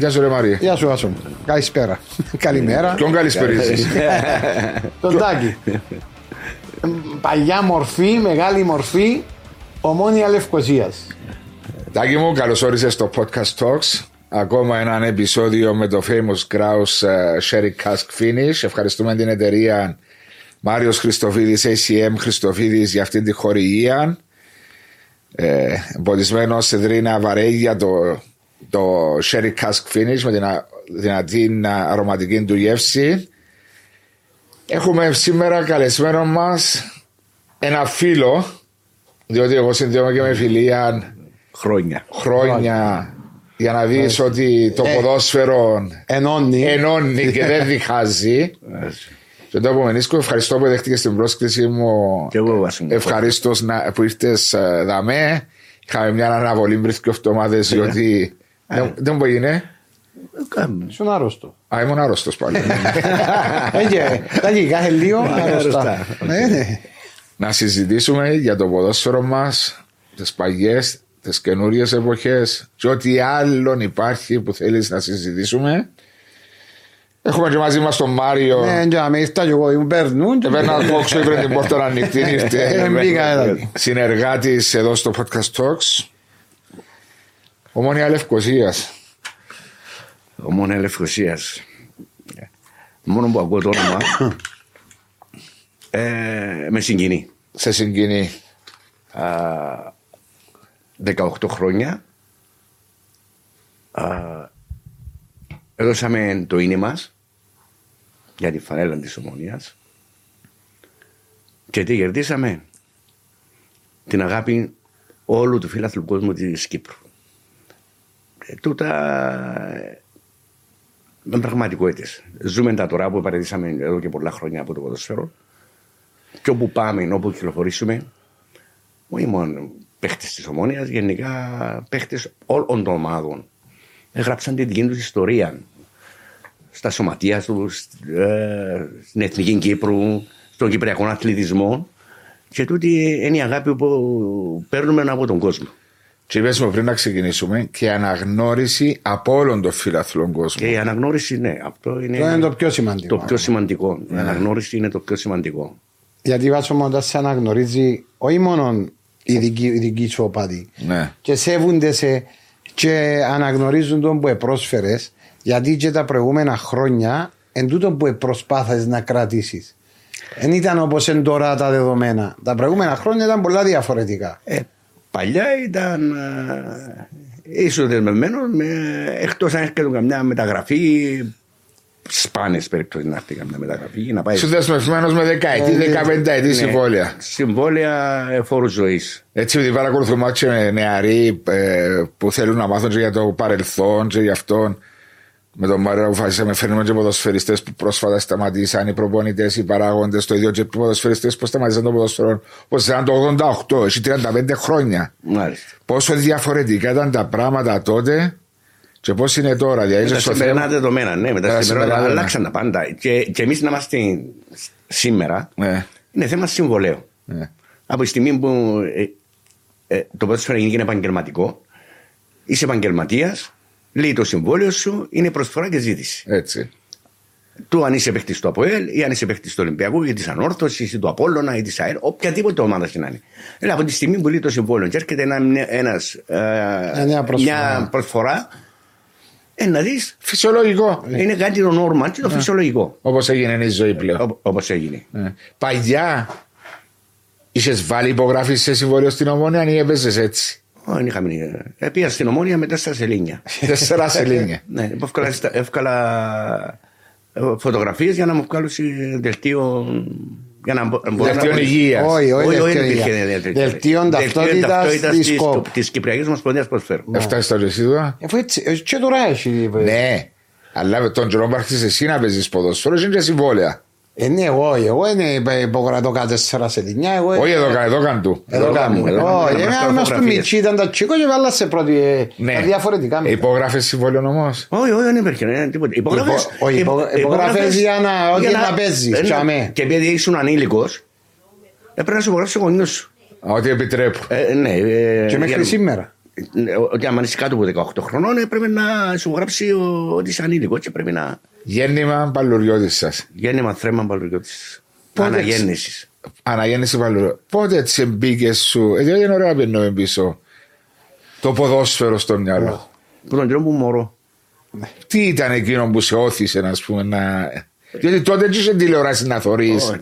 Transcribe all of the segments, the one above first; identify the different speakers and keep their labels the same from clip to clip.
Speaker 1: Γεια σου, ρε Μαρία.
Speaker 2: Γεια σου, Άσο. Καλησπέρα. Καλημέρα.
Speaker 1: Ποιον καλησπερίζεις.
Speaker 2: Τον Τάκη. Παλιά μορφή, μεγάλη μορφή, ομόνια Λευκοσίας.
Speaker 1: Τάκη μου, καλώς όρισες στο Podcast Talks. Ακόμα ένα επεισόδιο με το Famous Grouse ε, Sherry Cask Finish. Ευχαριστούμε την εταιρεία Μάριος Χριστοφίδης, ACM Χριστοφίδης για αυτή τη χορηγία. Ε, εμποδισμένος σε δρίνα βαρέγια το, το Sherry Cask Finish με την α- δυνατή α, αρωματική του γεύση. Έχουμε σήμερα καλεσμένο μας ένα φίλο, διότι εγώ συνδέομαι και με φιλία
Speaker 3: Χρόνια.
Speaker 1: χρόνια για να δεις ότι το
Speaker 2: Ε.
Speaker 1: ποδόσφαιρο
Speaker 2: Ενώνει.
Speaker 1: ενώνει και δεν διχάζει. Και το επομενίσκο, ευχαριστώ που δέχτηκες την πρόσκληση μου.
Speaker 3: Και εγώ Βάση μου.
Speaker 1: Ευχαρίστω που ήρθες δαμέ. Είχαμε μια αναβολή πριν και εβδομάδες, διότι. Δεν δεν μου έγινε.
Speaker 3: Κάνουμε.
Speaker 2: Ήσουν άρρωστο.
Speaker 1: Α, ήμουν άρρωστος πάλι.
Speaker 2: Έγινε. Τάκη, κάθε λίγο άρρωστα.
Speaker 3: Άρρωστα.
Speaker 2: Ναι, ναι.
Speaker 1: να συζητήσουμε για το ποδόσφαιρο μας, τις παλιές, τις καινούριες εποχές και ό,τι άλλον υπάρχει που θέλεις να συζητήσουμε. Έχουμε και μαζί μας τον Μάριο.
Speaker 2: Ναι, για με ήρθα και εγώ, ήμουν περνούν. και
Speaker 1: Πρέπει να κόξω πριν την πόρτα να ανοιχτή. Ήρθε
Speaker 2: Ε, μπήκα, έλα.
Speaker 1: συνεργάτης εδώ στο Podcast Talks. Ομόνια Λευκοσίας.
Speaker 3: Ομόνια Λευκοσίας. Μόνο που ακούω το όνομα. ε, με συγκινεί.
Speaker 1: Σε συγκινεί.
Speaker 3: Α, 18 χρόνια. Α, έδωσαμε το είναι μας για τη φανέλα της Ομονίας και τι κερδίσαμε την αγάπη όλου του φίλαθλου κόσμου της Κύπρου. Ε, τούτα ε, με πραγματικότητες. Ζούμε τα τώρα που παρατήσαμε εδώ και πολλά χρόνια από το ποδοσφαίρο και όπου πάμε, όπου κυκλοφορήσουμε, όχι μόνο παίχτες της Ομόνιας, γενικά παίχτες όλων των ομάδων. Έγραψαν τη δική τους ιστορία στα σωματεία τους, στην Εθνική Κύπρου, στον Κυπριακό Αθλητισμό. Και τούτη είναι η αγάπη που παίρνουμε από τον κόσμο.
Speaker 1: Και είπες μου πριν να ξεκινήσουμε και αναγνώριση από όλον τον φιλαθλόν κόσμο.
Speaker 3: Και η αναγνώριση, ναι, αυτό είναι,
Speaker 2: Το είναι το πιο σημαντικό.
Speaker 3: το πιο σημαντικό. Η αναγνώριση είναι το πιο σημαντικό.
Speaker 2: Γιατί βάσο μου όταν σε αναγνωρίζει όχι μόνο οι δικοί, οι δικοί σου οπαδοί
Speaker 1: Ναι.
Speaker 2: και σέβονται σε και αναγνωρίζουν τον που επρόσφερες γιατί και τα προηγούμενα χρόνια εν τούτο που προσπάθησε να κρατήσεις. Δεν ήταν όπως είναι τώρα τα δεδομένα. Τα προηγούμενα χρόνια ήταν πολλά διαφορετικά.
Speaker 3: Ε, παλιά ήταν ε, ίσως δεσμευμένος με, εκτός αν έρχεται καμιά μεταγραφή σπάνιες περιπτώσεις να έρθει καμιά μεταγραφή να πάει
Speaker 1: Είσαι δεσμευμένος με δεκαετή,
Speaker 2: Ε,
Speaker 1: δεκαπενταετή
Speaker 3: Ναι,
Speaker 1: συμβόλαια.
Speaker 3: Συμβόλαια ε, φόρους ζωής
Speaker 1: Έτσι, επειδή παρακολουθούμε και με νεαροί ε, που θέλουν να μάθουν και για το παρελθόν και για αυτόν. Με τον Μάριο αποφασίσαμε φέρνουμε και ποδοσφαιριστές που πρόσφατα σταματήσαν, οι προπονητές, οι παράγοντες, το ίδιο και οι ποδοσφαιριστές που σταματήσαν το ποδοσφαιρό. Όπω ήταν το 88, έχει 35 χρόνια.
Speaker 3: Μάλιστα
Speaker 1: Πόσο διαφορετικά ήταν τα πράγματα τότε και πώς είναι τώρα. Δηλαδή,
Speaker 3: με τα
Speaker 1: είσαι στο
Speaker 3: σημερινά
Speaker 1: θέμα.
Speaker 3: δεδομένα ναι, με
Speaker 1: Τα
Speaker 3: τα σημερινά
Speaker 1: σημερινά
Speaker 3: δεδομένα
Speaker 1: δεδομένα.
Speaker 3: αλλάξαν τα πάντα και, και εμείς να είμαστε σήμερα
Speaker 1: Ναι,
Speaker 3: είναι θέμα συμβολέου
Speaker 1: ναι.
Speaker 3: από τη στιγμή που ε, ε, το ποδόσφαιρο είναι επαγγελματικό είσαι επαγγελματίας, λέει το συμβόλαιο σου είναι προσφορά και ζήτηση
Speaker 1: Έτσι.
Speaker 3: του αν είσαι παίχτη του ΑΠΟΕΛ ή αν είσαι παίχτη του Ολυμπιακού ή της Ανόρθωσης ή του Απόλλωνα ή της ΑΕΡ, οποιαδήποτε ομάδα και να είναι. Δηλαδή από τη στιγμή που λέει το συμβόλαιο και έρχεται ένα, ένας, ε,
Speaker 2: νέα προσφορά.
Speaker 3: μια προσφορά, ε, να δεις,
Speaker 1: Φυσιολογικό.
Speaker 3: είναι κάτι το νόρμα και το φυσιολογικό.
Speaker 1: Όπως έγινε η ζωή πλέον.
Speaker 3: Όπως έγινε.
Speaker 1: Ναι. Παλιά είχες βάλει υπογραφή σε συμβόλαιο στην ομόνια ή έπαιζες έτσι;
Speaker 3: Όχι, είχαμε. Ε, πήγα στην ομόνια με τέσσερα σελίνια.
Speaker 1: Τέσσερα σελίνια.
Speaker 3: ναι, που εύκολα, εύκολα φωτογραφίες για να μου βγάλουν σε δελτίο. Για να μπο- μπορώ
Speaker 1: Δελτίο
Speaker 3: να-
Speaker 1: υγείας.
Speaker 2: Όχι, όχι,
Speaker 3: Όχι, όχι,
Speaker 2: δελτίο
Speaker 3: δεν υπήρχε
Speaker 2: υγείας.
Speaker 3: δελτίο.
Speaker 2: Δελτίον ταυτότητας της ΚΟΠ.
Speaker 3: της Κυπριακής Ομοσπονδίας Ποδοσφαίρου.
Speaker 1: Έφτασε στα εσύ τώρα.
Speaker 2: Αφού έτσι, ε, και τώρα έχει.
Speaker 1: Ναι. Αλλά με τον καιρό που άρχισες εσύ να παίζεις ποδόσφαιρο, είναι και συμβόλαια.
Speaker 2: Ε, ναι, εγώ, εγώ είναι υπογρατώ κάτι τέσσερα σελινιά. Εγώ,
Speaker 1: Όχι εδώ, καν- εδώ καν του.
Speaker 2: Εδώ
Speaker 3: Εδώ
Speaker 2: κάνουμε.
Speaker 3: κάνουμε, εδώ
Speaker 2: Όχι,
Speaker 3: κάνουμε,
Speaker 2: εμένα
Speaker 3: μας
Speaker 2: μας του
Speaker 3: φωτογραφίες.
Speaker 2: Μιτσί ήταν τα τσίκο και βάλα σε πρώτη. ε, τα διαφορετικά.
Speaker 1: Ε,
Speaker 2: μετά.
Speaker 1: Υπόγραφε συμβόλαιο όμω.
Speaker 3: Όχι, όχι, δεν υπήρχε ε, τίποτα. Υπογραφές-
Speaker 2: Υπο- όχι, υπο-
Speaker 3: υπο-
Speaker 2: υπογραφές για να- όχι
Speaker 3: για
Speaker 2: να παίζεις,
Speaker 3: ε, ναι.
Speaker 2: τσαμέ.
Speaker 3: Και επειδή ήσουν ανήλικο, έπρεπε να σου υπογράψει ο γονιός σου.
Speaker 1: Ότι επιτρέπω.
Speaker 3: Ε, ναι, ε,
Speaker 2: Και μέχρι
Speaker 3: για-
Speaker 2: σήμερα.
Speaker 3: ε, ότι αν είσαι κάτω από 18 χρονών ε, πρέπει να σου γράψει ο- ότι είσαι ανήλικος και πρέπει να.
Speaker 1: Γέννημα παλουριώτης σας.
Speaker 3: Γέννημα θρέμα παλαιριώτη.
Speaker 1: Πότε
Speaker 3: Αναγέννησης.
Speaker 1: Αναγέννηση παλουριώτης. Πότε έτσι μπήκες σου. Ε, διότι είναι ωραία να πιένουμε πίσω. Το ποδόσφαιρο στο μυαλό.
Speaker 3: Που τον καιρό που μωρό.
Speaker 1: Τι ήταν εκείνο που σε όθησε, ας πούμε, να. Διότι τότε δεν είχε τηλεόραση να θωρείς.
Speaker 3: Όχι,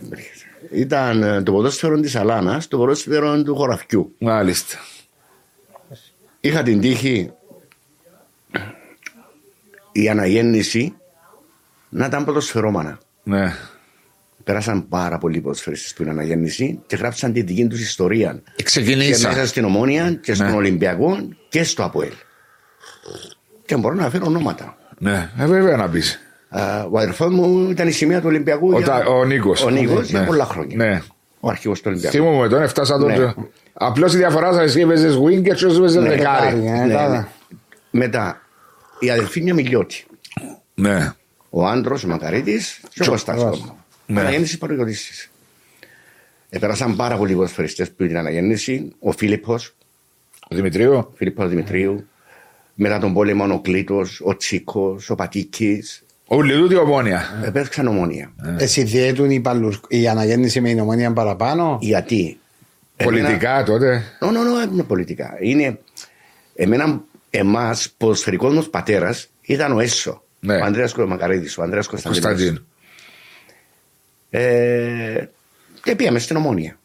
Speaker 3: Ήταν ε, το ποδόσφαιρο της Αλάνας, το ποδόσφαιρο του χωραφιού.
Speaker 1: Μάλιστα.
Speaker 3: Είχα την τύχη η αναγέννηση να ήταν ποδοσφαιρόμανα.
Speaker 1: Ναι.
Speaker 3: Πέρασαν πάρα πολλοί ποδοσφαιριστές που είναι αναγέννηση και γράψαν τη δική τους ιστορία. Και μέσα
Speaker 1: Ξεκινήσα.
Speaker 3: στην Ομόνια και στον
Speaker 1: Ναι.
Speaker 3: Ολυμπιακό και στο ΑΠΟΕΛ. Και μπορώ να φέρω ονόματα.
Speaker 1: Ναι, ε, βέβαια να πεις.
Speaker 3: Α, Ο αδερφός μου ήταν η σημαία του Ολυμπιακού.
Speaker 1: Ο,
Speaker 3: για-
Speaker 1: Τα- ο Νίκος.
Speaker 3: Ο Νίκος για πολλά χρόνια.
Speaker 1: Ναι.
Speaker 3: Ο αρχηγός του Ολυμπιακού.
Speaker 1: Θυμούμαι τον, έφτασα τον.
Speaker 3: Ναι.
Speaker 1: Απλώς η διαφορά σα εσύ έπαιζες wing και εσύ έπαιζες
Speaker 3: Ναι,
Speaker 1: δεκάρι.
Speaker 2: δεκάρι, ε.
Speaker 3: Ναι,
Speaker 2: τάδε.
Speaker 3: ναι. Μετά η αδελφή μια Μιλιώτη.
Speaker 1: Ναι.
Speaker 3: Ο άντρος, ο Μακαρίτης και ο Κωστάς.
Speaker 1: Ναι.
Speaker 3: Αναγέννηση παρογιωτήσει. Επέρασαν πάρα πολλοί ποδοσφαιριστές που την αναγέννηση. Ο Φίλιππος,
Speaker 1: Ο Δημητρίου.
Speaker 3: Φίλιππος Δημητρίου. Μετά τον πόλεμο ο Κλήτος, ο Τσίκος, ο Πατήκης.
Speaker 1: Όλοι τούτοι ομόνια.
Speaker 3: Επέδειξαν ομόνια.
Speaker 2: Εσύ διέτουν η, παλουρ... η αναγέννηση με η νομονία παραπάνω;
Speaker 3: Γιατί;
Speaker 1: Πολιτικά τότε.
Speaker 3: Όχι, όχι, είναι πολιτικά. Είναι. Εμένα, εμάς, ποδοσφαιρικός μας πατέρας ήταν ο Έσο.
Speaker 1: Ναι.
Speaker 3: Ο Ανδρέας Μακαρίδης, ο Ανδρέας Κωνσταντίνο.
Speaker 1: Κωνσταντίν.
Speaker 3: Ε, και πήγαμε στην Ομόνια.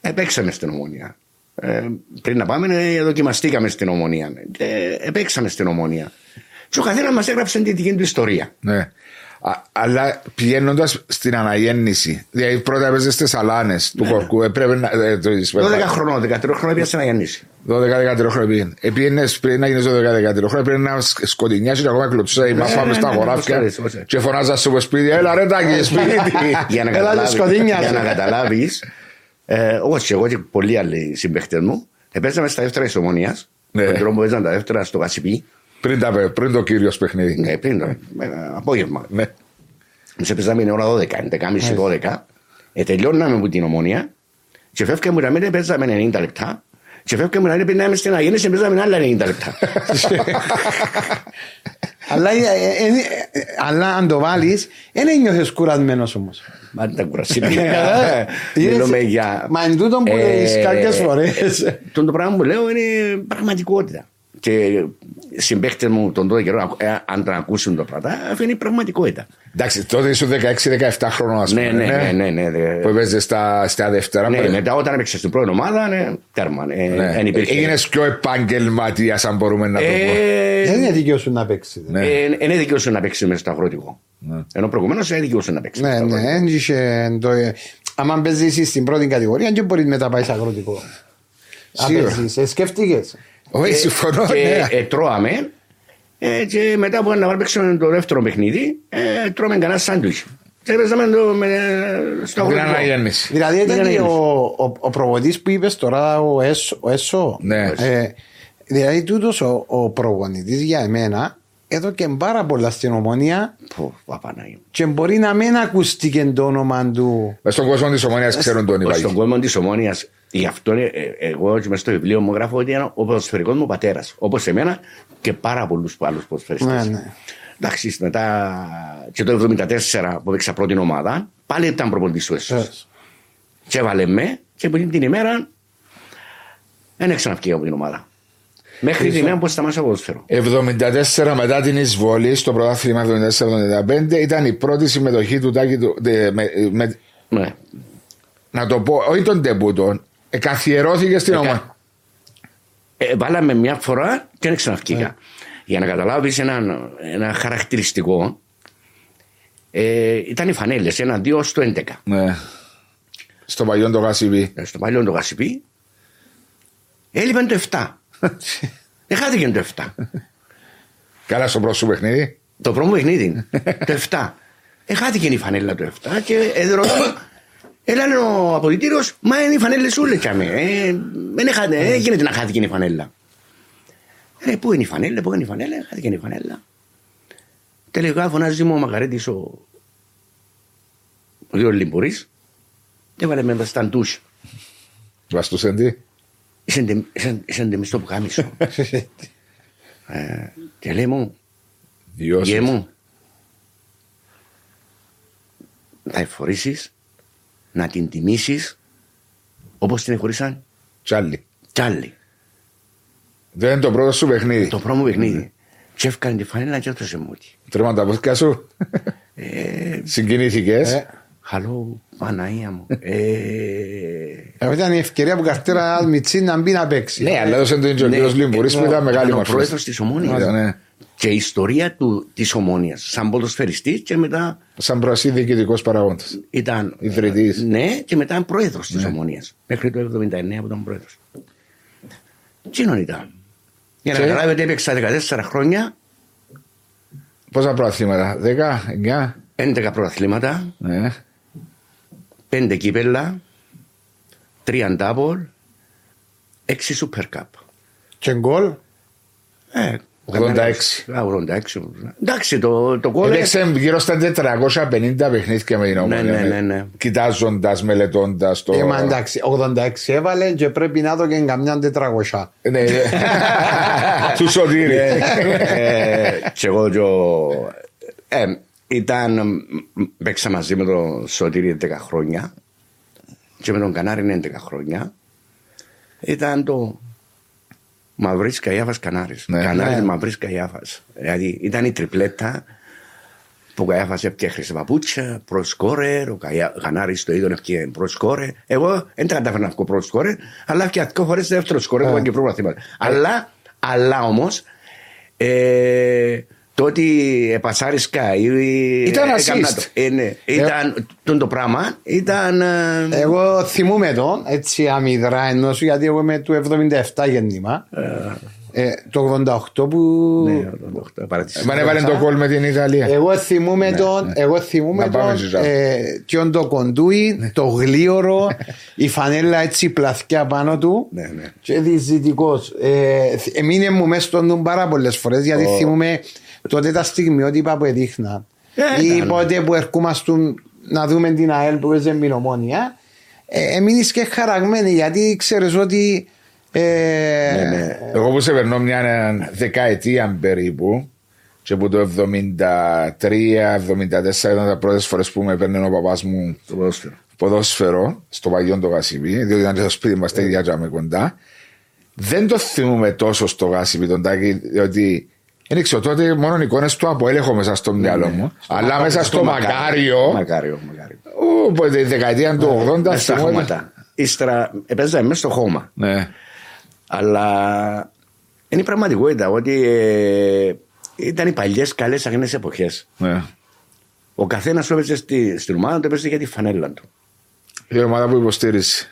Speaker 3: Επέξαμε στην Ομόνια. Ε, πριν να πάμε, ε, δοκιμαστήκαμε στην Ομόνια. Και επέξαμε στην Ομόνια. Και ο καθένας μας έγραψε τη δική του ιστορία.
Speaker 1: Ναι. Α, αλλά πηγαίνοντας στην αναγέννηση, δηλαδή πρώτα έπαιζε στις αλάνες του κορκού, έπρεπε να. Ε, το,
Speaker 3: 12 χρονών, 13 χρόνια πήγα στην Αγιαννήση.
Speaker 1: 12-13 χρόνια πήγαινε. Επήγαινε πριν να γίνεις 12-13 χρόνια, πρέπει να σκοτεινιάσεις και ακόμα κλωτσούσα η μάφα μες στα
Speaker 3: ναι,
Speaker 1: χωράφια
Speaker 3: πώς ξέρεις,
Speaker 1: και φωνάζα στο σπίτι, έλα ρε τάκι, σπίτι.
Speaker 3: για να
Speaker 2: Έλα,
Speaker 3: καταλάβεις,
Speaker 2: σκοτεινιά.
Speaker 3: για να καταλάβεις ε, όπως και εγώ και πολλοί άλλοι συμπαίχτες μου επέζαμε στα δεύτερα της Ομόνιας
Speaker 1: Ναι.
Speaker 3: τον τρόπο που παίζαν τα δεύτερα στο Κασιπί
Speaker 1: πριν, τα, πριν το κύριος παιχνίδι.
Speaker 3: ναι, πριν το ε, απόγευμα
Speaker 1: Ναι.
Speaker 3: Εμείς έπαιζαμε την ώρα 12, 11.30-12 ε, τελειώναμε από την Ομόνια και φεύγαμε να μην παίζαμε 90 λεπτά και φεύγαμε να μην πήγαμε στην Αγέννηση και παίζαμε άλλα 90 λεπτά
Speaker 2: αλλά, ε, ε, ε, ε, αλλά αν το βάλεις, δεν ένιωθε κουρασμένος όμως.
Speaker 3: Μα δεν τα κουρασί
Speaker 2: Ε,
Speaker 3: Μιλούμε για
Speaker 2: Μα εν τούτον που λέεις
Speaker 3: Ε,
Speaker 2: κάποιες φορές.
Speaker 3: Το το πράγμα που λέω είναι πραγματικότητα. Και συμπαίχτε μου τον τότε καιρό, ε, αν τα ακούσουν το πράγμα, αυτό είναι πραγματικότητα.
Speaker 1: Εντάξει, τότε ήσουν 16-17 χρονών, ας πούμε.
Speaker 3: Ναι, ναι, ναι, ναι, ναι.
Speaker 1: Που έπαιζες στα, στα δεύτερα.
Speaker 3: Ναι,
Speaker 1: πριν.
Speaker 3: μετά όταν έπαιξες στην πρώτη ομάδα, ναι, τέρμα. Ε,
Speaker 1: Ναι.
Speaker 3: εν υπήρχε.
Speaker 1: Έγινες πιο επαγγελματίας, αν μπορούμε να το πω.
Speaker 3: Ε,
Speaker 2: Δεν είναι δίκαιο σου να παίξεις.
Speaker 1: Ναι.
Speaker 3: ε, Είναι δίκαιο σου να παίξεις μέσα στο αγροτικό. Ενώ προηγουμένως είναι δίκαιο σου να παίξεις.
Speaker 2: Ναι, ναι, δεν είχε το. Αν παίζεις εσύ στην πρώτη κατηγορία, δεν μπορείς μετά πάεις σε αγροτικό.
Speaker 1: Σίγουρα.
Speaker 2: Απέζεις, σκέφτηκες;
Speaker 1: Όχι, συμφωνώ.
Speaker 3: και
Speaker 1: ναι.
Speaker 3: ε, τρώαμε ε, και μετά που να παίξουμε το δεύτερο παιχνίδι, ε, τρώμε κανένα σάντουιτς. Και παίζαμε το με, στο
Speaker 1: Την
Speaker 3: αγροτικό.
Speaker 1: αναγέννηση.
Speaker 2: Δηλαδή ήταν
Speaker 3: Είναι
Speaker 2: ο,
Speaker 3: ένας.
Speaker 2: ο, ο προπονητής που είπες τώρα ο Έσο. Ο Έσο
Speaker 1: Ναι.
Speaker 2: ε, δηλαδή τούτος ο, ο προπονητής για εμένα εδώ και πάρα πολλά στην ομονία
Speaker 3: Πω, Παπανάγη μου.
Speaker 2: και μπορεί να μην ακούστηκε το όνομα του.
Speaker 1: Μες στον κόσμο της Ομονίας ξέρουν τον
Speaker 3: Στον
Speaker 1: Ιβάγη.
Speaker 3: κόσμο της Ομόνια, γι' αυτό ε, ε, εγώ και μες στο βιβλίο μου γράφω ότι είναι ο ποδοσφαιρικός μου πατέρας. Όπως εμένα και πάρα πολλούς άλλους ποδοσφαιριστές.
Speaker 2: Ναι, ναι.
Speaker 3: Εντάξει, μετά και το 1974 που έπαιξα πρώτη ομάδα, πάλι ήταν προπονητής ο Έσος. Και έβαλε με και από εκείνη την ημέρα δεν έξανα βγει από την ομάδα. Μέχρι την ημέρα που σταμάτησα ποδοσφαίρο.
Speaker 1: 74 μετά την εισβολή στο πρωτάθλημα 74-75 ήταν η πρώτη συμμετοχή του Τάκη του. δε- με- με-
Speaker 3: Ναι.
Speaker 1: να το πω, όχι τον τεμπούτον, ε, καθιερώθηκε στην
Speaker 3: Ε,
Speaker 1: ομάδα.
Speaker 3: Ε, βάλαμε μια φορά και δεν ξαναβγήκα. Για να καταλάβεις ένα, ένα χαρακτηριστικό, ε, ήταν οι φανέλες, ένα-δύο στο 11.
Speaker 1: Ναι. Στο παλιό το Γασιβί.
Speaker 3: Ε, Στο παλιό το Γασιπί, έλειπε το 7. Εχάθηκε το 7.
Speaker 1: Καλά στο πρώτο σου παιχνίδι.
Speaker 3: Το πρώτο παιχνίδι, το 7. Εχάθηκε η φανέλα το 7 και εδρωθώ. Έλανε ο αποδητήριος, μα είναι οι φανέλες σου, λέει ε, δεν έχατε, ε, γίνεται να χάθηκε η φανέλα. Ε, πού είναι η φανέλα, πού είναι η φανέλα, χάθηκε η φανέλα. Τελικά φωνάζει μου ο Μακαρίτης ο, ο δύο Λιμπουρής, έβαλε με στα ντους.
Speaker 1: Βαστούσαν τι;
Speaker 3: Είσαι εντεμή στο πουκάμισο. Ε, Και λέει μου,
Speaker 1: Διώσεις.
Speaker 3: γε μου, να εφορήσεις, να την τιμήσεις όπως την εχωρίσαν
Speaker 1: Τσάλι.
Speaker 3: κι άλλοι.
Speaker 1: Δεν είναι το πρώτο σου παιχνίδι.
Speaker 3: Το πρώτο μου παιχνίδι. Και έφκανε τη φανέλα και έδωσε μου τη.
Speaker 1: Τρώμα τα πόθηκα σου.
Speaker 3: Ε,
Speaker 1: Συγκινήθηκες.
Speaker 2: Ε,
Speaker 3: Χαλό, Παναία μου. Ε,
Speaker 2: ε, ήταν η ευκαιρία που καρτέρα Μιτσί να μπει να παίξει.
Speaker 1: Ναι, αλλά έδωσε τον ο κύριος Λιμπουρής που ήταν μεγάλη
Speaker 3: ήταν ο
Speaker 1: μορφή.
Speaker 3: πρόεδρος της Ομόνιας.
Speaker 1: Ήταν, ναι.
Speaker 3: Και η ιστορία του, της Ομόνιας σαν ποδοσφαιριστής και μετά
Speaker 1: Σαν προασί διοικητικός παραγόντας.
Speaker 3: ήταν
Speaker 1: Ιδρυτής.
Speaker 3: Ναι, και μετά ήταν πρόεδρος της Ομόνιας. Μέχρι το 79 που ήταν πρόεδρος. Τσίνον ήταν. Για να
Speaker 1: Και-
Speaker 3: καταλάβετε έπαιξα 14 χρόνια,
Speaker 1: Πόσα προαθλήματα, 10, 9.
Speaker 3: 11 πρωταθλήματα,
Speaker 1: Ναι.
Speaker 3: 5 κύπελα, 3 ντάμπολ, 6 Super Cup.
Speaker 2: Και γκολ;
Speaker 3: Ε,
Speaker 1: 86.
Speaker 3: Α, 86. Εντάξει, το, το κόλλο.
Speaker 1: Έπαιξε γύρω στα 450 παιχνίδια με την ομόνια.
Speaker 3: ναι, ναι, ναι.
Speaker 1: Κοιτάζοντας, μελετώντας το...
Speaker 2: Ε, μα εντάξει, 86 έβαλε και πρέπει να το και καμιά 400.
Speaker 1: Ναι, ναι. Του Σωτήρη.
Speaker 3: ε, και εγώ και ο- ε, ήταν, μ, παίξα μαζί με τον Σωτήρη 10 χρόνια και με τον Κανάρη είναι 11 χρόνια. Ήταν το Μαυρής Καϊάφας Κανάρης.
Speaker 1: Ναι.
Speaker 3: Κανάρης
Speaker 2: Ναι.
Speaker 3: Μαυρής Καϊάφας. Δηλαδή ήταν η τριπλέτα που ο Καϊάφας έπιαχνε παπούτσια, πρώτο σκόρερ, ο Καϊά- Κανάρης το ίδιο έπιαχνε πρώτο σκόρερ. Εγώ δεν τα κατάφερα να βγω πρώτο σκόρερ, αλλά έπιαχνε δύο φορές δεύτερος σκόρερ που ήταν και πρώτο μαθήματα. Αλλά, αλλά όμως, ε, το ότι επασάρισκα ή...
Speaker 1: Ήταν
Speaker 3: έκανα
Speaker 1: assist.
Speaker 3: το- Ε, ναι, ήταν, τον το πράγμα ήταν... ε,
Speaker 2: Εγώ θυμούμαι τον, έτσι αμυδρά ενός σου, γιατί εγώ είμαι του 77 γέννημα. Ε, το 88 που.
Speaker 3: ναι, το- το- το παρατήρησα.
Speaker 1: Μα έβαλε το κόλ με την Ιταλία.
Speaker 2: Εγώ θυμούμαι τον, εγώ θυμούμαι
Speaker 1: Να πάμε
Speaker 2: τον,
Speaker 1: στη Ζάμπα.
Speaker 2: ε, ποιον το κοντούι, το γλίωρο, η φανέλα έτσι πλαθιά πάνω του
Speaker 3: Ναι, ναι.
Speaker 2: και διζητικός. Ε, θ- εμείνε μου μέσα στον νου πάρα πολλές φορές γιατί θυμούμαι τότε τα στιγμιότυπα που έδειχνα
Speaker 3: Ε,
Speaker 2: ή
Speaker 3: ήταν.
Speaker 2: πότε που ερχόμαστε να δούμε την ΑΕΛ που έζε με ομόνια ε, εμείνεις και χαραγμένη γιατί ξέρεις ότι ε,
Speaker 3: Ναι, ναι.
Speaker 1: Εγώ που σε περνώ μια δεκαετία περίπου και από το 73-74 ήταν τα πρώτες φορές που με παίρνει ο παπάς μου
Speaker 3: Το ποδόσφαιρο.
Speaker 1: ποδόσφαιρο στο Παγιόν το Γασιπί, διότι ήταν και στο σπίτι μας τέτοια τζάμε κοντά. Δεν το θυμούμε τόσο στο Γασιπί τον Τάκη, διότι δεν ξέρω τότε μόνο εικόνες του από έχω μέσα στο μυαλό μου. Αλλά μέσα στο Μακάριο,
Speaker 3: Μακάριο, μακάριο.
Speaker 1: ου, που τη δεκαετία του 80
Speaker 3: Μες στα
Speaker 1: θυμόμαι-
Speaker 3: χώματα. Ύστερα έπαιζα μέσα στο χώμα.
Speaker 1: Ναι.
Speaker 3: Αλλά είναι η πραγματικότητα ότι ε, ήταν οι παλιές καλές αγνές εποχές.
Speaker 1: ναι.
Speaker 3: Ο καθένας που έπαιζε στη, στην ομάδα του έπαιζε για τη φανέλα του.
Speaker 1: Η ομάδα που υποστήριζε.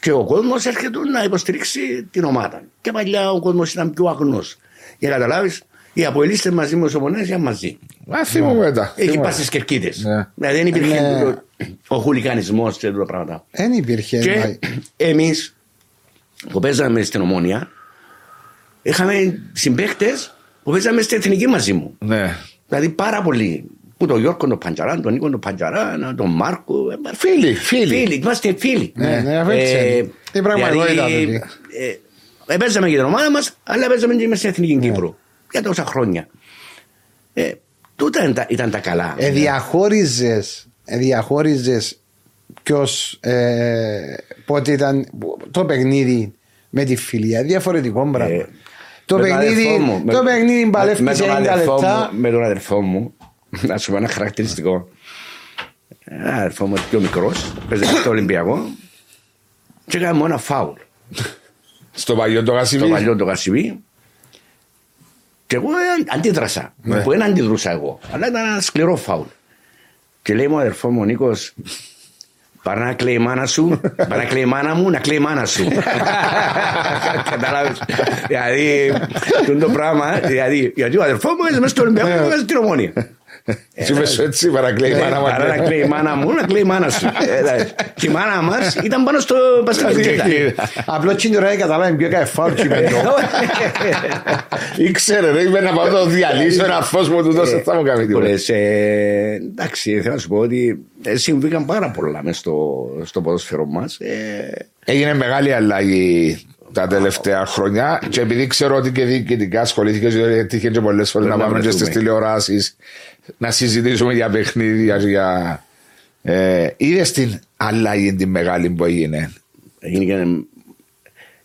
Speaker 3: Και ο κόσμος έρχεται να υποστηρίξει την ομάδα. Και παλιά ο κόσμος ήταν πιο αγνός. Για να καταλάβει, οι αποελίστε μαζί με του ομονέ ήταν μαζί.
Speaker 1: Α, θυμούμαι τα.
Speaker 3: Έχει
Speaker 1: θυμούμαι.
Speaker 3: πάει στις κερκίδες.
Speaker 1: Ναι.
Speaker 3: Δηλαδή δεν υπήρχε
Speaker 2: Ναι.
Speaker 3: το- ο χουλικανισμός και τέτοια πράγματα.
Speaker 2: δεν υπήρχε
Speaker 3: Και εμείς που παίζαμε στην Ομόνια, είχαμε συμπαίχτε που παίζαμε στην εθνική μαζί μου.
Speaker 1: Ναι.
Speaker 3: Δηλαδή πάρα πολλοί. Που τον Γιώργο τον Παντζαρά, τον Νίκο τον Παντζαρά, τον Μάρκο. ε,
Speaker 1: Φίλοι, φίλοι.
Speaker 3: Φίλοι, είμαστε φίλοι.
Speaker 2: Ναι, ναι, έτσι είναι. Η πραγματικότητα
Speaker 3: δηλαδή,
Speaker 2: τούτη.
Speaker 3: Ε, παίζαμε για την ομάδα μας, αλλά παίζαμε και μέσα στην Εθνική Κύπρο. Για τόσα χρόνια. Ε, τούτα ήταν τα, ήταν τα καλά.
Speaker 2: Ε, διαχώριζες, ε, διαχώριζες ποιος, ε, πότε ήταν το παιχνίδι με τη φιλία. Διαφορετικό πράγμα.
Speaker 3: Ε,
Speaker 2: το,
Speaker 3: με τον
Speaker 2: παιχνίδι,
Speaker 3: αδερφό μου,
Speaker 2: το
Speaker 3: με-
Speaker 2: παιχνίδι
Speaker 3: με
Speaker 2: παλεύκησε
Speaker 3: τον
Speaker 2: 90
Speaker 3: αδερφό
Speaker 2: λεπτά.
Speaker 3: μου- Με τον αδερφό μου, να σου πω ένα χαρακτηριστικό. Ένα αδερφό μου πιο μικρός, παίζει στο Ολυμπιακό και έκανε μόνο ένα φάουλ.
Speaker 1: Στο Παγιόν το Γασιπί.
Speaker 3: Το παλιό το Γασιβί. Και εγώ ε, αντίδρασα.
Speaker 1: Ναι.
Speaker 3: Που δεν αντιδρούσα εγώ. Αλλά ήταν ένα σκληρό φάουλ. Και λέει μου ο αδερφό μου ο Νίκο, Παρά να κλαίει η μάνα σου, παρά να κλαίει η μάνα μου, να κλαίει η μάνα σου. Καταλάβεις. Δηλαδή, αυτό το πράγμα, δηλαδή, γιατί ο αδερφό μου έζησε μέσα στο Ολυμπιακό και μέσα στην Ομόνια.
Speaker 1: Τι είπες σου έτσι, παρακλαίει η μάνα μου.
Speaker 3: Παρά να κλαίει η μάνα μου, να κλαίει η μάνα σου. Ε, δηλαδή, Και η μάνα μας ήταν πάνω στο παστακίδι.
Speaker 2: Απλώς εκείνη ώρα δεν καταλάβει ποιο έκανε φάουλ και είπε το.
Speaker 1: Ήξερε, δεν είπε να πάω να το διαλύσω ένα φως μου του δώσε, θα μου κάνει
Speaker 3: Που
Speaker 1: τίποτα.
Speaker 3: λες, ε, εντάξει, θέλω να σου πω ότι ε, συμβήκαν πάρα πολλά μέσα στο, στο ποδόσφαιρο μας. Ε,
Speaker 1: Έγινε μεγάλη αλλαγή τα τελευταία χρόνια και επειδή ξέρω ότι και διοικητικά ασχολήθηκε γιατί είχε και πολλές φορές να
Speaker 3: Πρέπει να
Speaker 1: πάμε και στις
Speaker 3: βρεθούμε.
Speaker 1: τηλεοράσεις να συζητήσουμε για παιχνίδια. Για... Ε, Είδες την αλλαγή την μεγάλη που έγινε;
Speaker 3: Έγινε και ένα-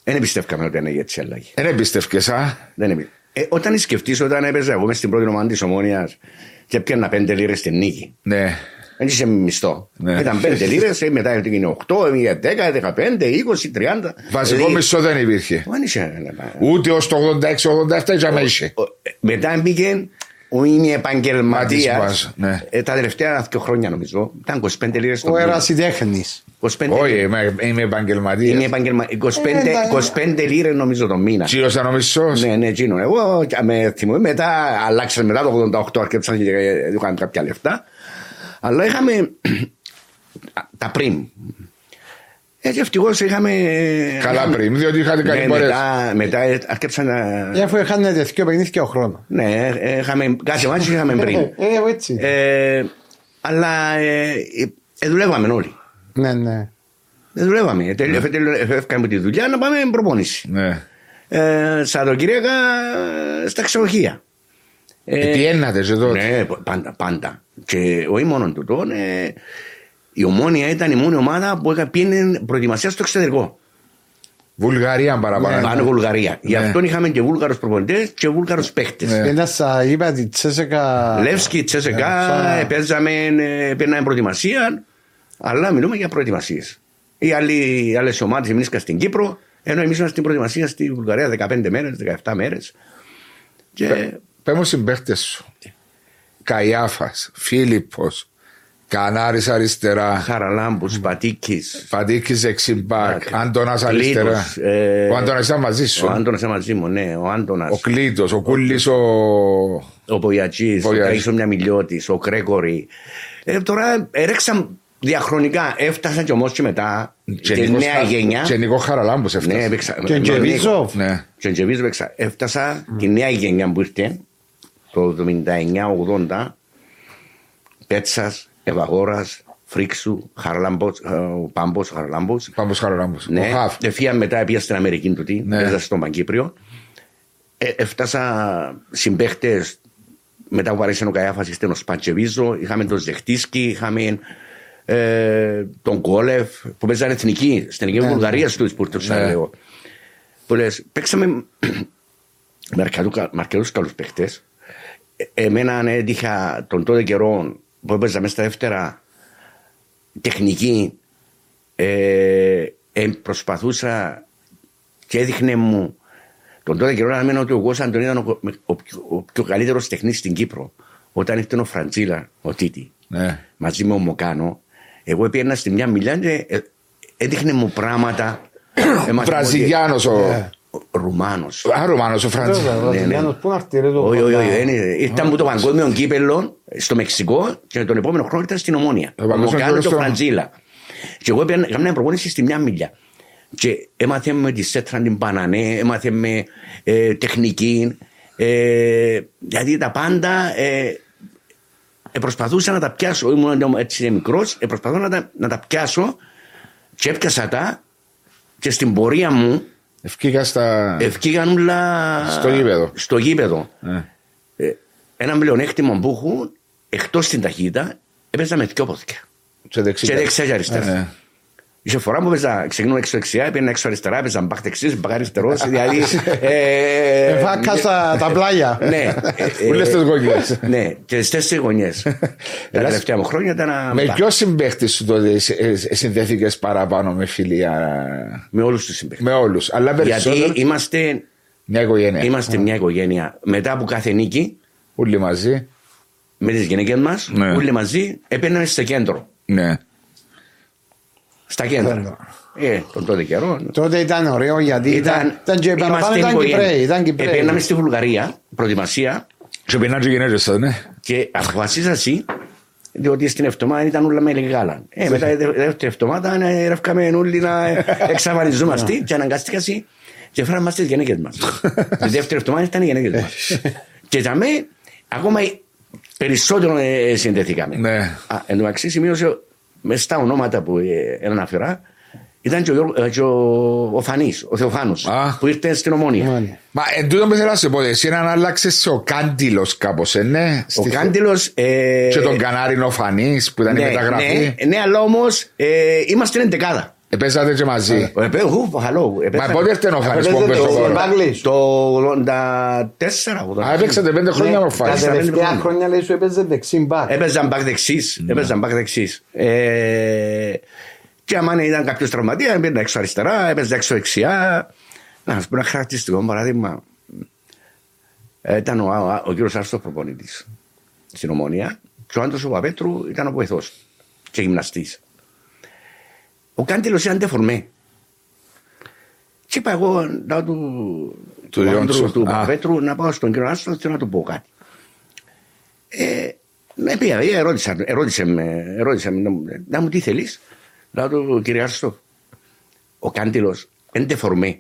Speaker 3: Δεν πιστεύκαμε ότι είναι έτσι η αλλαγή.
Speaker 1: Δεν εμπιστεύκες, α;
Speaker 3: Δεν είναι. Ε, όταν σκεφτείς όταν έπαιζα εγώ μες στην πρώτη ομάδα της Ομόνιας και έπιανα πέντε λίρες στην νίκη.
Speaker 1: Ναι.
Speaker 3: Δεν είσαι μισθό.
Speaker 1: Ναι.
Speaker 3: Ήταν πέντε λίρες, ε, μετά έγινε 8, έγινε 10, 15, 20, 30.
Speaker 1: Βασικό
Speaker 3: Δηλαδή,
Speaker 1: μισθό δεν υπήρχε.
Speaker 3: Δεν είσαι. ε,
Speaker 1: Ούτε ως το 86-87 είχαμε είχε.
Speaker 3: Ο- ε, Μετά μπήκε ο είναι επαγγελματίας.
Speaker 1: Ματισμάς, ναι.
Speaker 3: τα τελευταία δύο χρόνια νομίζω. Ήταν 25 λίρες το
Speaker 2: Ο
Speaker 3: μήνα.
Speaker 2: ερασιτέχνης.
Speaker 3: 25
Speaker 1: Όχι, είμαι, είμαι επαγγελματίας.
Speaker 3: Είναι επαγγελμα... 25,
Speaker 2: Ε,
Speaker 3: 25 λίρες νομίζω το μήνα.
Speaker 1: Τσίρωσαν ο μισό.
Speaker 3: Ναι, ναι, εκείνο. Εγώ και με θυμούμαι μετά, αλλάξαμε μετά το 88, αρκέψαν και είχαν κάποια λεφτά. Αλλά είχαμε τα πριν. Έτσι ευτυχώς είχαμε.
Speaker 1: Καλά
Speaker 3: είχαμε-
Speaker 1: πριν, διότι είχατε καλή
Speaker 3: Ναι,
Speaker 1: πορεία.
Speaker 3: μετά, μετά αρκέψαν να.
Speaker 2: Ε, Αφού είχαν δύο παιχνίδια ο χρόνος.
Speaker 3: Ναι, ε, είχαμε κάθε μάτσο είχαμε πριν.
Speaker 2: Ε, έτσι.
Speaker 3: Ε, αλλά ε, ε, δουλεύαμε όλοι.
Speaker 2: Ναι, ναι.
Speaker 3: Ε, δουλεύαμε. Τελείω- τελείω- Έφυγαμε τη δουλειά να πάμε προπόνηση.
Speaker 1: Ναι.
Speaker 3: Ε, Σαββατοκύριακα ε, στα ξενοδοχεία.
Speaker 1: Ε, τι ένατε και τότε.
Speaker 3: Ναι, πάντα, πάντα. Και όχι μόνο τούτο, ε, η Ομόνια ήταν η μόνη ομάδα που είχα πήγαινε προετοιμασία στο εξωτερικό.
Speaker 1: Βουλγαρία παραπάνω.
Speaker 3: Πάνω Βουλγαρία. Γι'
Speaker 1: Ναι.
Speaker 3: αυτό είχαμε και Βούλγαρους προπονητές και Βούλγαρους παίχτες.
Speaker 1: Ναι.
Speaker 2: Ένα σα είπα τη Τσέσεκα.
Speaker 3: Λεύσκι, Τσέσεκα,
Speaker 2: Ναι,
Speaker 3: παίζαμε, ε, παίρναμε προετοιμασία, αλλά μιλούμε για προετοιμασίες. Οι άλλες ομάδες εμείς στην Κύπρο, ενώ εμείς ήμασταν στην προετοιμασία στη Βουλγαρία 15 μέρες, 17 μέρες. Και
Speaker 1: Πες μου συμπαίχτε σου. Καϊάφας, Φίλιππος, Κανάρης αριστερά,
Speaker 3: Χαραλάμπους, Πατίκη.
Speaker 1: Φαντίκη δεξιμπάκ,
Speaker 3: Ναι.
Speaker 1: Άντονα
Speaker 3: Κλήτος,
Speaker 1: αριστερά.
Speaker 3: ε,
Speaker 1: Ο Άντονα ήταν μαζί
Speaker 3: Ο
Speaker 1: σου.
Speaker 3: Άντωνας ήταν μαζί μου, ναι, ο Άντωνας.
Speaker 1: Ο Κλήτο, ο Κούλης, ο.
Speaker 3: Ο Πογιατζή, ο
Speaker 1: Πογιατζής.
Speaker 3: Καΐσο Μιαμιλιώτης, ο Κρέκορη. Ε, τώρα έρεξαν διαχρονικά. Έφτασαν κι όμως και μετά
Speaker 1: και
Speaker 3: τη
Speaker 1: Νίκος
Speaker 3: νέα
Speaker 1: Χα-
Speaker 3: γενιά.
Speaker 1: Και Νικό Χαραλάμπος
Speaker 3: Ναι,
Speaker 1: έφτασε.
Speaker 3: έπαιξα.
Speaker 2: Και
Speaker 3: με τον
Speaker 2: Τζεβίζοφ.
Speaker 3: Νίκο.
Speaker 1: Ναι.
Speaker 3: Και Τζεβίζοφ έπαιξα. Έφτασα τη νέα γενιά που ήρθε το 79-80. Πέτσας, Ευαγόρας, Φρίξου, Χαρλάμπος, ε, ο Πάμπος, Χαρλάμπο.
Speaker 1: Πάμε Χαραλάμπος. Ο
Speaker 3: Ναι,
Speaker 1: Χαφ.
Speaker 3: εφία μετά πήγα στην Αμερική του τι,
Speaker 1: Ναι.
Speaker 3: έπαιζα στον Παγκύπριο. Ε, έφτασα συμπαίχτες μετά που παρέσαι ο Καϊάφας ήρθε ο Σπαντσεβίζο, είχαμε τον Ζεχτίσκι, είχαμε ε, τον Κόλεφ που παίζανε εθνική, στην εθνική
Speaker 2: Ναι,
Speaker 3: Βουλγαρίας στους που ήρθαν
Speaker 1: Ναι.
Speaker 3: λέω. Που λες, παίξαμε με αρκετού- με αρκετούς καλούς παίχτες. Ε, Εμένα έτυχα τον τότε καιρό που έπαιζα μέσα στα δεύτερα τεχνική ε, ε, προσπαθούσα και έδειχνε μου τον τότε καιρό να μένω ότι ο Γος Αντωνί ήταν ο, ο, πιο- ο πιο καλύτερος τεχνής στην Κύπρο. Όταν ήρθε ο Φραντζίλα, ο Τίτη,
Speaker 1: Ναι.
Speaker 3: μαζί με ο Μοκάνο, εγώ πήγαινα στη μια μιλιά και ε, έδειχνε μου πράγματα. Έμαθα
Speaker 1: Βραζιλιάνος ο.
Speaker 3: ότι- ο Ρουμάνος.
Speaker 1: Α, Ρουμάνος, ο Φραντζή.
Speaker 3: ναι.
Speaker 2: Βραζιλιάνος, πού να έρθει ρε το
Speaker 3: Όχι, όχι, όχι.
Speaker 2: κοντά.
Speaker 3: δεν είναι. Ήταν μου το παγκόσμιο κύπελο στο Μεξικό και τον επόμενο χρόνο ήταν στην Ομόνια.
Speaker 1: Το
Speaker 3: Ο
Speaker 1: παγκόσμιο
Speaker 3: Μοκάνο και
Speaker 1: κύπελλο
Speaker 3: ο
Speaker 1: στο-
Speaker 3: Φραντζίλα. Και εγώ έκανα μια προπόνηση στη μια μιλιά. Και έμαθε με τη Σέτρα την Πανανέ, έμαθε με ε, τεχνική. Ε, γιατί τα πάντα ε, ε, προσπαθούσα να τα πιάσω. Ήμουν έτσι μικρός, ε, προσπαθώ να τα, να τα πιάσω και έπιασα τα και στην πορεία μου
Speaker 1: Ευκήγα στα.
Speaker 3: ευκήγαν όλα
Speaker 1: Στο γήπεδο.
Speaker 3: στο γήπεδο.
Speaker 1: Ναι.
Speaker 3: Ε, ένα πλεονέκτημα που έχουν εκτός την ταχύτητα έπαιζα με δυο πόδια.
Speaker 1: Και δεξιά.
Speaker 3: Και δεξιά και αριστερά.
Speaker 1: Ναι.
Speaker 3: Είχε φορά που έπαιζα, ξεκινώ έξω δεξιά, έπαιρνα έξω αριστερά, έπαιζα μπακ δεξίς, μπακ αριστερός. Δηλαδή. ε,
Speaker 2: Ε, Βάκα στα τα πλάγια.
Speaker 3: Ναι. ε,
Speaker 1: Όλες τις γωνιές.
Speaker 3: Ναι, και στις τέσσερι γωνιές. Τα τελευταία μου χρόνια ήταν. να-
Speaker 1: Με ποιος συμπαίχτης σου τότε συνδέθηκες παραπάνω με φιλία;
Speaker 3: Με όλους τους συμπαίχτες.
Speaker 1: Με όλους. Αλλά περισσότερο.
Speaker 3: Γιατί είμαστε,
Speaker 1: Μια οικογένεια.
Speaker 3: είμαστε μια οικογένεια. Μετά από κάθε νίκη,
Speaker 1: Όλοι μαζί.
Speaker 3: με τις γυναίκες μας,
Speaker 1: Ναι.
Speaker 3: όλοι μαζί, έπαιρναμε στο κέντρο.
Speaker 1: Ναι.
Speaker 3: Στα κέντρα.
Speaker 2: Κέντρο.
Speaker 3: Ε, τον τότε καιρό.
Speaker 2: Τότε ήταν ωραίο γιατί ήταν, ήταν και παραπάνω
Speaker 3: είμαστε
Speaker 2: ήταν
Speaker 3: οικογένεια.
Speaker 2: Κυπρέοι. Ήταν
Speaker 3: Ε,
Speaker 2: Κυπρέοι.
Speaker 3: Πήγαμε στη Βουλγαρία, προετοιμασία,
Speaker 1: Και πεινάνε και γυναίκες σας, ναι.
Speaker 3: και αποφασίσα εσύ, διότι στην εβδομάδα ήταν όλα με γάλα. Ε, μετά η δε- δεύτερη εβδομάδα ε, ρεύκαμε όλοι να ε, εξαφανιζόμαστε και αναγκαστήκα εσύ και φέραμε μας τις γυναίκες μας. Τη δεύτερη εβδομάδα ήταν οι γυναίκες μας. και για μέ, ακόμα περισσότερο ε, συνδεθήκαμε.
Speaker 1: Ναι.
Speaker 3: Α, εν τω μεταξύ σημείωσε μες στα ονόματα που ε, αναφερά, Ήταν και ο, Γιώργο- ε, και ο, ο Φανής, ο Θεοφάνος,
Speaker 1: Α.
Speaker 3: που ήρθε στην Ομόνια.
Speaker 2: Μάλιστα.
Speaker 1: Μα εν τούτο που θέλω να σε πω, εσύ να αλλάξεις σε ο Κάντιλος κάπως, ε, ναι.
Speaker 3: Ο
Speaker 1: Στη-
Speaker 3: Κάντιλος... Ε,
Speaker 1: Και τον Κανάρινο Φανής που ήταν η
Speaker 3: ναι,
Speaker 1: μεταγραφή.
Speaker 3: ναι, ναι, αλλά όμως ε, είμαστε εντεκάδα.
Speaker 1: Επέσατε και μαζί.
Speaker 3: Ε, παι- ου, χαλό, έπαιξα-
Speaker 1: Μα πότε ήρθε ο Φανής που
Speaker 2: Έπαιζε
Speaker 1: έπαιζε
Speaker 2: το
Speaker 1: ο Κόρο.
Speaker 2: Μπάγκλης.
Speaker 3: Το 84. εγώ το-
Speaker 1: Α, έπαιξατε πέντε χρόνια με ο
Speaker 2: Τα
Speaker 1: Φανής.
Speaker 3: Τέσσερα, πέντε
Speaker 2: τελευταία
Speaker 3: χρόνια.
Speaker 2: χρόνια λέει σου έπαιζε δεξί μπακ.
Speaker 3: Έπαιζαν μπακ δεξής. Έπαιζαν μπακ δεξής. Ε, και άμα ήταν κάποιος τραυματίας, έπαιρνε έξω αριστερά, έπαιζε έξω δεξιά. Να σας πω ένα χαρακτηριστικό παράδειγμα. Ε, Ήταν ο, ο, ο κύριος Άρστος προπονητής στην Ομόνια και ο Άντρος ο Παπέτρου ήταν ο βοηθός και γυμναστής. Ο Κάντιλος ήταν τεφορμέ. Και είπα εγώ να του,
Speaker 1: Του
Speaker 3: του, Άντρου,
Speaker 1: Ιόντσου.
Speaker 3: του
Speaker 1: Α.
Speaker 3: Παπέτρου να πάω στον κύριο Άρστο και να του πω κάτι. Ε, με πήγα, ε, ερώτησα, ερώτησε με, ερώτησε με, να μου- να μου τι θέλεις. Να του κύριε Άρστο, ο Κάντιλος είναι τεφορμέ.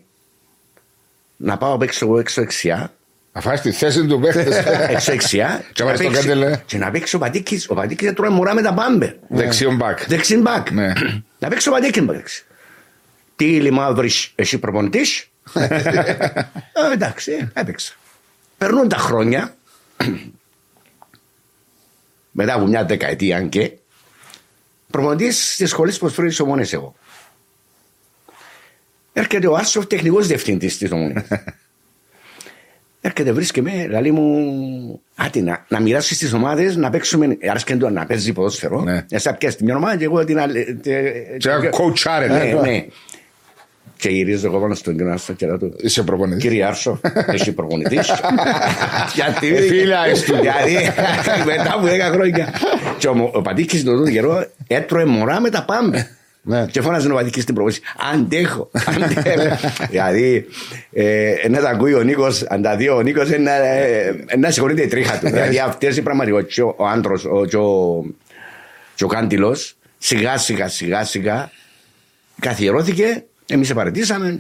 Speaker 3: Να πάω απ' έξω, έξω δεξιά
Speaker 1: Να φάεις τη θέση του παίχτες.
Speaker 3: έξω δεξιά
Speaker 1: Και
Speaker 3: να
Speaker 1: βάζεις τον
Speaker 3: παίξει-
Speaker 1: Κάντελε.
Speaker 3: και να παίξει ο Πατήκης. Ο Πατήκης δεν τρώει μωρά με τα μπάμπερ.
Speaker 1: Δεξιόν μπακ.
Speaker 3: Δεξιν μπακ.
Speaker 1: Ναι.
Speaker 3: Να παίξει ο Πατήκης να παίξει. Τι λιμά βρεις εσύ προπονητής; Ε, εντάξει, ε, έπαιξα. Περνούν τα χρόνια. Μετά από μια δεκαετία αν και. Προπονητής της σχολής προσφέρει ομόνες εγώ. Έρχεται ο Άρσοφ τεχνικός διευθυντής της ομόνης. Έρχεται, βρίσκεται, λέει μου, άτι να, να μοιράσεις στις ομάδες, να παίξουμε, άρεσκε του να παίζει ποδόσφαιρο.
Speaker 1: Ναι.
Speaker 3: Εσύ πιάσει τη μια ομάδα και εγώ την άλλη. τε-
Speaker 1: Και να κοουτσάρε,
Speaker 3: Ναι,
Speaker 1: ναι.
Speaker 3: ναι. Και γυρίζω εγώ πάνω στον κύριο Άρσο και λέω του,
Speaker 1: Είσαι προπονητής.
Speaker 3: Κύριε Άρσο, εσύ προπονητής. Γιατί.
Speaker 1: Ε, φίλα, εσύ του.
Speaker 3: Γιατί μετά από 10 χρόνια. Και ο, ο Πατήκης τον τότε καιρό έτρωε μωρά με τα πάμε.
Speaker 2: Ναι.
Speaker 3: Και φώναζε ο Πατήκης στην προπονήση. Αντέχω. αντέχω». Δηλαδή, ε, να τα ακούει ο Νίκος, αν τα δει ο Νίκος, ε, να, ε, να συγχωρείται η τρίχα του. Δηλαδή αυτές οι πραγματικότητες, και ο- ο άντρος, ο, και ο, και ο Κάντιλος, σιγά σιγά σιγά σιγά καθιερώθηκε. Εμείς επαρατήσαμε.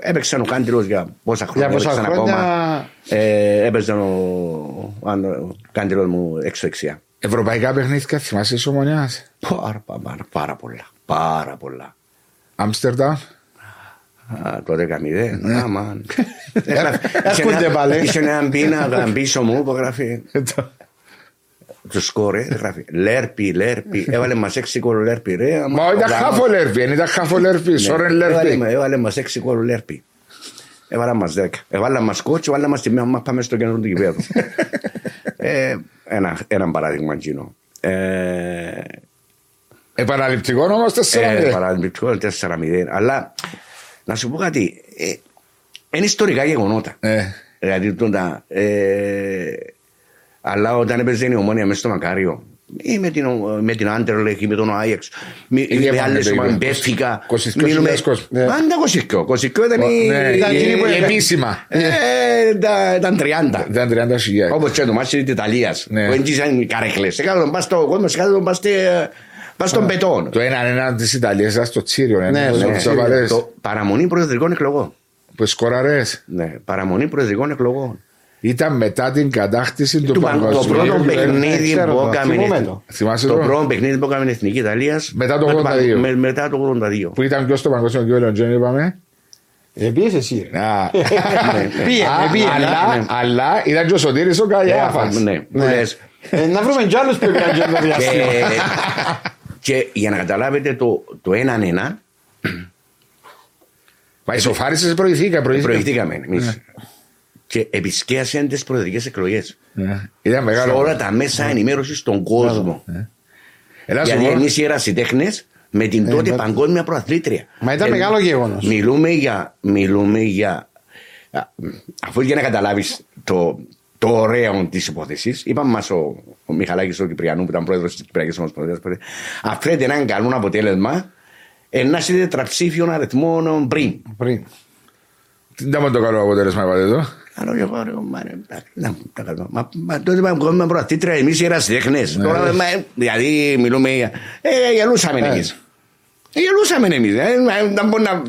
Speaker 3: Έπαιξαν ο Κάντιλος για πόσα χρόνια.
Speaker 2: Για πόσα
Speaker 3: έπαιξαν
Speaker 2: χρόνια-
Speaker 3: ακόμα. Ε, έπαιζε ο, ο, ο Κάντιλος μου έξω δεξιά.
Speaker 1: Ευρωπαϊκά παιχνίδια θυμάσαι της Ομονιάς.
Speaker 3: Πάρα, πάρα, πάρα πολλά. Πάρα πολλά.
Speaker 1: Άμστερνταμ;
Speaker 3: Α, το 10-0.
Speaker 2: Ναι.
Speaker 3: Αμάν.
Speaker 2: Έρχονται πάλι.
Speaker 3: Είχε έναν πίνακα πίσω μου που γράφει το σκόρε. Γράφει Λέρπι, Λέρπι. Έβαλε μας 6 κόλλο Λέρπι. Ρε,
Speaker 1: Μα ήταν χάφο λέρπι, δεν ήταν χάφο λέρπι, σόρεν λέρπι.
Speaker 3: Ναι. Έβαλε μας 6 κόλλο Λέρπι. Έβαλα μας 10. Έβαλα μας κότσο, έβαλα μας τη μία μα πάμε στο κέντρο του γηπέδου. ε, ένα, ένα παράδειγμα εκείνο. Ε,
Speaker 1: Επαναληπτικό όμως
Speaker 3: ε,
Speaker 1: τέσσερα.
Speaker 3: παραδειγματικό 4-0. Αλλά να σου πω κάτι. Ε, είναι ιστορικά γεγονότα.
Speaker 1: Ε.
Speaker 3: Δηλαδή τότε. Ε, αλλά όταν έπαιζε η ομόνια μέσα στο Μακάριο ή με την, με την Άντερλεχ ή με τον Άγιεξ μη-
Speaker 1: Ίδια
Speaker 3: με
Speaker 1: πάμε
Speaker 3: άλλες
Speaker 1: το
Speaker 3: ομάδες,
Speaker 1: ίδιο.
Speaker 3: Μπέφικα
Speaker 1: 22.000
Speaker 3: μιλούμε-
Speaker 1: κόσμο.
Speaker 2: Ναι.
Speaker 3: Πάντα 22 22 ήταν η-
Speaker 1: Ναι,
Speaker 2: Ήταν
Speaker 1: η-
Speaker 2: εκείνη που
Speaker 1: η
Speaker 2: έκανε.
Speaker 1: επίσημα.
Speaker 3: ε, ήταν- ήταν 30
Speaker 1: Ήταν 30 χιλιάδες.
Speaker 3: όπως και το μάτσι της Ιταλίας
Speaker 1: Ναι.
Speaker 3: που έγκυσαν οι καρέκλες έκαναν τον πας στο κόσμο έκαναν τον πας στε- πας στον πετόν
Speaker 1: Το έναν ένα της Ιταλίας ήταν στο Τσίριο,
Speaker 2: Ναι,
Speaker 1: ναι,
Speaker 2: στο
Speaker 1: στο
Speaker 2: Τσίριο.
Speaker 1: Τσαβαρές.
Speaker 3: Το παραμονή προεδρικών εκλογών
Speaker 1: Που σκοραρές.
Speaker 3: Ναι, παραμονή προεδρικών εκλογών.
Speaker 1: Ήταν μετά την κατάκτηση του
Speaker 3: Του παν- το
Speaker 1: παγκοσμίου.
Speaker 3: πρώτο
Speaker 1: Ε,
Speaker 3: παιχνίδι
Speaker 2: ξέρω
Speaker 3: που
Speaker 2: το,
Speaker 3: έκαμε.
Speaker 2: θυμούμαι
Speaker 3: η-
Speaker 2: το.
Speaker 1: Θυμάσαι
Speaker 3: Το
Speaker 1: το;
Speaker 3: πρώτο παιχνίδι που έκαμε η Εθνική Ιταλίας.
Speaker 1: Μετά το 82.
Speaker 3: μετά το 82.
Speaker 1: Που ήταν ποιος στο παγκόσμιο κύπελλο, Τζόνι, είπαμε.
Speaker 2: Επίσης εσύ. ρε.
Speaker 1: Α,
Speaker 2: Πήγαινε,
Speaker 1: Α,
Speaker 2: πήγαινε.
Speaker 1: αλλά-
Speaker 3: ναι.
Speaker 1: Αλλά ήταν και ο Σωτήρης ο Καλιάφας.
Speaker 3: Ναι, που
Speaker 2: Ναι.
Speaker 3: λες.
Speaker 2: Ε, Να βρούμε κι άλλους που πήγαν το διάστημα.
Speaker 3: Και- Και για να καταλάβετε το, το έναν ένα,
Speaker 1: Μα ισοφάρισες προηγηθήκα, προηγηθήκα.
Speaker 3: προηγηθήκαμε εμείς. Και επισκέασαν τις προεδρικές εκλογές.
Speaker 1: Ναι. Ήταν
Speaker 3: Σε
Speaker 1: μεγάλο.
Speaker 3: όλα τα μέσα ενημέρωσης στον κόσμο.
Speaker 1: Έλα σου
Speaker 3: Γιατί
Speaker 1: πω.
Speaker 3: εμείς οι ερασιτέχνες με την τότε παγκόσμια προαθλήτρια.
Speaker 2: Μα ήταν
Speaker 3: Ε,
Speaker 2: μεγάλο γεγονός.
Speaker 3: Μιλούμε για. Μιλούμε για α, αφού για να καταλάβεις το, το ωραίο της υπόθεσης, είπαμε μας ο, ο Μιχαλάκης ο Κυπριανού που ήταν πρόεδρος της Κυπριακής Ομοσπονδίας, αφρέτε έναν καλό αποτέλεσμα, ένα τετραψήφιο αριθμό πριν.
Speaker 2: Πριν.
Speaker 1: Τι ήταν το καλό αποτέλεσμα, είπατε εδώ;
Speaker 3: Καλό για πάω, μα ρε, εντάξει, να, τα κάνω. Μα, μα τότε πάμε κόμμα προαθήτρια, εμείς οι ερασιτέχνες. Τώρα, μα, δηλαδή, μιλούμε για... Ε, γελούσαμε εμείς. Ε, Γελούσαμε εμείς. Ε, μα, να μπορούμε να...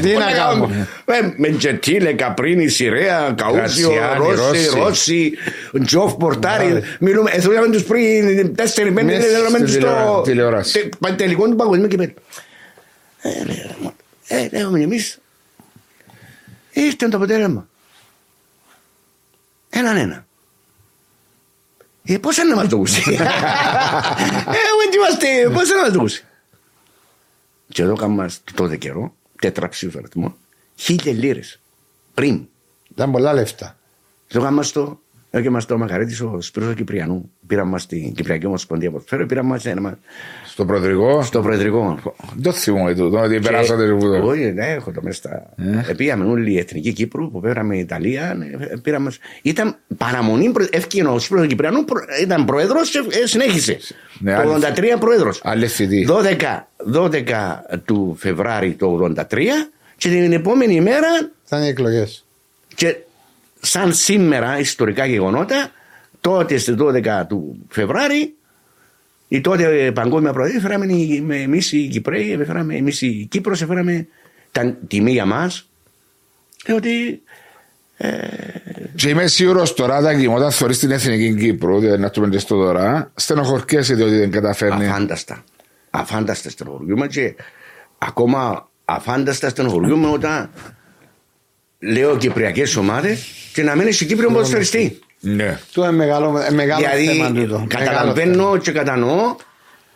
Speaker 2: Τι να κάνουμε;
Speaker 3: Ε, Με Τζετήλε, Καπρίνη, Σιρέα, Καούσιο,
Speaker 1: Γρατσιάνι,
Speaker 3: Ρώση,
Speaker 1: Ρώση.
Speaker 3: Ρώση, Τζοφ Πορτάρι. Μιλούμε, ε, θέλαμε τους πριν τέσσερις πέντε,
Speaker 1: Μέσα
Speaker 3: θέλαμε
Speaker 1: στην
Speaker 3: τους στο
Speaker 1: τηλεόραση.
Speaker 3: τε- τελικό του παγκοσμίου κυπέλλου. Ε, λέει, ρε, μα, ε, λέγαμε εμείς. Ήρθε το αποτέλεσμα. Έναν ένα. Ε, πώς είναι να μας το ακούσει. ε, όχι είμαστε, πώς είναι να μας το ακούσει. Και εδώ κάνουμε τότε καιρό, τετραψήφιο αριθμό, χίλιες λίρες. Πριν.
Speaker 2: Ήταν πολλά λεφτά.
Speaker 3: Το κάνουμε στο και μας το Μακαρίτης ο Σπύρος Κυπριανού. Πήραμε μας στην Κυπριακή Ομοσπονδία Ποδοσφαίρου, πήραμε μας ένα,
Speaker 1: Στο Προεδρικό;
Speaker 3: στο Προεδρικό.
Speaker 1: Δεν θυμούμαι τούτο, ότι περάσατε
Speaker 3: Και-
Speaker 1: που το.
Speaker 3: Όχι, ναι, έχω το μέσα. στα-
Speaker 1: Ε.
Speaker 3: Επήγαμε όλοι η Εθνική Κύπρου που πήραμε η Ιταλία. ναι, πήραμε... Ήταν παραμονή, προ- έφυγε ο Σπύρος Κυπριανού, προ- ήταν πρόεδρος και ε, συνέχισε.
Speaker 1: Ναι,
Speaker 3: το
Speaker 1: άλλη-
Speaker 3: 83 πρόεδρος.
Speaker 1: Άλλη θητή.
Speaker 3: 12, 12 του Φεβράρι το 83 και την επόμενη ημέρα
Speaker 2: Ήταν οι εκλογές.
Speaker 3: και σαν σήμερα ιστορικά γεγονότα, τότε στις 12 του Φεβράρι, η τότε παγκόσμια προεδρία φέραμε εμείς οι Κυπρέοι, φέραμε εμείς η Κύπρος, φέραμε τα τιμή για μας. ότι
Speaker 1: Και είμαι σίγουρος τώρα, Τάκη, όταν θεωρείς την εθνική Κύπρο, δηλαδή να το πέντε στο τώρα, στενοχωρκέσαι διότι δεν καταφέρνει.
Speaker 3: αφάνταστα. Αφάνταστα στενοχωριούμε και ακόμα αφάνταστα στενοχωριούμε όταν λέω Κυπριακές ομάδες και να μένει στην Κύπρο ποδοσφαιριστή.
Speaker 1: Ναι.
Speaker 2: Το είναι μεγάλο, ε, μεγάλο θέμα
Speaker 3: Δηλαδή
Speaker 2: τούτο. Μεγάλο θέμα.
Speaker 3: καταλαβαίνω και κατανοώ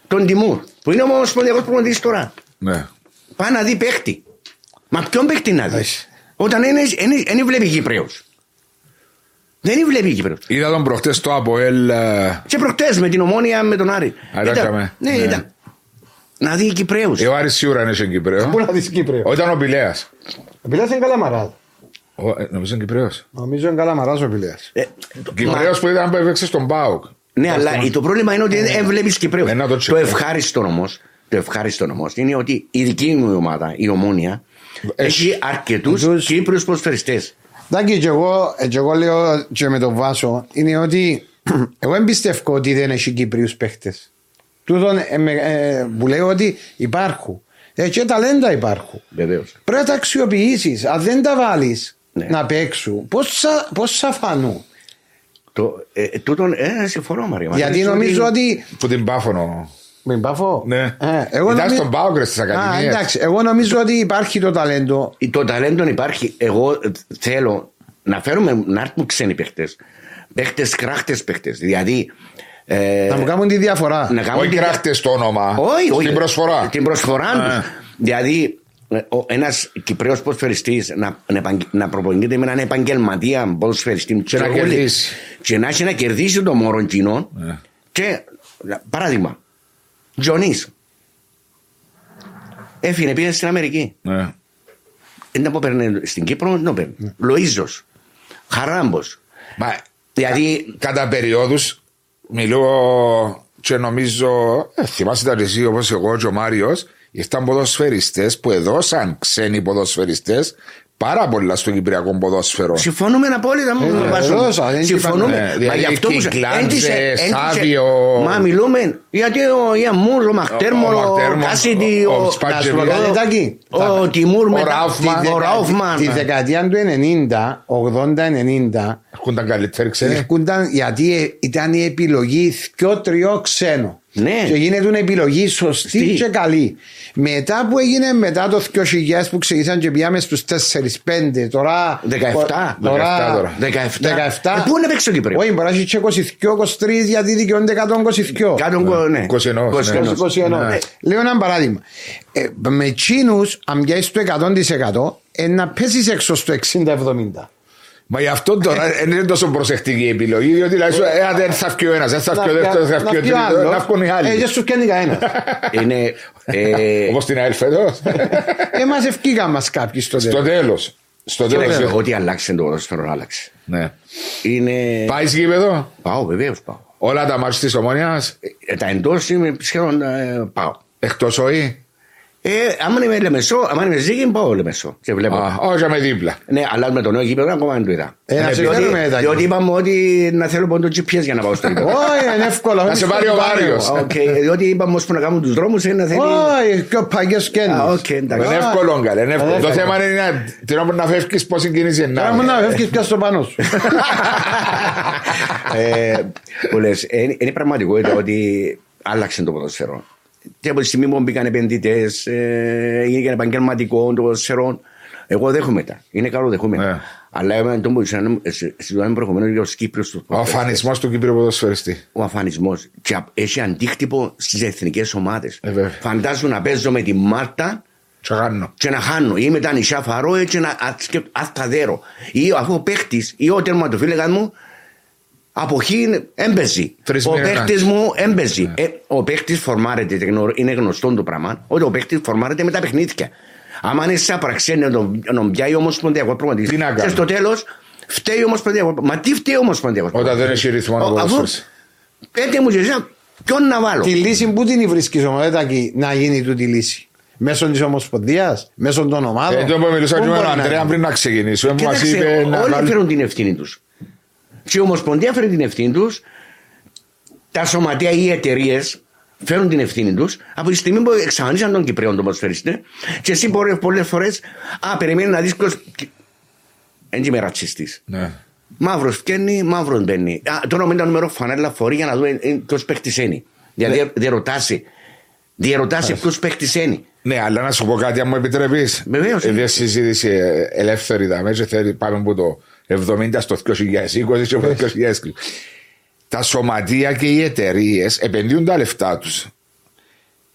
Speaker 3: τον Τιμούρ που είναι ο ομοσπονδιακός προπονητής τώρα.
Speaker 1: ναι.
Speaker 3: Πάει να δει παίχτη. Μα ποιον παίχτη να δει;
Speaker 2: Έχει.
Speaker 3: Όταν δεν βλέπει Κυπρέους. Δεν βλέπει Κυπρέους.
Speaker 1: Είδα τον προχτές στο ΑΠΟΕΛ. ε,
Speaker 3: Και προχτές με την ομόνια με τον Άρη.
Speaker 1: Α, ήταν καμε.
Speaker 3: ναι,
Speaker 1: Ναι.
Speaker 3: ήταν. Να δει Κυπρέους.
Speaker 1: ε, Ο Άρης σίγουρα είναι σε Κυπρέο.
Speaker 2: Πού να δεις Κύπριο.
Speaker 1: Όταν ο Πηλέας.
Speaker 2: Ο Πηλέας είναι καλαμαρά.
Speaker 1: Νομίζω είναι Κυπρέος.
Speaker 2: Νομίζω είναι καλαμαρά ο Πηλέας.
Speaker 3: Ε,
Speaker 1: Κυπρέος που ήταν που έπαιξε στον Πάουκ.
Speaker 3: Ναι, αλλά το πρόβλημα είναι ότι δεν βλέπεις Κυπρέους.
Speaker 1: Ε, να το
Speaker 3: Το
Speaker 1: τσεκάρω.
Speaker 3: ευχάριστο όμως το ευχάριστο όμως είναι ότι η δική μου ομάδα, η Ομόνια,
Speaker 1: Έχει.
Speaker 3: έχει αρκετούς
Speaker 2: Τους-
Speaker 3: Κύπριου ποδοσφαιριστές.
Speaker 2: Εντάξει, και εγώ, ε, και εγώ λέω και με τον Βάσο είναι ότι εγώ δεν πιστεύω ότι δεν έχει Κύπριους παίχτες. Τούτον ε, με- ε, που λέω ότι υπάρχουν. Ε, και ταλέντα υπάρχουν.
Speaker 3: Βεβαίως.
Speaker 2: Πρέπει να τα αξιοποιήσεις. Αν δεν τα βάλεις
Speaker 3: Ναι.
Speaker 2: να παίξουν, πώς θα, πώς θα φανούν.
Speaker 3: Το, ε, ε, τούτον, ε, συμφωνώ Μαρία. Μα
Speaker 2: Γιατί
Speaker 3: λες
Speaker 2: νομίζω ότι.
Speaker 1: Που την πάφωνο.
Speaker 2: Μην πάφω;
Speaker 1: Ναι.
Speaker 2: Ε, εγώ
Speaker 1: Ήταν
Speaker 2: νομι-
Speaker 1: στον Πάοκ, ρε, στις
Speaker 2: Α,
Speaker 1: Ακαδημίες.
Speaker 2: εντάξει, εγώ νομίζω ότι υπάρχει το ταλέντο.
Speaker 3: Το ταλέντο υπάρχει. Εγώ ε, θέλω να φέρουμε να έρθουν ξένοι παίχτες. Παίχτες, κράχτες παίχτες. Δηλαδή. Ε,
Speaker 2: Να μου κάνουν τη διαφορά.
Speaker 3: να κάνουν
Speaker 1: Όχι
Speaker 3: τη-
Speaker 1: κράχτες στο όνομα.
Speaker 3: Όχι, όχι.
Speaker 1: Στην προσφορά.
Speaker 3: Την προσφορά
Speaker 1: Α.
Speaker 3: τους. Δηλαδή, ένας Κυπρέος ποδοσφαιριστής να, να, επαγγε- να προπονείται με έναν επαγγελματία ποδοσφαιριστή
Speaker 1: Και να
Speaker 3: όλοι-
Speaker 1: κερδίσει.
Speaker 3: Και να έχει να κερδίσει το μόρο κοινό.
Speaker 1: Ναι.
Speaker 3: Και παράδειγμα, Τζονί. Έφυγε, πήγε στην Αμερική.
Speaker 1: Ναι.
Speaker 3: Δεν τα παίρνει στην Κύπρο, δεν το παίρνει. Λοίζος. Χαράμπος.
Speaker 1: Μα
Speaker 3: Δηλαδή,
Speaker 1: κατά περιόδους μιλώ και νομίζω. Ε, θυμάσαι τα εσύ όπως εγώ και ο Μάριος. Ήρθαν ποδοσφαιριστές που έδωσαν ξένοι ποδοσφαιριστές πάρα πολλά στο κυπριακό ποδόσφαιρο.
Speaker 3: συμφωνούμε απόλυτα μου.
Speaker 2: Ε,
Speaker 3: Βάσο.
Speaker 2: έδωσα, δεν
Speaker 3: Συμφωνούμε.
Speaker 1: είπα, ναι,
Speaker 3: Μα
Speaker 1: δηλαδή
Speaker 3: γι' αυτό που σε-
Speaker 1: Κυκλάντζε,
Speaker 3: έντυσε- έντυσε-
Speaker 1: Σάβιο.
Speaker 3: Μα μιλούμε γιατί ο Ιαμούρ, ο Μαχτέρμο,
Speaker 1: Ο
Speaker 3: ο
Speaker 1: Μαχτέρμο,
Speaker 3: Κάσιτι,
Speaker 1: ο- ο
Speaker 3: ο
Speaker 1: Σπάτζεβιτ.
Speaker 2: Να σου πω κάτι, Τάκη.
Speaker 3: ο Τιμούρ
Speaker 1: ο
Speaker 3: μετά.
Speaker 1: Ράουφμαν.
Speaker 3: Ο Ράουφμαν.
Speaker 2: Τη δεκαετία του 90, 80-90,
Speaker 1: Έρχονταν καλύτεροι ξένοι.
Speaker 2: έρχονταν γιατί ε, ήταν η επιλογή δυο-τριό ξένο.
Speaker 3: Ναι.
Speaker 2: Και γίνεται μια επιλογή σωστή
Speaker 3: Τι.
Speaker 2: και καλή. Μετά που έγινε μετά το 2000 που ξεκίνησαν και πήγαμε στους 4-5, τώρα.
Speaker 3: 17.
Speaker 2: Τώρα,
Speaker 1: 17 τώρα.
Speaker 3: 17.
Speaker 2: 17.
Speaker 3: Ε, πού είναι παίξει ο Κύπριο.
Speaker 2: Όχι, μπορεί να έχει και 22-23 γιατί δικαιούνται 122.
Speaker 3: Κάτω, ναι.
Speaker 1: 21,
Speaker 3: 21.
Speaker 2: 21.
Speaker 1: Ναι.
Speaker 2: Λέω ένα παράδειγμα. Ε, με τσίνους, αν πιάσει το 100%, ε, να πέσεις έξω στο 60-70.
Speaker 1: Μα γι' αυτό τώρα δεν είναι τόσο προσεκτική η επιλογή, διότι λέει σου, ε, δεν θα βγει ο ένας, δεν θα βγει ο δεύτερο, δεν θα βγει ο τρίτο, να βγουν οι
Speaker 2: Ε,
Speaker 1: άλλοι.
Speaker 2: δεν σου πιάνει κανένα.
Speaker 3: Είναι. ε,
Speaker 1: Όπως την ΑΕΛ φέτο.
Speaker 2: Ε, μας ευκήγαν μας κάποιοι στο
Speaker 1: Στο
Speaker 2: τέλος.
Speaker 1: τέλος. Στο
Speaker 3: κοίταξε,
Speaker 1: τέλος.
Speaker 3: Ό,τι αλλάξει το ποδόσφαιρο άλλαξε.
Speaker 1: Ναι.
Speaker 3: Είναι.
Speaker 1: Πάει γήπεδο.
Speaker 3: Πάω, βεβαίως πάω.
Speaker 1: Όλα τα μάτια της ομονία
Speaker 3: Ε, Τα εντός είμαι σχεδόν ε, πάω.
Speaker 1: εκτός όχι.
Speaker 3: Ε, άμα είμαι Λεμεσό, άμα είμαι Ζήγη, πάω Λεμεσό. Και βλέπω.
Speaker 1: Α, Όχι με δίπλα.
Speaker 3: Ναι, αλλά με το νέο γήπεδο ακόμα δεν το είδα.
Speaker 2: Ε, να
Speaker 1: Ε,
Speaker 2: σε
Speaker 1: διότι-
Speaker 2: φέρουμε τα
Speaker 3: Διότι είπαμε ότι να θέλω πόντο GPS για να πάω στο γήπεδο.
Speaker 2: Όχι, είναι εύκολο.
Speaker 1: Να σε πάρει ο Μάριος.
Speaker 3: Οκ, διότι είπαμε ώσπου να κάνουν τους δρόμους είναι να θέλει...
Speaker 2: Όχι, πιο παγιές σκένες.
Speaker 3: Α, οκ, εντάξει.
Speaker 1: Είναι
Speaker 2: Α,
Speaker 1: εύκολο, καλέ. είναι εύκολο.
Speaker 2: ε,
Speaker 1: Το
Speaker 2: εύκολο.
Speaker 1: θέμα είναι να- την ώρα που να φεύγεις, πώς συγκινήσει να
Speaker 2: Τώρα μου να φεύγεις πια στο πάνω σου.
Speaker 3: Ε, Που λες, είναι είναι πραγματικότητα ότι άλλαξε το ποδοσφαίρο. Και από τη στιγμή που μπήκαν επενδυτές, ε, έγινε επαγγελματικό το ποδοσφαιρό. Εγώ δέχομαι τα. Είναι καλό δεχόμενο.
Speaker 1: Ναι.
Speaker 3: Αλλά εμένα το που συζητάμε προηγουμένως για τους Κύπριους τους
Speaker 1: Ο αφανισμός του Κύπριου ποδοσφαιριστή.
Speaker 3: ο αφανισμός και α- έχει αντίκτυπο στις εθνικές ομάδες.
Speaker 1: Ε, βέβαια.
Speaker 3: Φαντάζομαι να παίζω με τη Μάρτα
Speaker 1: Τσαγάνο.
Speaker 3: και να χάνω ή με τα νησιά Φαρόε και να ασταδέρω. Ή αφού ο παίχτη ή ο τερματοφύλακα μου από χ έμπαιζε.
Speaker 1: Τρεις
Speaker 3: Ο
Speaker 1: μήνες
Speaker 3: παίχτη
Speaker 1: κάνεις.
Speaker 3: μου έμπαιζε. Ε, ο παίχτη φορμάρεται, γνω- είναι γνωστό το πράγμα, ότι ο παίχτη φορμάρεται με τα παιχνίδια. Άμα είναι σαν πραξία να τον, να τον πιάει ο Ομοσπονδιακό προγραμματιστή.
Speaker 1: Τι να
Speaker 3: Και
Speaker 1: κάνει.
Speaker 3: στο τέλος φταίει ο Ομοσπονδιακό. Μα τι φταίει ο Ομοσπονδιακό.
Speaker 1: Όταν δεν έχει ρυθμό ο
Speaker 3: Αφού
Speaker 1: ποδοσφαιριστής.
Speaker 3: πέτε μου και εσένα, ποιον να βάλω;
Speaker 2: Τη λύση που την βρίσκεις όμως, Τάκη, να γίνει τούτη λύση. Μέσω της Ομοσπονδίας, μέσω των ομάδων.
Speaker 1: Ε, το που μιλούσα
Speaker 2: Πού
Speaker 1: και με τον
Speaker 2: μπορεί να
Speaker 1: Αντρέα
Speaker 2: γίνει;
Speaker 1: πριν να ξεκινήσουμε. Μας
Speaker 3: Κοίταξε,
Speaker 1: είπε να
Speaker 3: όλοι
Speaker 1: βάλει-
Speaker 3: φέρουν την ευθύνη τους. Και η Ομοσπονδία φέρει την ευθύνη τους, τα σωματεία ή οι εταιρείες φέρουν την ευθύνη τους από τη στιγμή που εξαφανίσαν τον Κυπρέο τον ποδοσφαιριστή και εσύ πολλές φορές, Α, περιμένει να δει ποιο. Δεν είμαι ρατσιστής.
Speaker 1: Ναι.
Speaker 3: Μαύρος φτιάχνει, μαύρο μπαίνει. Α, τώρα με το νούμερο φανέλα φορεί για να δούμε ποιος παίχτης είναι. Δηλαδή διαρωτάσει. Διαρωτάσει ποιος παίχτης είναι.
Speaker 1: Ναι, αλλά να σου πω κάτι, αν μου επιτρέπει.
Speaker 3: Βεβαίως.
Speaker 1: Επειδή συζήτηση ε, ελεύθερη δαμές, και θέλει πάμε από το 70 στο 2020 και από το 2020. Τα σωματεία και οι εταιρείες επενδύουν τα λεφτά τους.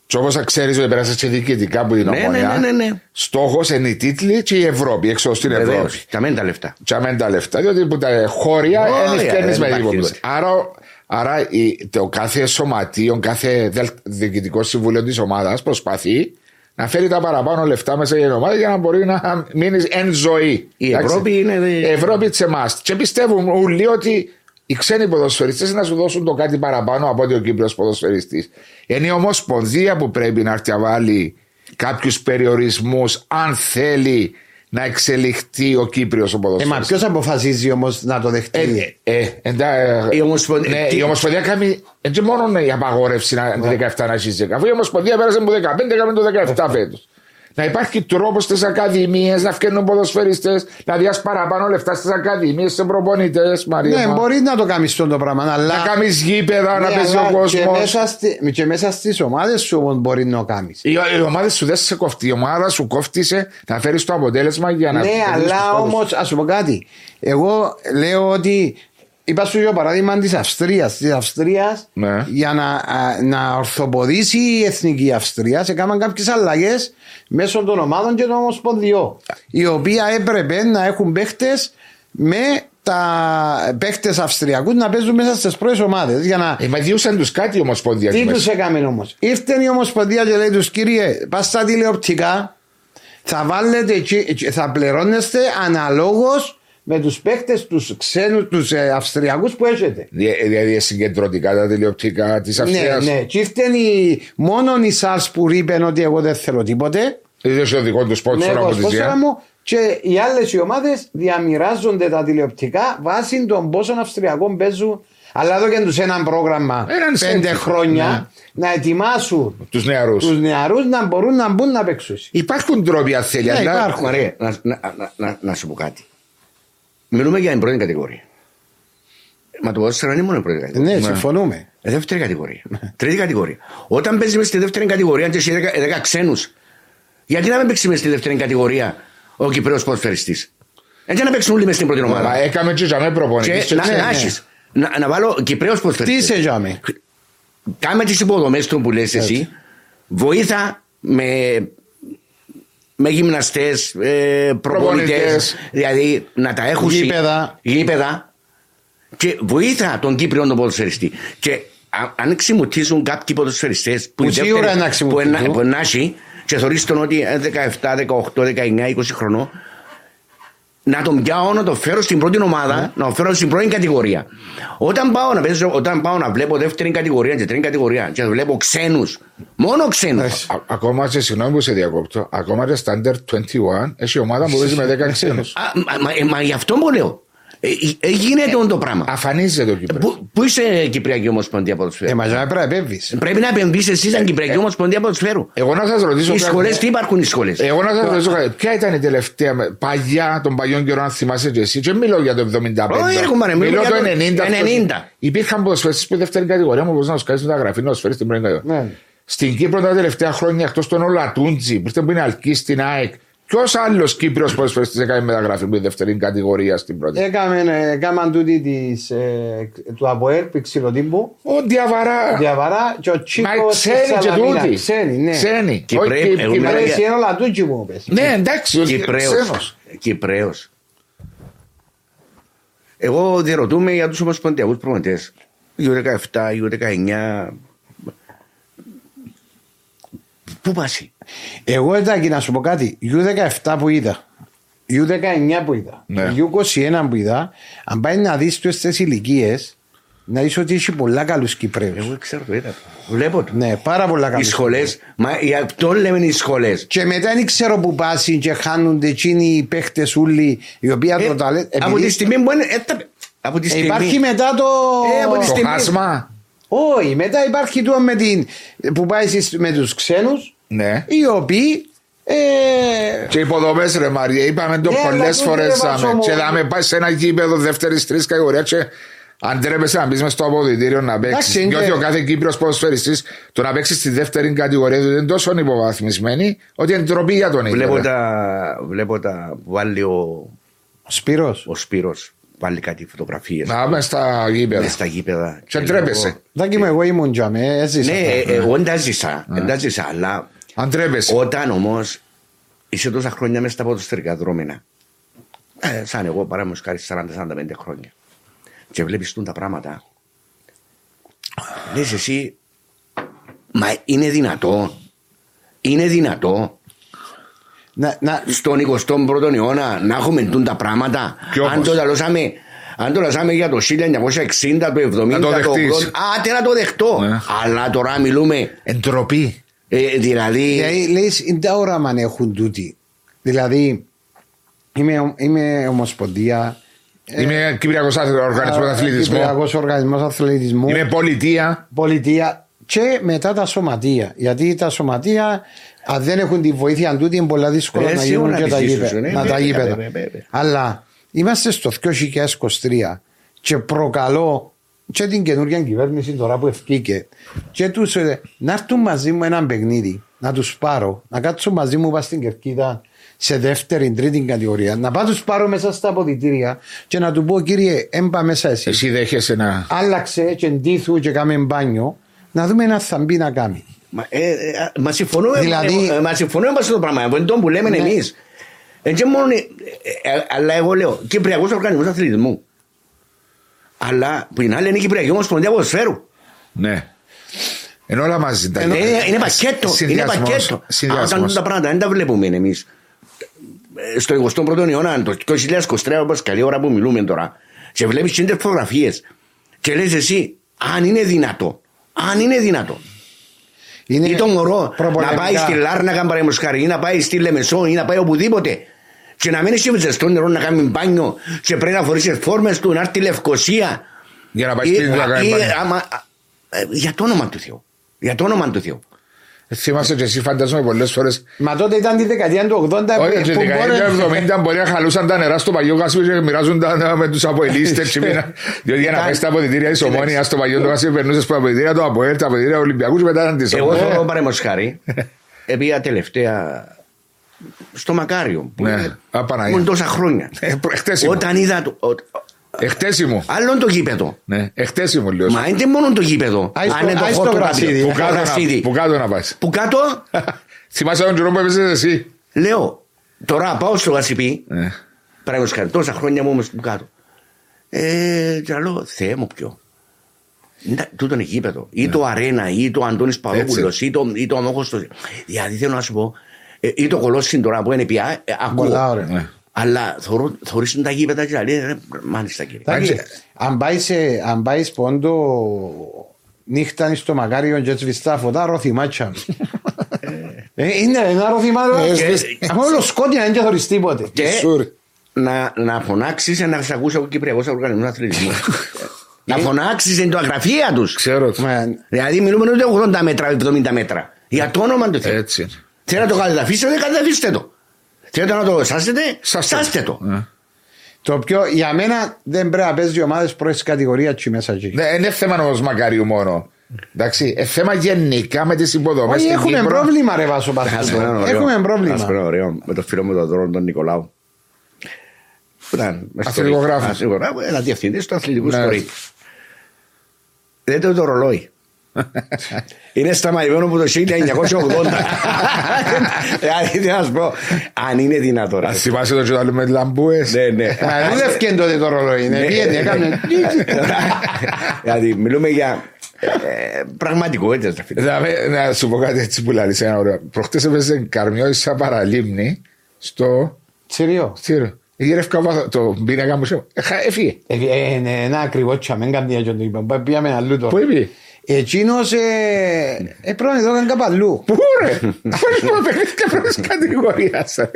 Speaker 1: Και όπως ξέρεις, ότι πέρασε και διοικητικά από την
Speaker 3: Ναι,
Speaker 1: ομονία.
Speaker 3: ναι, ναι, ναι, ναι.
Speaker 1: Στόχος είναι οι τίτλοι και η Ευρώπη, έξω στην
Speaker 3: Βεβαίως.
Speaker 1: Ευρώπη.
Speaker 3: Τα μένει τα λεφτά.
Speaker 1: Τι αμέν τα λεφτά, διότι που τα χώρια
Speaker 3: Χώρια,
Speaker 1: δεν φτιάχνει
Speaker 3: δεν
Speaker 1: με
Speaker 3: υπάρχει
Speaker 1: τίποτα.
Speaker 3: τίποτα.
Speaker 1: Άρα, άρα η- το κάθε σωματείο, κάθε δελ- διοικητικό συμβούλιο της ομάδας προσπαθεί να φέρει τα παραπάνω λεφτά μέσα για την ομάδα για να μπορεί να μείνεις εν ζωή.
Speaker 3: Η
Speaker 1: Εντάξει.
Speaker 3: Ευρώπη είναι-
Speaker 1: Η Ευρώπη τη εμά. Και πιστεύουν όλοι ότι οι ξένοι ποδοσφαιριστές να σου δώσουν το κάτι παραπάνω από ότι ο Κύπριος ποδοσφαιριστής. Είναι η Ομοσπονδία που πρέπει να έρθει να βάλει κάποιους περιορισμούς αν θέλει να εξελιχθεί ο Κύπριος ο
Speaker 2: Ε,
Speaker 1: ποδοσφαιριστής.
Speaker 2: μα ποιος αποφασίζει όμως να το δεχτεί;
Speaker 1: Ε, ε, εντά, ε,
Speaker 3: Η Ομοσπονδία-
Speaker 1: Ναι,
Speaker 3: τι-
Speaker 1: η Ομοσπονδία κάνει. Έτσι μόνο η απαγόρευση να,
Speaker 3: Ναι.
Speaker 1: το 17 να ζει. Αφού η Ομοσπονδία πέρασε από 15, έκαμε το 17 φέτος. Να υπάρχει τρόπος στις ακαδημίες να φτιάχνουν ποδοσφαιριστές, να διάσει παραπάνω λεφτά στις ακαδημίες, σε προπονητέ, Μαρία.
Speaker 2: Ναι,
Speaker 1: μου.
Speaker 2: μπορείς να το κάνεις αυτό το πράγμα, αλλά.
Speaker 1: Να κάνεις γήπεδα, να
Speaker 2: Ναι,
Speaker 1: παίζει
Speaker 2: αλλά
Speaker 1: ο κόσμος.
Speaker 2: Και μέσα, στη, και μέσα στις ομάδες σου όμως μπορείς να το κάνεις.
Speaker 1: Η, η ομάδα σου δεν σε κοφτεί. Η ομάδα σου κόφτησε να φέρεις το αποτέλεσμα για να
Speaker 2: Ναι,
Speaker 1: κερδίσεις
Speaker 2: αλλά
Speaker 1: τους πόντους.
Speaker 2: όμως, ας σου πω κάτι. Εγώ λέω ότι. Είπα σου για παράδειγμα της Αυστρίας. Της Αυστρίας,
Speaker 1: Ναι.
Speaker 2: για να, α, να ορθοποδήσει η εθνική Αυστρία, έκαναν κάποιες αλλαγές μέσω των ομάδων και των ομοσπονδιών. Οι οποία έπρεπε να έχουν παίχτες με τα παίχτες Αυστριακούς να παίζουν μέσα στις πρώτες ομάδες. Για να
Speaker 1: Ε, μα διούσαν τους κάτι η Ομοσπονδία.
Speaker 2: τι
Speaker 1: εκεί
Speaker 2: τους
Speaker 1: μέσα.
Speaker 2: έκαμε όμως; Ήρθε η Ομοσπονδία και λέει τους κύριε, πας στα τηλεοπτικά, θα βάλετε, εκεί- εκεί- θα πληρώνεστε αναλόγως με τους παίκτες, τους ξένους, τους ε, Αυστριακούς που έχετε.
Speaker 1: Δια- Δηλαδή συγκεντρωτικά τα τηλεοπτικά της
Speaker 2: Ναι,
Speaker 1: Αυστρίας.
Speaker 2: ναι. Και ήρθε η, μόνο η ΣΑΡΣ που είπε ότι εγώ δεν θέλω τίποτε.
Speaker 1: Είδε το δικό του σπότσο
Speaker 2: Ναι,
Speaker 1: από
Speaker 2: εγώ
Speaker 1: της
Speaker 2: σπόσορα
Speaker 1: Ζία.
Speaker 2: μου και οι άλλες οι ομάδες διαμοιράζονται τα τηλεοπτικά βάσει των πόσων Αυστριακών παίζουν. Αλλά εδώ και τους ένα πρόγραμμα
Speaker 1: Έναν
Speaker 2: πέντε
Speaker 1: σέντ.
Speaker 2: χρόνια να ετοιμάσουν
Speaker 1: Τους νεαρούς.
Speaker 2: τους νεαρούς να μπορούν να μπουν να παίξουν.
Speaker 1: Υπάρχουν τρόποι αν θέλει.
Speaker 2: Ναι,
Speaker 1: αλλά-
Speaker 2: υπάρχουν.
Speaker 3: Μαρία, να, να, να, να, να σου πω κάτι. Μιλούμε για την πρώτη κατηγορία. Μα το ποδόσφαιρο δεν είναι μόνο η πρώτη κατηγορία.
Speaker 2: Ναι, συμφωνούμε.
Speaker 3: Ε, δεύτερη κατηγορία. Τρίτη κατηγορία. Όταν παίζει μέσα στη δεύτερη κατηγορία και έχει 10 ξένους, γιατί να μην παίξει μέσα στη δεύτερη κατηγορία ο Κυπρέος ποδοσφαιριστής; Έτσι να παίξουν όλοι μέσα στην πρώτη
Speaker 1: Μα
Speaker 3: ομάδα.
Speaker 1: έκαμε και για με προπονητής
Speaker 3: Και
Speaker 1: και
Speaker 3: να,
Speaker 1: ξέρει.
Speaker 3: να, έχεις- να, να βάλω Κυπρέος
Speaker 2: Τι
Speaker 3: ποδοσφαιριστή.
Speaker 2: είσαι, Τζάμι.
Speaker 3: Κάμε τις υποδομές του που λες εσύ. Βοήθα με, με γυμναστές, ε, προπονητές.
Speaker 1: Προπονητές.
Speaker 3: Δηλαδή να τα έχουν.
Speaker 2: Γήπεδα.
Speaker 3: γήπεδα. Και βοήθα τον Κύπριο τον ποδοσφαιριστή. Και α- αν ξημουτίζουν κάποιοι ποδοσφαιριστές που,
Speaker 2: Που
Speaker 3: η
Speaker 2: σίγουρα
Speaker 3: δεύτερη-
Speaker 2: να
Speaker 3: που,
Speaker 2: ξημουτίζουν.
Speaker 3: ενα- που ενάχει και θεωρείς τον ότι είναι 17, 18, 19, 20 χρονών να τον πιάω να τον φέρω στην πρώτη ομάδα,
Speaker 2: Ναι.
Speaker 3: να τον φέρω στην πρώτη κατηγορία. Όταν πάω να, παίζω, όταν πάω να βλέπω δεύτερη κατηγορία και τρίτη κατηγορία και βλέπω ξένους, μόνο ξένους.
Speaker 2: Έχει.
Speaker 1: Α- Ακόμα και συγγνώμη που σε διακόπτω, ακόμα και στα under 21 έχει ομάδα που παίζει με 10 ξένους.
Speaker 3: μα, μα, μα γι' αυτό που λέω. Ε, ε, γίνεται όντω το πράγμα.
Speaker 1: Αφανίζεται ο Κύπρο.
Speaker 3: Πού, πού είσαι Κυπριακή Ομοσπονδία Ποδοσφαίρου;
Speaker 2: Ε, μα πρέπει να επέμβεις.
Speaker 3: Πρέπει να επενδύσει εσύ σαν Κυπριακή Ομοσπονδία Ποδοσφαίρου.
Speaker 1: Εγώ να σας ρωτήσω.
Speaker 3: Οι
Speaker 1: κάτι.
Speaker 3: σχολές, τι υπάρχουν οι σχολές;
Speaker 1: Εγώ να σας ρωτήσω κάτι. Ποια ήταν η τελευταία με- παλιά των παλιών καιρών, αν θυμάσαι και εσύ, και μιλώ για το 75.
Speaker 3: Όχι, ρε κουμπάρε, μιλώ
Speaker 1: μιλώ
Speaker 3: για
Speaker 1: το
Speaker 3: το
Speaker 1: 90.
Speaker 3: 90.
Speaker 1: Υπήρχαν ποδοσφαιριστές που η δεύτερη κατηγορία μου μπορούσαν να σου κάνεις μεταγραφή να σου φέρεις στην πρώτη κατηγορία.
Speaker 2: Ναι.
Speaker 1: Στην Κύπρο τα τελευταία χρόνια εκτός των Ολατούντζη, πριν που είναι αλκή στην ΑΕΚ, ποιος άλλος Κύπριος ποδοσφαιριστή έκανε μεταγραφή με δεύτερη κατηγορία στην πρώτη;
Speaker 2: Έκαμε, έκαναν τούτη της, ε, του ΑΠΟΕΛ, Πιξιλοτύμπου,
Speaker 1: Ο Διαβαρά.
Speaker 2: Διαβαρά και ο
Speaker 1: Μα
Speaker 2: Τσίκος της
Speaker 1: ξένοι και
Speaker 2: Σαλαμίνα.
Speaker 1: τούτοι.
Speaker 2: Ξένοι, ναι.
Speaker 1: Ξένοι.
Speaker 3: Κυπρέοι,
Speaker 1: Όχι,
Speaker 3: εγώ
Speaker 1: Κυπρέοι.
Speaker 3: μιλάω
Speaker 2: Εσύ είναι όλα τούτοι μου πες.
Speaker 1: Ναι, εντάξει, ο
Speaker 3: Κυπρέος.
Speaker 1: ξένος.
Speaker 3: Κυπρέος. Εγώ διαρωτούμε για τους ομοσπονδιακούς προμετές. U17, U19. Πού πάσει.
Speaker 2: Εγώ εντάξει να σου πω κάτι. U17 που είδα. U19 που είδα.
Speaker 1: Ναι.
Speaker 2: U21 που είδα. Αν πάει να δεις τους στις ηλικίες να είσαι ότι έχει πολλά καλούς Κυπρέους.
Speaker 3: Εγώ ξέρω το είδα. Βλέπω το.
Speaker 2: Ναι, πάρα πολλά
Speaker 3: Οι
Speaker 2: καλούς.
Speaker 3: σχολές, μα γι' αυτό λέμε οι σχολές.
Speaker 2: Και μετά δεν ξέρω που πάσουν και χάνονται εκείνοι οι παίχτες ούλοι οι οποίοι
Speaker 3: Ε,
Speaker 2: το ταλέντ.
Speaker 3: από τη στιγμή που είναι. ε, τα- Από τη
Speaker 2: Ε,
Speaker 3: στιγμή.
Speaker 2: Υπάρχει μετά το.
Speaker 3: Ε, από τη
Speaker 1: Το
Speaker 3: στιγμή-
Speaker 1: χάσμα.
Speaker 2: Όχι, μετά υπάρχει το με την. που πάει εσείς με τους ξένους
Speaker 1: Ναι.
Speaker 2: οι οποίοι. Ε,
Speaker 1: Και υποδομές, ρε Μαρία, είπαμε το
Speaker 2: Ναι, αλλά
Speaker 1: πολλές
Speaker 2: τούτο
Speaker 1: φορές.
Speaker 2: είναι βάζω
Speaker 1: Και
Speaker 2: μόνο.
Speaker 1: δάμε πάει σε ένα γήπεδο δεύτερης τρίτη κατηγορία και αν τρέπεσαι να μπεις μες στο αποδητήριο να παίξεις.
Speaker 2: Εντάξει, είναι-
Speaker 1: Διότι ο κάθε Κύπριος ποδοσφαιριστής το να παίξεις στη δεύτερη κατηγορία του είναι τόσο υποβαθμισμένη ότι είναι ντροπή για τον ίδιο.
Speaker 3: Βλέπω
Speaker 1: ρε.
Speaker 3: τα, βλέπω τα που βάλει ο,
Speaker 2: ο Σπύρος.
Speaker 3: ο Σπύρος βάλει κάτι φωτογραφίες
Speaker 1: Να πάμε στα γήπεδα.
Speaker 3: μες στα γήπεδα.
Speaker 1: Και
Speaker 3: λέω,
Speaker 1: ντρέπεσαι.
Speaker 2: Δάκι μου, εγώ ήμουν τζαμέ, έζησα.
Speaker 3: Ναι, ε, εγώ δεν τα ζήσα, δεν τα ζήσα, αλλά
Speaker 1: Αν τρέπεσαι.
Speaker 3: όταν όμως είσαι τόσα χρόνια μέσα στα ποδοσφαιρικά δρόμενα, ε, σαν εγώ παράδειγμα χάρη 40-45 χρόνια, και βλέπεις τούν τα πράγματα, λες εσύ, μα είναι δυνατό, είναι δυνατό
Speaker 2: Να, να,
Speaker 3: στον 21ο αιώνα να έχουμε τούν τα πράγματα.
Speaker 1: Κι όμως.
Speaker 3: Αν το λαλώσαμε, αν το λαλώσαμε για το 1960, το 70,
Speaker 1: Να το
Speaker 3: το
Speaker 1: δεχτείς.
Speaker 3: 80, άτε να το δεχτώ.
Speaker 1: Ναι.
Speaker 3: Αλλά τώρα μιλούμε,
Speaker 1: Εντροπή.
Speaker 3: ε, δηλαδή,
Speaker 2: δηλαδή, λες, είναι τα όραμα να έχουν τούτοι. Δηλαδή, είμαι, είμαι ομοσπονδία.
Speaker 1: Είμαι Κυπριακός Οργανισμός Αθλητισμού.
Speaker 2: Κυπριακός Οργανισμός Αθλητισμού.
Speaker 1: Είμαι πολιτεία.
Speaker 2: πολιτεία και μετά τα σωματεία. Γιατί τα σωματεία, αν δεν έχουν τη βοήθεια τούτη, είναι πολύ δύσκολο
Speaker 3: Ε,
Speaker 2: να
Speaker 3: σίγουρα
Speaker 2: γίνουν και τα
Speaker 3: να
Speaker 2: γήπεδα.
Speaker 3: ζήσουν, ε,
Speaker 2: να τα
Speaker 3: βέβαια,
Speaker 2: γήπεδα.
Speaker 3: βέβαια, βέβαια.
Speaker 2: Αλλά είμαστε στο 2023 και προκαλώ και την καινούργια κυβέρνηση τώρα που ευκήκε και τους ε, να έρθουν μαζί μου ένα παιχνίδι, να τους πάρω, να κάτσουν μαζί μου πας στην Κερκίδα σε δεύτερη, τρίτη κατηγορία, να πάω τους πάρω μέσα στα αποδητήρια και να του πω κύριε έμπα μέσα εσύ
Speaker 1: Εσύ δέχεσαι να.
Speaker 2: άλλαξε και ντύθου και κάμε μπάνιο να δούμε ένα θα μπει να κάνει.
Speaker 3: Μα, ε, ε, μα συμφωνούμε,
Speaker 2: Δηλαδή-
Speaker 3: ε, ε, μα συμφωνούμε με αυτό το πράγμα. Είναι το που λέμε
Speaker 2: Ναι.
Speaker 3: εμείς. Ε, και μόνο, ε, ε, αλλά εγώ λέω Κυπριακός Οργανισμός Αθλητισμού. Αλλά που είναι άλλη είναι η Κυπριακή Ομοσπονδία Ποδοσφαίρου.
Speaker 1: Ναι. Εν όλα μαζί. τα-
Speaker 3: Ε, είναι πακέτο. Είναι
Speaker 1: Συνδυασμός.
Speaker 3: πακέτο. Α,
Speaker 1: Συνδυασμός.
Speaker 3: Όταν τα πράγματα δεν τα βλέπουμε εμείς. Στο 21ο αιώνα, το 2023, όπως καλή ώρα που μιλούμε τώρα, και βλέπεις τις φωτογραφίες και λες εσύ, αν είναι δυνατό, αν είναι δυνατό,
Speaker 2: Είναι
Speaker 3: ή το μωρό να
Speaker 2: προπολεμικά.
Speaker 3: πάει στη Λάρνακα παραδείγματος χάρη, ή να πάει στη Λεμεσό ή να πάει οπουδήποτε και να μην έχει ζεστό νερό να κάνει μπάνιο και πρέπει να φορήσει τις φόρμες του να έρθει τη Λευκοσία.
Speaker 1: Για να πάει
Speaker 3: Ή-
Speaker 1: σπίτι του να κάνει
Speaker 3: ή-
Speaker 1: μπάνιο.
Speaker 3: άμα- ε, Για το όνομα του Θεού. Για το όνομα του Θεού.
Speaker 1: Ε, Θυμάσαι και εσύ φαντάζομαι πολλές φορέ.
Speaker 2: Μα τότε ήταν τη δεκαετία του 80
Speaker 1: Όχι,
Speaker 2: που
Speaker 1: και τη
Speaker 2: μπορεί-
Speaker 1: δεκαετία του 70 μπορεί να χαλούσαν τα νερά στο παγιό γάσι και μοιράζουν τα με τους αποελίστες. Διότι για να πάει στα αποδητήρια της ομόνιας στο παγιό του γάσι περνούσες στα αποδητήρια του Αποέλ, τα αποδητήρια Ολυμπιακούς και μετά ήταν της
Speaker 3: Εγώ
Speaker 1: ομόνιας.
Speaker 3: θέλω παραδείγματος χάρη, επία τελευταία στο Μακάριο. που
Speaker 1: Ναι,
Speaker 3: είναι-
Speaker 1: α, Παναγία.
Speaker 3: ήμουν τόσα χρόνια.
Speaker 1: Ε, προ- εχτέσιμο.
Speaker 3: Όταν είδα. Το- ο-
Speaker 1: Εχτέσιμο.
Speaker 3: Άλλον το γήπεδο.
Speaker 1: Ναι, εχτέσιμο λέω.
Speaker 3: Μα είναι μόνο το γήπεδο.
Speaker 2: Άι στο-
Speaker 3: Αν είναι το
Speaker 2: άι στο
Speaker 3: χόρτο
Speaker 2: γρασίδι.
Speaker 1: Που
Speaker 3: κάποιο.
Speaker 1: κάτω να-
Speaker 3: γρασίδι.
Speaker 1: Που κάτω να πα.
Speaker 3: Που κάτω,
Speaker 1: Θυμάσαι τον καιρό που έπαιζες εσύ;
Speaker 3: λέω, τώρα πάω στο Γασιπί,
Speaker 1: Ναι.
Speaker 3: πράγματος χάρη, τόσα χρόνια μου όμως που κάτω. Ε, και λέω, Θεέ μου ποιο. Είναι- Τούτο είναι γήπεδο. Ή το Αρένα, ή το Αντώνης Παδόπουλος, ή το, ή το Αμόχωστος. Δηλαδή θέλω να σου πω, ε, ή το Κολόσιν τώρα που είναι πια, ε,
Speaker 2: Πολλά
Speaker 3: ακούω.
Speaker 2: Ωραία.
Speaker 1: Ναι.
Speaker 3: Αλλά θωρώ- θωρείς τα γήπεδα και λέει, ρε, μάλιστα κύριε.
Speaker 2: Τάκη,
Speaker 1: Αν-
Speaker 2: Αν πάει σε- αν πάει πόντο νύχτα στο μακάριο και σβηστά φωτά ροθυμάτσα. Ε, Είναι ένα ροθυμάτο.
Speaker 3: Ε,
Speaker 2: Αφού όλο σκότεινο δεν και θωρείς τίποτε.
Speaker 3: Και
Speaker 1: Σουρ.
Speaker 3: να, να φωνάξεις να σε ακούσει ο Κυπριακός Οργανισμός Αθλητισμού. να φωνάξεις είναι το αγραφεία τους.
Speaker 1: Ξέρω. το.
Speaker 2: Μα,
Speaker 3: Δηλαδή μιλούμε ούτε 80 μέτρα, 70 μέτρα. Για το όνομα του Θεού.
Speaker 1: Έτσι είναι.
Speaker 3: Θέλετε να το καταδαφίσετε, καταδαφίστε το. Θέλετε να το σάσετε,
Speaker 1: Σάστε
Speaker 3: σάστε το.
Speaker 1: Ε.
Speaker 2: Το πιο, για μένα δεν πρέπει να παίζει ομάδες πρώτης κατηγορίας τσι μέσα εκεί.
Speaker 1: Ναι, είναι θέμα όμως μακάριου μόνο. Εντάξει, ε, θέμα γενικά με τις υποδομές.
Speaker 2: Όχι, έχουμε πρόβλημα, ρε Βάσο
Speaker 3: Ας πω ένα
Speaker 2: Πασχαλό.
Speaker 3: ωραίο-
Speaker 2: Έχουμε
Speaker 3: ας πω
Speaker 2: πρόβλημα.
Speaker 3: ένα ωραίο με το φίλο μου τον Δρόνο τον Νικολάου. Που ήταν μες στο
Speaker 1: Αθλητικογράφος.
Speaker 3: ring. Αθλητικογράφος, Ένα διευθυντή του αθλητικού
Speaker 1: Ναι.
Speaker 3: σκορή. Λέτε το ρολόι. Είναι σταματημένο από το 1980. Δηλαδή, τι να σου πω, αν είναι δυνατό. ρε.
Speaker 1: Α θυμάσαι το τζοτάλου με λαμπούες.
Speaker 3: Ναι, ναι.
Speaker 2: Α, Δεν ευκαιρία τότε το ρολόι. ναι, πήγαινε, έκανε.
Speaker 3: Δηλαδή, μιλούμε για ε, πραγματικότητες. ρε φίλε.
Speaker 1: Δηλαδή, να σου πω κάτι έτσι που λέει ένα ωραίο. Προχτές έπαιζε καρμιό σαν παραλίμνη στο
Speaker 2: Τσιριό.
Speaker 1: Τσίρο. Γύρευκα βάθο- το πίνακα μου σε. Έχα- Έφυγε.
Speaker 2: Ε, ε, ναι, Ένα ακριβό τσαμέν καμία και το είπα. Πήγαμε αλλού
Speaker 1: Πού
Speaker 2: τώρα.
Speaker 1: είπε;
Speaker 2: Εκείνος ε, ε, πρώτον εδώ ήταν κάπου αλλού.
Speaker 1: Πού ρε; Αφού είναι παιχνίδια πρώτη κατηγορίας.
Speaker 3: Ε,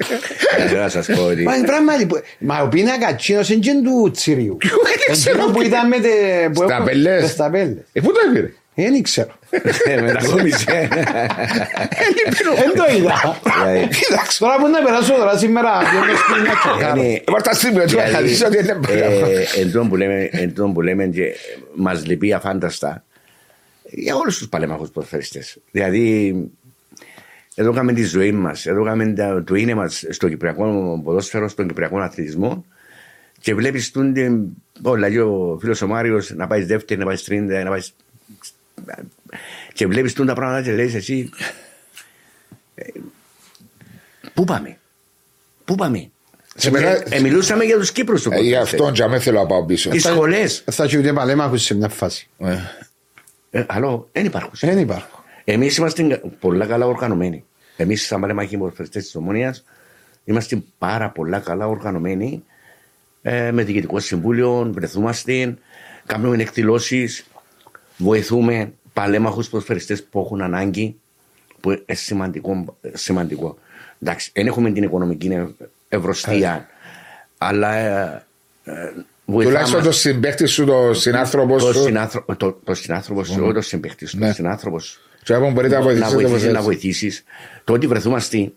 Speaker 3: Να σας πω ότι
Speaker 2: Μα είναι πράγματι που- Μα ο πίνακα εκείνος είναι και του Τσιριού.
Speaker 1: δεν ξέρω
Speaker 2: Εκείνο που
Speaker 1: τι-
Speaker 2: ήταν με τε- που
Speaker 1: Στα
Speaker 2: έχω-
Speaker 1: πελές.
Speaker 2: Στα πέλες.
Speaker 1: Ε, πού το έπειρε.
Speaker 2: Δεν ξέρω.
Speaker 3: ε, μετακόμισε.
Speaker 2: Δεν το είδα.
Speaker 3: Δηλαδή,
Speaker 1: Κοίταξε.
Speaker 2: Τώρα που να περάσω τώρα σήμερα βγαίνω στην να τσεκάρω.
Speaker 3: είναι-
Speaker 1: Είμαστε τα στιγμή ότι
Speaker 3: Δηλαδή,
Speaker 1: θα δεις ότι είναι πράγμα.
Speaker 3: ε, εν τω που λέμε- εν τω που λέμε και μας λυπεί αφάνταστα για όλους τους παλέμαχους ποδοσφαιριστές. Δηλαδή, εδώ κάνουμε τη ζωή μας, εδώ κάνουμε τα- το είναι μας στο κυπριακό ποδόσφαιρο, στον κυπριακό αθλητισμό και βλέπεις τον, όλα λέει ο φίλος ο Μάριος να πάει δεύτερη, να πάει τρίτη, να πάει... Και βλέπεις τον τα πράγματα και λες εσύ ε, Πού πάμε, πού πάμε.
Speaker 1: Σε μένα-
Speaker 3: Ε, μιλούσαμε για τους Κύπρους του
Speaker 1: Ε, Γι' αυτόν και αμέ θέλω να πάω πίσω.
Speaker 3: Οι σχολές.
Speaker 2: Θα και ούτε παλέμαχους σε μια φάση.
Speaker 1: Ε,
Speaker 3: Ε, Αλλό, δεν υπάρχουν.
Speaker 2: Δεν υπάρχουν.
Speaker 3: Εμείς είμαστε πολλά καλά οργανωμένοι. Εμείς, σαν παλέμαχοι μορφωτέ της Ομόνια, είμαστε πάρα πολλά καλά οργανωμένοι. Ε, με διοικητικό συμβούλιο, βρεθούμαστε, κάνουμε εκδηλώσεις, βοηθούμε παλέμαχους ποδοσφαιριστές που έχουν ανάγκη, που είναι σημαντικό. σημαντικό. Εντάξει, δεν έχουμε την οικονομική ευρωστία, αλλά ε, ε, βοηθάμε.
Speaker 1: Τουλάχιστον το συμπέχτη σου, το συνάνθρωπο
Speaker 3: Το
Speaker 1: σου.
Speaker 3: συνάνθρω- το- το συνάνθρωπο σου, όχι το συμπαίχτη σου,
Speaker 1: Ναι.
Speaker 3: το συνάνθρωπο σου.
Speaker 1: Και όπου μπορείτε να
Speaker 3: Να
Speaker 1: βοηθήσετε.
Speaker 3: βοηθήσεις,
Speaker 1: βοηθάτε.
Speaker 3: να βοηθήσεις. Το ότι βρεθούμαστε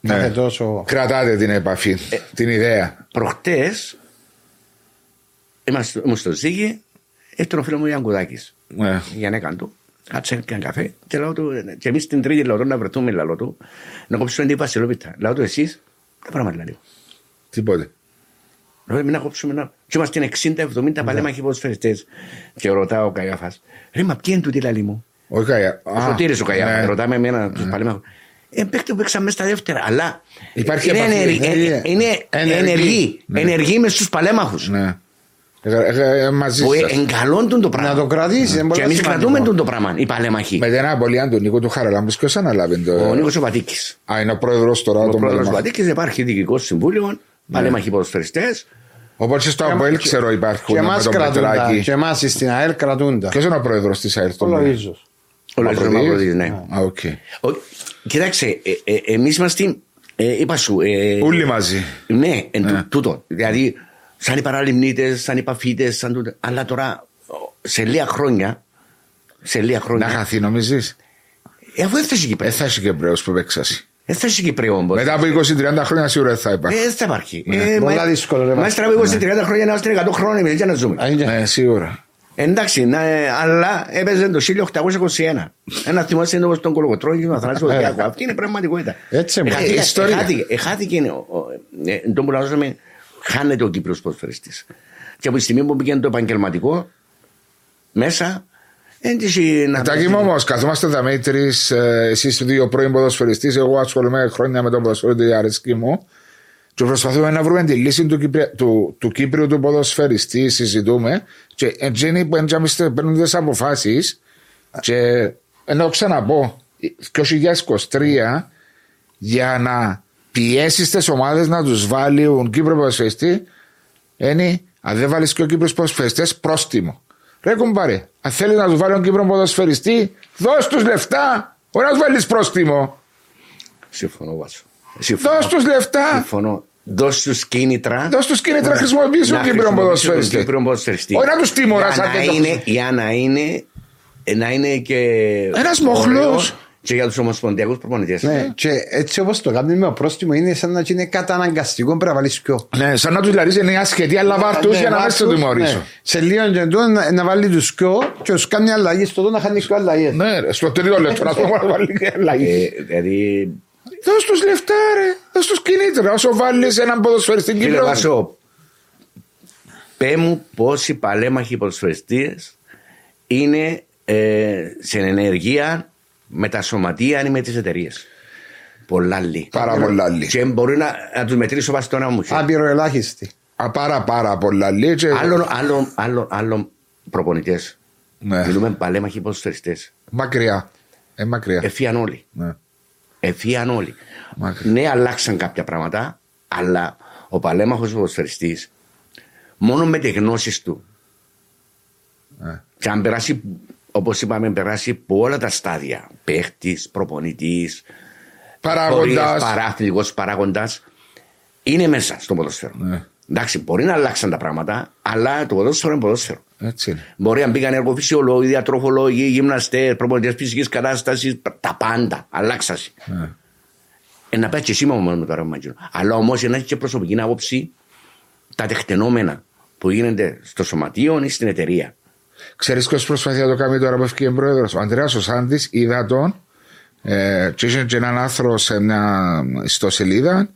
Speaker 1: Ναι.
Speaker 2: Κάθε τόσο.
Speaker 1: Κρατάτε την επαφή,
Speaker 3: Ε,
Speaker 1: την ιδέα.
Speaker 3: προχτές είμαστε ήμουν στο Ζήγη, έρθει ο φίλος μου Ιαγκουδάκης.
Speaker 1: Ναι.
Speaker 3: Η γυναίκα του. Κάτσε και ένα καφέ. Και λέω του, και εμείς την τρίτη λέω του να βρεθούμε, λέω του, να κόψουμε την Βασιλόπιτα. Λέω του εσείς, τα πράγματα λέω.
Speaker 1: Τίποτε.
Speaker 3: Λέω μην να κόψουμε ένα. Και είμαστε 60-70 παλέμαχοι ποδοσφαιριστές. Και ρωτάω ο Καγάφας, ρε μα ποιοι είναι τούτη λαλή μου;
Speaker 1: Όχι καγιά.
Speaker 3: Ο Σωτήρης ο Καγιάφας,
Speaker 1: ναι.
Speaker 3: ρωτάμε εμένα τους παλέμαχους. Ε, παίχτε που παίξαμε στα δεύτερα, αλλά
Speaker 1: Υπάρχει
Speaker 3: είναι,
Speaker 1: επαφή,
Speaker 3: ενεργ-
Speaker 2: δηλαδή,
Speaker 3: ε, είναι
Speaker 2: ενεργή.
Speaker 3: ενεργή,
Speaker 1: Ναι.
Speaker 3: ενεργή μες στους παλαίμαχους.
Speaker 1: Ναι. Ε, ε, ε, Μαζί
Speaker 3: Που
Speaker 1: σας.
Speaker 3: εγκαλών το πράγμα.
Speaker 2: Να το κρατήσεις. είναι
Speaker 3: Και
Speaker 2: πολύ
Speaker 3: εμείς
Speaker 2: σημαντικό.
Speaker 3: κρατούμε τον το πράγμα, οι παλαίμαχοι.
Speaker 1: Με την απώλεια του Νίκο του Χαραλάμπους ποιος αναλάβει
Speaker 3: Ο
Speaker 1: το...
Speaker 3: Νίκος ο Πατήκης.
Speaker 1: Α, είναι ο πρόεδρος τώρα
Speaker 3: Ο
Speaker 1: των
Speaker 3: πρόεδρος του
Speaker 1: Παλαιμάχων.
Speaker 3: Πατήκης υπάρχει διοικητικό συμβούλιο, παλαίμαχοι ποδοσφαιριστές.
Speaker 1: Οπότε στο ΑΠΟΕΛ ξέρω υπάρχουν
Speaker 2: Και
Speaker 1: με
Speaker 2: εμάς
Speaker 1: τον
Speaker 2: κρατούν τα.
Speaker 1: Πετράκη.
Speaker 2: Και εμάς στην ΑΕΛ κρατούν τα.
Speaker 1: Ποιος είναι ο πρόεδρος της ΑΕΛ
Speaker 2: Ο
Speaker 1: των
Speaker 2: Λοΐζος.
Speaker 3: Ο Λοΐζος
Speaker 1: Μαυροδίδης.
Speaker 3: Μαυροδίδης, ναι.
Speaker 1: Α, οκ.
Speaker 3: Ο- Κοίταξε, ε, ε, εμείς είμαστε, ε, είπα σου, ε,
Speaker 1: Όλοι μαζί.
Speaker 3: Ναι, εν
Speaker 1: Ναι.
Speaker 3: τού- τούτο. Δηλαδή, σαν οι παραλυμνίτες, σαν οι παφίτες, σαν τούτο. Αλλά τώρα, σε λίγα χρόνια, σε λίγα
Speaker 1: Να
Speaker 3: χρόνια.
Speaker 1: χαθεί νομίζεις;
Speaker 3: Ε, αφού έφτασε η
Speaker 1: Ε,
Speaker 3: Κύπρο.
Speaker 1: θα έχει και μπρέος που παίξασαι.
Speaker 3: Έφτασε η Κύπρο όμως.
Speaker 1: Μετά από 20-30 χρόνια σίγουρα δεν θα
Speaker 3: Ε,
Speaker 1: υπάρχει.
Speaker 3: δεν θα υπάρχει.
Speaker 2: Ναι,
Speaker 3: Ε,
Speaker 2: πολλά
Speaker 3: μα-
Speaker 2: δύσκολο, ρε,
Speaker 3: Μας τραβεί 20-30 χρόνια να είμαστε 100 χρόνια εμείς για να ζούμε.
Speaker 2: Α, είναι-
Speaker 1: Ναι, σίγουρα.
Speaker 3: Εντάξει, να, ε, αλλά έπαιζε το 1821. Ένα θυμάσαι είναι όπως τον Κολοκοτρόνη και τον Αθανάσιο Ολυμπιακό. Αυτή είναι η πραγματικότητα.
Speaker 2: Έτσι, μα.
Speaker 3: Εχάθηκε-
Speaker 1: Ιστορία.
Speaker 3: εχάθηκε- Εχάθηκε, ο- ο- ε, τον που λάζαμε, χάνεται ο Κύπρος ποδοσφαιριστής. Και από τη στιγμή που πήγαινε το επαγγελματικό, μέσα, έντυση να...
Speaker 1: Τάκη μου όμω, καθόμαστε εδώ με τρει, εσύ δύο πρώην ποδοσφαιριστή, εγώ ασχολούμαι χρόνια με τον ποδοσφαίρο του αρέσκει μου. Και προσπαθούμε να βρούμε τη λύση του, Κυπρια... του, του Κύπριου του ποδοσφαιριστή, συζητούμε. Και εντζένοι που εντζάμιστε παίρνουν τις αποφάσεις. Και ενώ ξαναπώ, 2023 για να πιέσεις τις ομάδες να τους βάλουν Κύπρο ποδοσφαιριστή, είναι αν δεν βάλεις και ο Κύπρο ποδοσφαιριστές, πρόστιμο. Ρε κουμπάρε, αν θέλει να του βάλει τον Κύπρο ποδοσφαιριστή, δώσ' τους λεφτά, όχι να του βάλεις πρόστιμο.
Speaker 3: Συμφωνώ, Βάσο. Συμφωνώ.
Speaker 1: Δώσ' τους λεφτά,
Speaker 3: Συμφωνώ. Δώσ' τους κίνητρα.
Speaker 1: δώσ' τους κίνητρα να χρησιμοποιήσουν
Speaker 3: να
Speaker 1: τον Κύπρο
Speaker 3: χρησιμοποιήσουν τον
Speaker 1: ποδοσφαιριστή.
Speaker 3: Κύπρο ποδοσφαιριστή.
Speaker 1: Όχι να τους τιμωράς
Speaker 3: Για
Speaker 1: σαν
Speaker 3: να
Speaker 1: και το
Speaker 3: είναι- Για να είναι, να είναι και.
Speaker 1: Ένας
Speaker 3: ωραίος
Speaker 1: μοχλός.
Speaker 3: Και για τους ομοσπονδιακούς προπονητές.
Speaker 2: Ναι, και έτσι όπως το κάνουμε με το πρόστιμο είναι σαν να είναι καταναγκαστικό πρέπει να βάλεις πιο.
Speaker 1: Ναι, σαν να τους δηλαδή είναι ασχετή, αλλά βάρ' τους
Speaker 2: Ναι,
Speaker 1: για να μην
Speaker 2: βάρ'
Speaker 1: σε
Speaker 2: τους,
Speaker 1: τιμωρήσω.
Speaker 2: ναι. Σε λίγο και τούτο να, να βάλει τους πιο και του κάνει αλλαγή στο τότε να χάνει πιο αλλαγές.
Speaker 1: Ναι, ρε, στο τρίτο λεπτό να πούμε να βάλει και αλλαγή.
Speaker 3: Ε, δηλαδή,
Speaker 1: Δώσ' τους λεφτά ρε, δώσ' τους κινήτρα. Όσο βάλεις έναν ποδοσφαιριστή στην
Speaker 3: φίλε
Speaker 1: Κύπρο.
Speaker 3: Βάσο, πέ μου πόσοι παλέμαχοι ποδοσφαιριστές είναι ε, σε ενεργεία με τα σωματεία ή με τι εταιρείε. Πολλά λίγοι.
Speaker 1: Πάρα πολλά λίγοι.
Speaker 3: Και μπορεί να, να τους μετρήσω βάσει το όνομα μου.
Speaker 2: Άπειρο ελάχιστη.
Speaker 1: Α, Πάρα πάρα πολλά λίγοι. και-
Speaker 3: Άλλον, άλλον, άλλον, άλλον προπονητές.
Speaker 1: Ναι.
Speaker 3: Μιλούμε παλέμαχοι ποδοσφαιριστές.
Speaker 1: Μακριά. Ε, μακριά.
Speaker 3: Εφίαν όλοι.
Speaker 1: Ναι.
Speaker 3: Εφίαν όλοι.
Speaker 1: Μακριά.
Speaker 3: Ναι, αλλάξαν κάποια πράγματα, αλλά ο παλέμαχος ποδοσφαιριστής, μόνο με τις γνώσεις του,
Speaker 1: Ναι.
Speaker 3: και αν περάσει, όπως είπαμε, περάσει από όλα τα στάδια, παίχτης, προπονητής,
Speaker 1: Παράγοντας.
Speaker 3: παράθλητο παράγοντας, είναι μέσα στο ποδόσφαιρο.
Speaker 1: Ναι.
Speaker 3: Εντάξει, μπορεί να αλλάξαν τα πράγματα, αλλά το ποδόσφαιρο είναι ποδόσφαιρο.
Speaker 1: Έτσι είναι.
Speaker 3: Μπορεί να μπήκαν εργοφυσιολόγοι, διατροφολόγοι, γυμναστές, προπονητές φυσικής κατάστασης, τα πάντα. Αλλάξασαι.
Speaker 1: Ναι.
Speaker 3: Ε, να πάει και εσύ μόνο με το ρεύμα εκείνο. Αλλά όμως να έχει και προσωπική άποψη τα τεκτενόμενα που γίνεται στο σωματείο ή στην εταιρεία.
Speaker 1: Ξέρεις ποιος προσπαθεί να το κάνει τώρα που έφυγε πρόεδρος; Ο Ανδρέας ο Σάντης είδα τον ε, και είχε και έναν άνθρωπο σε μια ιστοσελίδα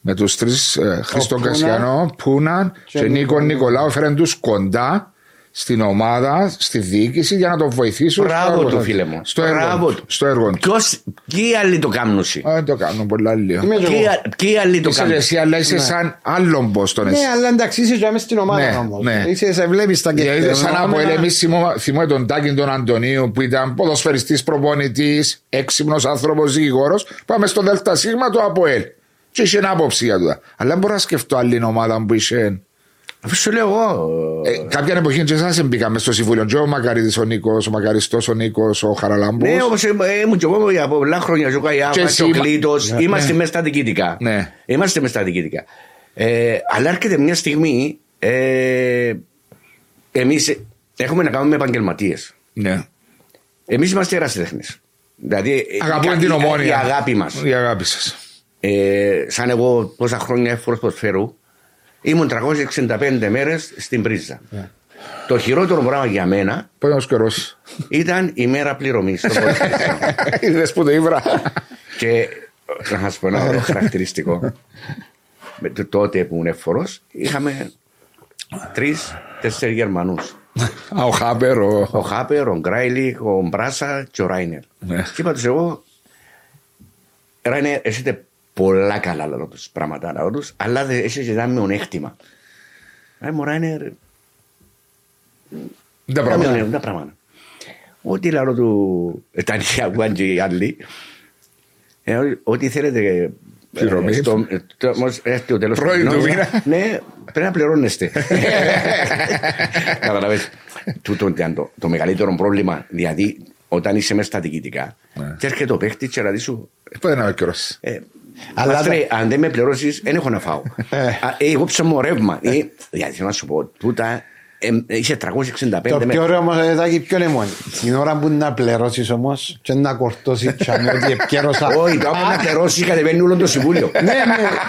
Speaker 1: με τους τρεις ε, Χρήστον
Speaker 2: Πούνα.
Speaker 1: Κασιανό, Πούναν και,
Speaker 2: και
Speaker 1: Νίκο
Speaker 2: Νίκο
Speaker 1: Νικολάου έφεραν τους κοντά στην ομάδα, στη διοίκηση για να τον βοηθήσουν στο
Speaker 3: Μπράβο
Speaker 1: έργο
Speaker 3: του,
Speaker 1: τους.
Speaker 3: φίλε μου.
Speaker 1: Στο έργο,
Speaker 3: Μπράβο
Speaker 1: τους.
Speaker 3: του.
Speaker 1: στο έργο τους.
Speaker 3: Ποιος, ποιοι άλλοι το κάνουν εσύ;
Speaker 1: Α, Δεν το κάνουν πολλά λίγο.
Speaker 2: Είμαι και
Speaker 3: Ποιοι,
Speaker 2: εγώ.
Speaker 3: α- ποιοι άλλοι το
Speaker 1: Είσαι
Speaker 3: κάνουν;
Speaker 1: εσύ, αλλά είσαι σαν άλλον πώς τον εσύ.
Speaker 2: Ναι, αλλά εντάξει, είσαι και μέσα στην
Speaker 1: Ναι,
Speaker 2: ομάδα όμως.
Speaker 1: ναι.
Speaker 2: Είσαι, σε βλέπεις τα
Speaker 1: Γιατί
Speaker 2: κεφτεία.
Speaker 1: σαν από εμείς θυμούμε τον Τάκη τον Αντωνίου που ήταν ποδοσφαιριστής προπονητής, έξυπνος άνθρωπος, δικηγόρος. Πάμε στο ΔΣ του ΑΠΟΕΛ. Και είχε ένα άποψη για τούτα. Αλλά δεν μπορώ να σκεφτώ άλλη ομάδα που είχε.
Speaker 3: Αφού σου λέω εγώ.
Speaker 1: Ε, κάποια εποχή και εσάς μπήκαμε στο συμβούλιο. Και ο Μακαρίτη ο Νίκος, ο Μακαριστός ο Νίκος, ο Χαραλάμπο.
Speaker 3: Ναι, όπω ήμουν και εγώ για πολλά χρόνια. Ο
Speaker 1: Και
Speaker 3: Καϊάβα,
Speaker 1: εσύ
Speaker 3: ο
Speaker 1: είμα-
Speaker 3: Κλήτος.
Speaker 1: Ναι,
Speaker 3: Είμαστε
Speaker 1: ναι.
Speaker 3: μέσα στα διοικητικά.
Speaker 1: Ναι.
Speaker 3: Είμαστε μέσα στα διοικητικά. Ε, αλλά έρχεται μια στιγμή. Ε, Εμείς έχουμε να κάνουμε με επαγγελματίες.
Speaker 1: Ναι.
Speaker 3: Εμείς είμαστε ερασιτέχνες. Δηλαδή,
Speaker 1: Αγαπούμε
Speaker 3: η-
Speaker 1: την
Speaker 3: η-
Speaker 1: ομόνια.
Speaker 3: Η αγάπη μας.
Speaker 1: Η αγάπη σας.
Speaker 3: Ε, σαν εγώ πόσα χρόνια έφορος ποδοσφαίρου, ήμουν 365 μέρες στην πρίζα.
Speaker 1: Ναι.
Speaker 3: Το χειρότερο πράγμα για μένα
Speaker 1: Πού είναι ο καιρό.
Speaker 3: ήταν η μέρα πληρωμής.
Speaker 1: Είδες που το ήβρα.
Speaker 3: και να σας πω ένα ωραίο χαρακτηριστικό. Με το, τότε που ήμουν έφορο, είχαμε τρει-τέσσερι Γερμανούς.
Speaker 1: Α, Ο Χάπερ, ο.
Speaker 3: Ο Χάπερ, ο Γκράιλιχ, ο Μπράσα και ο Ράινερ.
Speaker 1: Ναι.
Speaker 3: Και είπα τους εγώ, Ράινερ, έχετε πολλά καλά λόγω τους πράγματα λόγω τους, αλλά δεν έχετε και ένα μειονέκτημα. Ε, μου Ράινερ,
Speaker 1: Τα
Speaker 3: τα
Speaker 1: πράγματα.
Speaker 3: μειονέκτημα, τα πράγματα. Ό,τι λαό του, ήταν οι ακούαν και οι άλλοι, ε, ό- ό,τι θέλετε
Speaker 1: Πληρωμή.
Speaker 3: ε, στο- ε, το- όμως έρθει ο τέλος
Speaker 1: Πρώτη του μήνα.
Speaker 3: Ναι, πρέπει να πληρώνεστε. Καταλαβες. Τούτο ήταν το, το μεγαλύτερο πρόβλημα. Δηλαδή, όταν είσαι μέσα στα διοικητικά,
Speaker 1: Ναι.
Speaker 3: και έρχεται ο παίχτη και να σου.
Speaker 1: Πού είναι ο καιρός.
Speaker 3: Ε,
Speaker 2: Αλλά
Speaker 3: Μάστρε, αν δεν με πληρώσεις, δεν έχω να φάω.
Speaker 2: Ε.
Speaker 3: Α, ε, Εγώ ψάχνω ρεύμα. Ε, Δηλαδή, θέλω να σου πω, τούτα ε, είσαι 365
Speaker 2: Το
Speaker 3: με-
Speaker 2: πιο ωραίο όμως εδάκι ποιο είναι μόνο. Την ώρα που να πληρώσεις όμως και να κορτώσεις τσάμε ότι επικέρωσα.
Speaker 3: Όχι, το άμα να πληρώσεις, κατεβαίνει όλο το συμβούλιο.
Speaker 2: Ναι, ναι,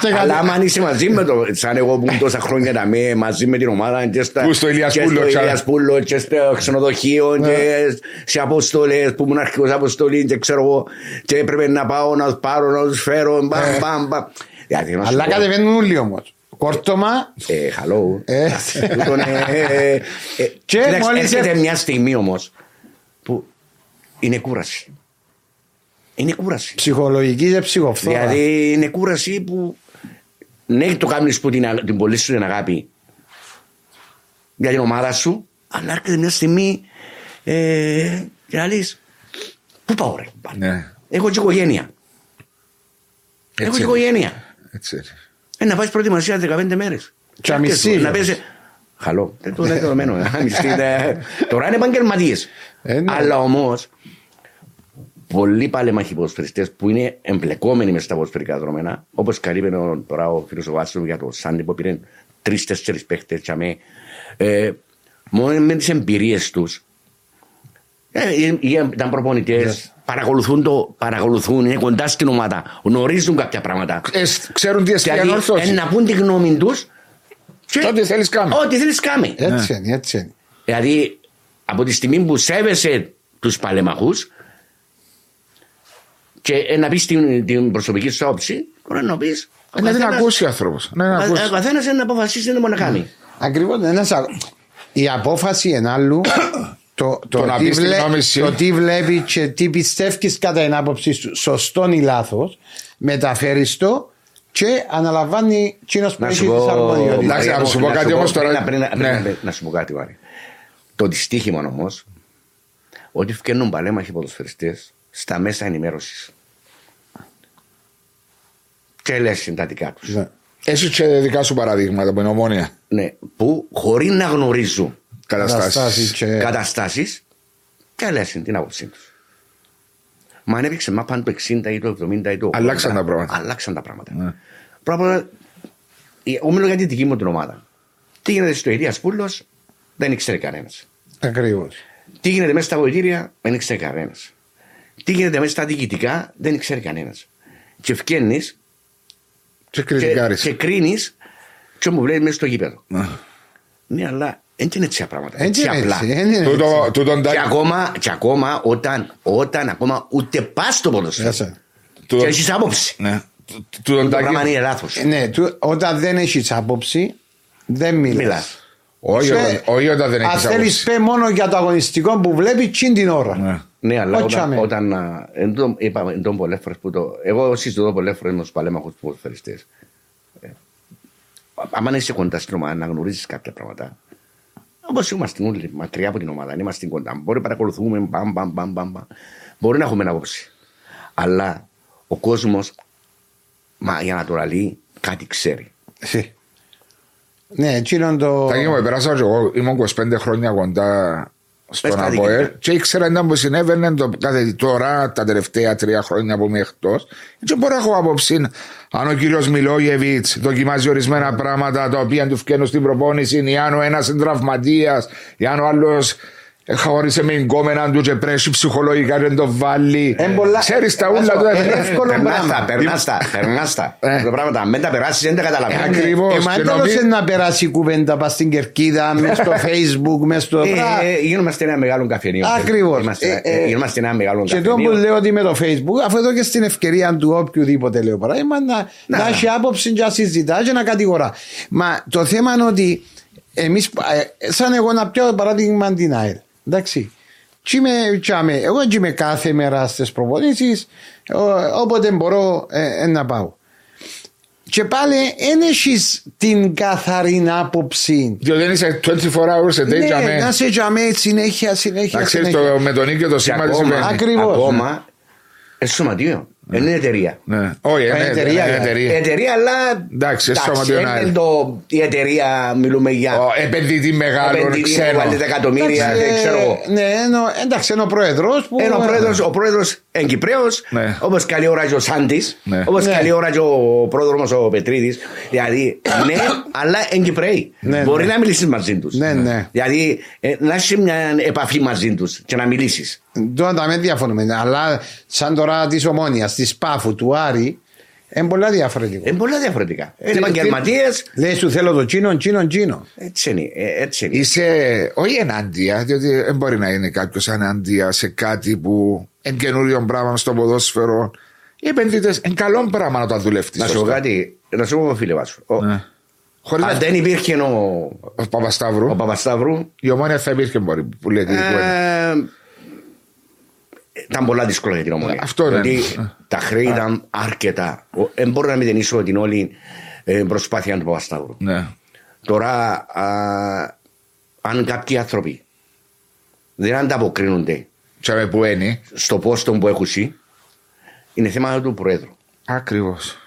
Speaker 2: και
Speaker 3: Αλλά
Speaker 2: κατα-
Speaker 3: άμα αν είσαι μαζί με το. Σαν εγώ που ήμουν τόσα χρόνια να είμαι μαζί με την ομάδα. Και στα,
Speaker 1: Που στο Ηλίας
Speaker 3: και
Speaker 1: Πούλο,
Speaker 3: στο
Speaker 1: ξα-
Speaker 3: Ηλίας Πούλο και στο ξενοδοχείο
Speaker 2: Ναι.
Speaker 3: και σε αποστολές που ήμουν αρχικό αποστολής και ξέρω εγώ. Και έπρεπε να πάω να του πάρω, να τους φέρω. Μπαμ, μπαμ, μπαμ. Δηλαδή, να σου
Speaker 2: Αλλά
Speaker 3: πω,
Speaker 2: κατεβαίνουν όλοι όμως. Κόρτωμα.
Speaker 3: Ε, hello.
Speaker 2: Ε.
Speaker 3: Τούτον, ε, ε, ε,
Speaker 2: Και
Speaker 3: κοίταξε,
Speaker 2: μόλις
Speaker 3: έρχεται
Speaker 2: έρθει-
Speaker 3: μια στιγμή όμως που είναι κούραση. Είναι κούραση.
Speaker 2: Ψυχολογική και ψυχοφθόρα.
Speaker 3: Δηλαδή είναι κούραση που ναι, το κάνεις που την, την πολύ σου την αγάπη για την ομάδα σου, αλλά έρχεται μια στιγμή ε, και να λες, πού πάω ρε.
Speaker 1: Ναι.
Speaker 3: Έχω και οικογένεια. Έχω και
Speaker 1: είναι.
Speaker 3: οικογένεια.
Speaker 1: Έτσι είναι.
Speaker 3: Ε, να πάει προετοιμασία 15 μέρες.
Speaker 2: Και αμυστή,
Speaker 3: Να
Speaker 2: όμως.
Speaker 3: πέσει. Χαλό. Δεν το είναι δεδομένο. ε, αμυστή, ε. Τώρα είναι επαγγελματίες.
Speaker 2: Ε, ναι.
Speaker 3: Αλλά όμως πολλοί παλέμαχοι ποδοσφαιριστέ που είναι εμπλεκόμενοι μες στα ποδοσφαιρικά δρόμενα, όπως καλύπτει ο- τώρα ο φίλος ο Βάσος για το Σάντι που πήρε τρει-τέσσερι παίχτες, τσαμέ, ε, μόνο με τις εμπειρίες τους Ε, ε, ήταν προπονητές, παρακολουθούν, το, παρακολουθούν, είναι κοντά στην ομάδα, γνωρίζουν κάποια πράγματα.
Speaker 1: Ε, ξέρουν τι εστί
Speaker 3: Δηλαδή,
Speaker 1: ανόρθωση.
Speaker 3: ε, να πούν τη γνώμη τους.
Speaker 1: Ό,τι θέλεις κάμε.
Speaker 3: Ό,τι θέλεις κάμε.
Speaker 2: Έτσι είναι, έτσι είναι.
Speaker 3: Δηλαδή, από τη στιγμή που σέβεσαι τους παλεμαχούς και ε, να πεις την, την προσωπική σου άποψη, μπορείς να πεις.
Speaker 1: Ε, Να την ακούσει ο άνθρωπος. Να την ακούσει.
Speaker 3: Ο καθένας είναι να αποφασίσει τι να κάνει.
Speaker 2: Ακριβώς. Η απόφαση είναι άλλου. Το, το,
Speaker 1: Το να
Speaker 2: τι
Speaker 1: πεις τη
Speaker 2: βλέ-
Speaker 1: γνώμη σου.
Speaker 2: το τι βλέπει και τι πιστεύεις κατά την άποψή σου, σωστό ή λάθος, μεταφέρεις το και αναλαμβάνει εκείνος που
Speaker 3: Να
Speaker 2: έχει
Speaker 3: σου
Speaker 2: τι
Speaker 3: πω.
Speaker 2: αρμοδιότητε.
Speaker 1: Εντάξει, να σου πω
Speaker 3: να
Speaker 1: κάτι
Speaker 3: πω-
Speaker 1: όμως τώρα.
Speaker 3: πριν- πριν- πριν-
Speaker 1: Ναι.
Speaker 3: πριν- Να σου πω κάτι, Βάρη. Το δυστύχημα όμως, ότι φτιάχνουν παλέμαχοι ποδοσφαιριστές στα μέσα ενημέρωσης. Και λες συντατικά τους.
Speaker 2: Ναι.
Speaker 1: Έχει και δικά σου παραδείγματα από την ομόνια
Speaker 3: Ναι, που χωρίς να γνωρίζουν
Speaker 2: Καταστάσεις
Speaker 1: καταστάσεις.
Speaker 2: και-
Speaker 3: καταστάσεις και λε την άποψή του. Μα αν έπαιξε μάπαν το 60 ή το 70 ή το 80.
Speaker 1: Αλλάξαν τα πράγματα.
Speaker 3: Αλλάξαν τα πράγματα.
Speaker 1: Ναι.
Speaker 3: Πρώτα απ' όλα, εγώ μιλώ για τη δική μου την ομάδα. Τι γίνεται στο Ηλίας Πούλος, δεν ήξερε κανένας.
Speaker 2: Ακριβώς.
Speaker 3: Τι γίνεται μέσα στα βοηθήρια, δεν ήξερε κανένας. Τι γίνεται μέσα στα διοικητικά, δεν ήξερε κανένας. Και ευκαινεί
Speaker 1: Και
Speaker 3: και,
Speaker 1: κριτικάρεις.
Speaker 3: και κρίνεις και μου βλέπεις μέσα στο γήπεδο.
Speaker 1: Ναι.
Speaker 3: Ναι, αλλά δεν είναι έτσι τα πράγματα.
Speaker 2: Έτσι είναι
Speaker 3: απλά.
Speaker 2: έτσι. δεν είναι έτσι.
Speaker 1: Τούτο- Τούτον
Speaker 3: Και
Speaker 1: τα-
Speaker 3: ακόμα, και ακόμα όταν, όταν ακόμα ούτε πας στο ποδοσφαίρο.
Speaker 2: Μέσα.
Speaker 1: τούτον-
Speaker 3: Και έχεις άποψη.
Speaker 1: Ναι. Τούτον
Speaker 3: Το
Speaker 1: τα-
Speaker 3: πράγμα είναι λάθος.
Speaker 2: Ε, Ναι, του- όταν δεν έχεις άποψη, δεν μιλάς.
Speaker 3: Μιλάς.
Speaker 1: Όχι όταν- όχι όταν δεν
Speaker 2: Αν
Speaker 1: έχεις
Speaker 2: θέλεις,
Speaker 1: άποψη.
Speaker 2: πέ μόνο για το αγωνιστικό που βλέπεις τσιν την ώρα.
Speaker 1: Ναι.
Speaker 3: Ναι, αλλά
Speaker 2: Όχι,
Speaker 3: όταν,
Speaker 2: αμέ.
Speaker 3: όταν α, εν τω- είπαμε εν τω πολλές φορές που το... Εγώ συζητώ πολλές φορές με τους παλέμαχους του ποδοσφαιριστές. Ε, άμα είσαι κοντά στην ομάδα να γνωρίζεις κάποια πράγματα, όπως είμαστε όλοι μακριά από την ομάδα, αν είμαστε κοντά, μπορεί να παρακολουθούμε, μπαμ, μπαμ, μπαμ, μπαμ, μπαμ. μπορεί να έχουμε άποψη. Αλλά ο κόσμος, μα, για να το λαλεί, κάτι ξέρει.
Speaker 2: Ε. Ναι, εκείνον το.
Speaker 1: Τα μου, πέρασα και εγώ, ήμουν 25 χρόνια κοντά στον
Speaker 3: στα
Speaker 1: ΑΠΟΕΛ
Speaker 3: διοικητικά.
Speaker 1: και ήξερα ήταν που συνέβαινε το, κάθε, τώρα τα τελευταία τρία χρόνια που είμαι εκτός και μπορώ να έχω άποψη αν ο κύριος Μιλόγεβιτς δοκιμάζει ορισμένα πράγματα τα οποία του φκαίνουν στην προπόνηση ή αν ο ένας είναι τραυματίας ή αν ο άλλος χωρίσε με εγκόμενα του και πρέπει ψυχολογικά και το βάλει
Speaker 2: Εν πολλά-
Speaker 1: ξέρεις τα
Speaker 2: ε,
Speaker 1: ούλα
Speaker 2: άσο,
Speaker 1: του
Speaker 2: ε, εύκολο
Speaker 3: Περνάς
Speaker 2: πράγμα.
Speaker 3: τα, περνάς τα, περνάς τα.
Speaker 1: Ε.
Speaker 3: Τα πράγματα, αν δεν τα περάσεις δεν τα καταλαβαίνεις.
Speaker 1: Ε, ακριβώς.
Speaker 2: Ε, μα
Speaker 1: και
Speaker 2: δεν
Speaker 1: νομί-
Speaker 2: τέλος να περάσει η κουβέντα πας στην κερκίδα, μες στο facebook, μες στο. Μπρα.
Speaker 3: Ε, ε, Γίνομαστε ένα μεγάλο καφενείο.
Speaker 2: Ακριβώς.
Speaker 3: Είμαστε,
Speaker 2: Ε, ε,
Speaker 3: ε, Γίνομαστε ένα μεγάλο
Speaker 2: Και το
Speaker 3: καφενείο.
Speaker 2: που λέω ότι με το facebook, αφού εδώ και στην ευκαιρία του οποιοδήποτε λέω παράδειγμα, να, να,
Speaker 3: Να.
Speaker 2: έχει άποψη και να συζητά και να κατηγορά. Μα το θέμα είναι ότι εμείς, ε, σαν εγώ να πιάω παράδειγμα την ΑΕΛ. Εντάξει. Τι είμαι, τι είμαι, εγώ έτσι είμαι κάθε μέρα στις προπονήσεις, όποτε μπορώ ε, ε, να πάω. Και πάλι δεν έχεις την καθαρή άποψη.
Speaker 1: διότι δεν είσαι 24 hours a day για
Speaker 2: Ναι,
Speaker 1: μέ.
Speaker 2: να σε τζαμέ συνέχεια, συνέχεια.
Speaker 1: να ξέρεις
Speaker 2: συνέχεια.
Speaker 1: το, με τον ίδιο το
Speaker 3: Και
Speaker 1: σήμα τι
Speaker 3: ακόμα,
Speaker 1: συμβαίνει
Speaker 2: Ακριβώς,
Speaker 3: ακόμα είναι σωματείο. Δεν είναι εταιρεία.
Speaker 1: ναι. όχι είναι
Speaker 2: Ε,
Speaker 1: εταιρεία,
Speaker 2: εταιρεία, ε.
Speaker 1: εταιρεία.
Speaker 3: Εταιρεία, αλλά.
Speaker 1: Εντάξει, σωματείο να
Speaker 3: είναι
Speaker 1: είναι.
Speaker 3: το- η εταιρεία, μιλούμε για.
Speaker 1: Ο επενδυτή μεγάλο
Speaker 3: επενδυτή που
Speaker 1: ξένο.
Speaker 3: βάλει δεκατομμύρια,
Speaker 2: Εντάξει,
Speaker 3: δεν
Speaker 2: ε,
Speaker 3: ξέρω εγώ.
Speaker 2: Ναι, εννοώ, εντάξει, είναι ο πρόεδρος που.
Speaker 3: Ένα ο πρόεδρος, ο πρόεδρος είναι Κυπρέος,
Speaker 1: Ναι.
Speaker 3: όπως καλή ώρα και ο Σάντης,
Speaker 1: Ναι.
Speaker 3: όπως
Speaker 2: Ναι.
Speaker 3: καλή ώρα και ο πρόδρομος ο Πετρίδης. Δηλαδή, ναι, αλλά είναι Κυπρέοι.
Speaker 2: Ναι,
Speaker 3: Μπορεί
Speaker 2: ναι.
Speaker 3: να μιλήσεις μαζί τους.
Speaker 2: Ναι, ναι.
Speaker 3: Δηλαδή, ε, να έχεις μια επαφή μαζί τους και να μιλήσεις.
Speaker 2: Τώρα τα με διαφωνούμε. Αλλά σαν τώρα της Ομόνιας, τη Πάφου, του Άρη, είναι πολλά διαφορετικό.
Speaker 3: Είναι πολλά διαφορετικά. Είναι
Speaker 2: Τι-
Speaker 3: επαγγελματίες.
Speaker 2: Λέει σου θέλω το τσίνο, τσίνο, τσίνο.
Speaker 3: Έτσι είναι. ε, Έτσι είναι.
Speaker 1: Είσαι όχι ενάντια, διότι δεν μπορεί να είναι κάποιος ενάντια σε κάτι που είναι καινούριο πράγμα στο ποδόσφαιρο. Οι επενδυτές είναι καλό πράγμα να το δουλεύει.
Speaker 3: Να σου πω κάτι, να σου πω φίλε βάσου. Ο-
Speaker 1: Ναι. Χωρίς
Speaker 3: Αν
Speaker 1: να.
Speaker 3: δεν υπήρχε ο,
Speaker 1: Ο Παπασταύρου,
Speaker 3: ο Παπασταύρου,
Speaker 1: η ομόνια θα υπήρχε μπορεί που λέει.
Speaker 3: Ε, ήταν πολλά δύσκολα για την ομονία.
Speaker 1: Ε, αυτό είναι.
Speaker 3: Γιατί
Speaker 1: Ε.
Speaker 3: τα χρέη ήταν αρκετά. Δεν μπορώ να μηδενίσω την όλη ε, προσπάθεια του Παπασταύρου.
Speaker 1: Ναι.
Speaker 3: Τώρα, α, αν κάποιοι άνθρωποι δεν ανταποκρίνονται
Speaker 1: Τσάμε που είναι.
Speaker 3: στο πόστο που έχουν σει, είναι θέμα του Προέδρου.
Speaker 1: Ακριβώς.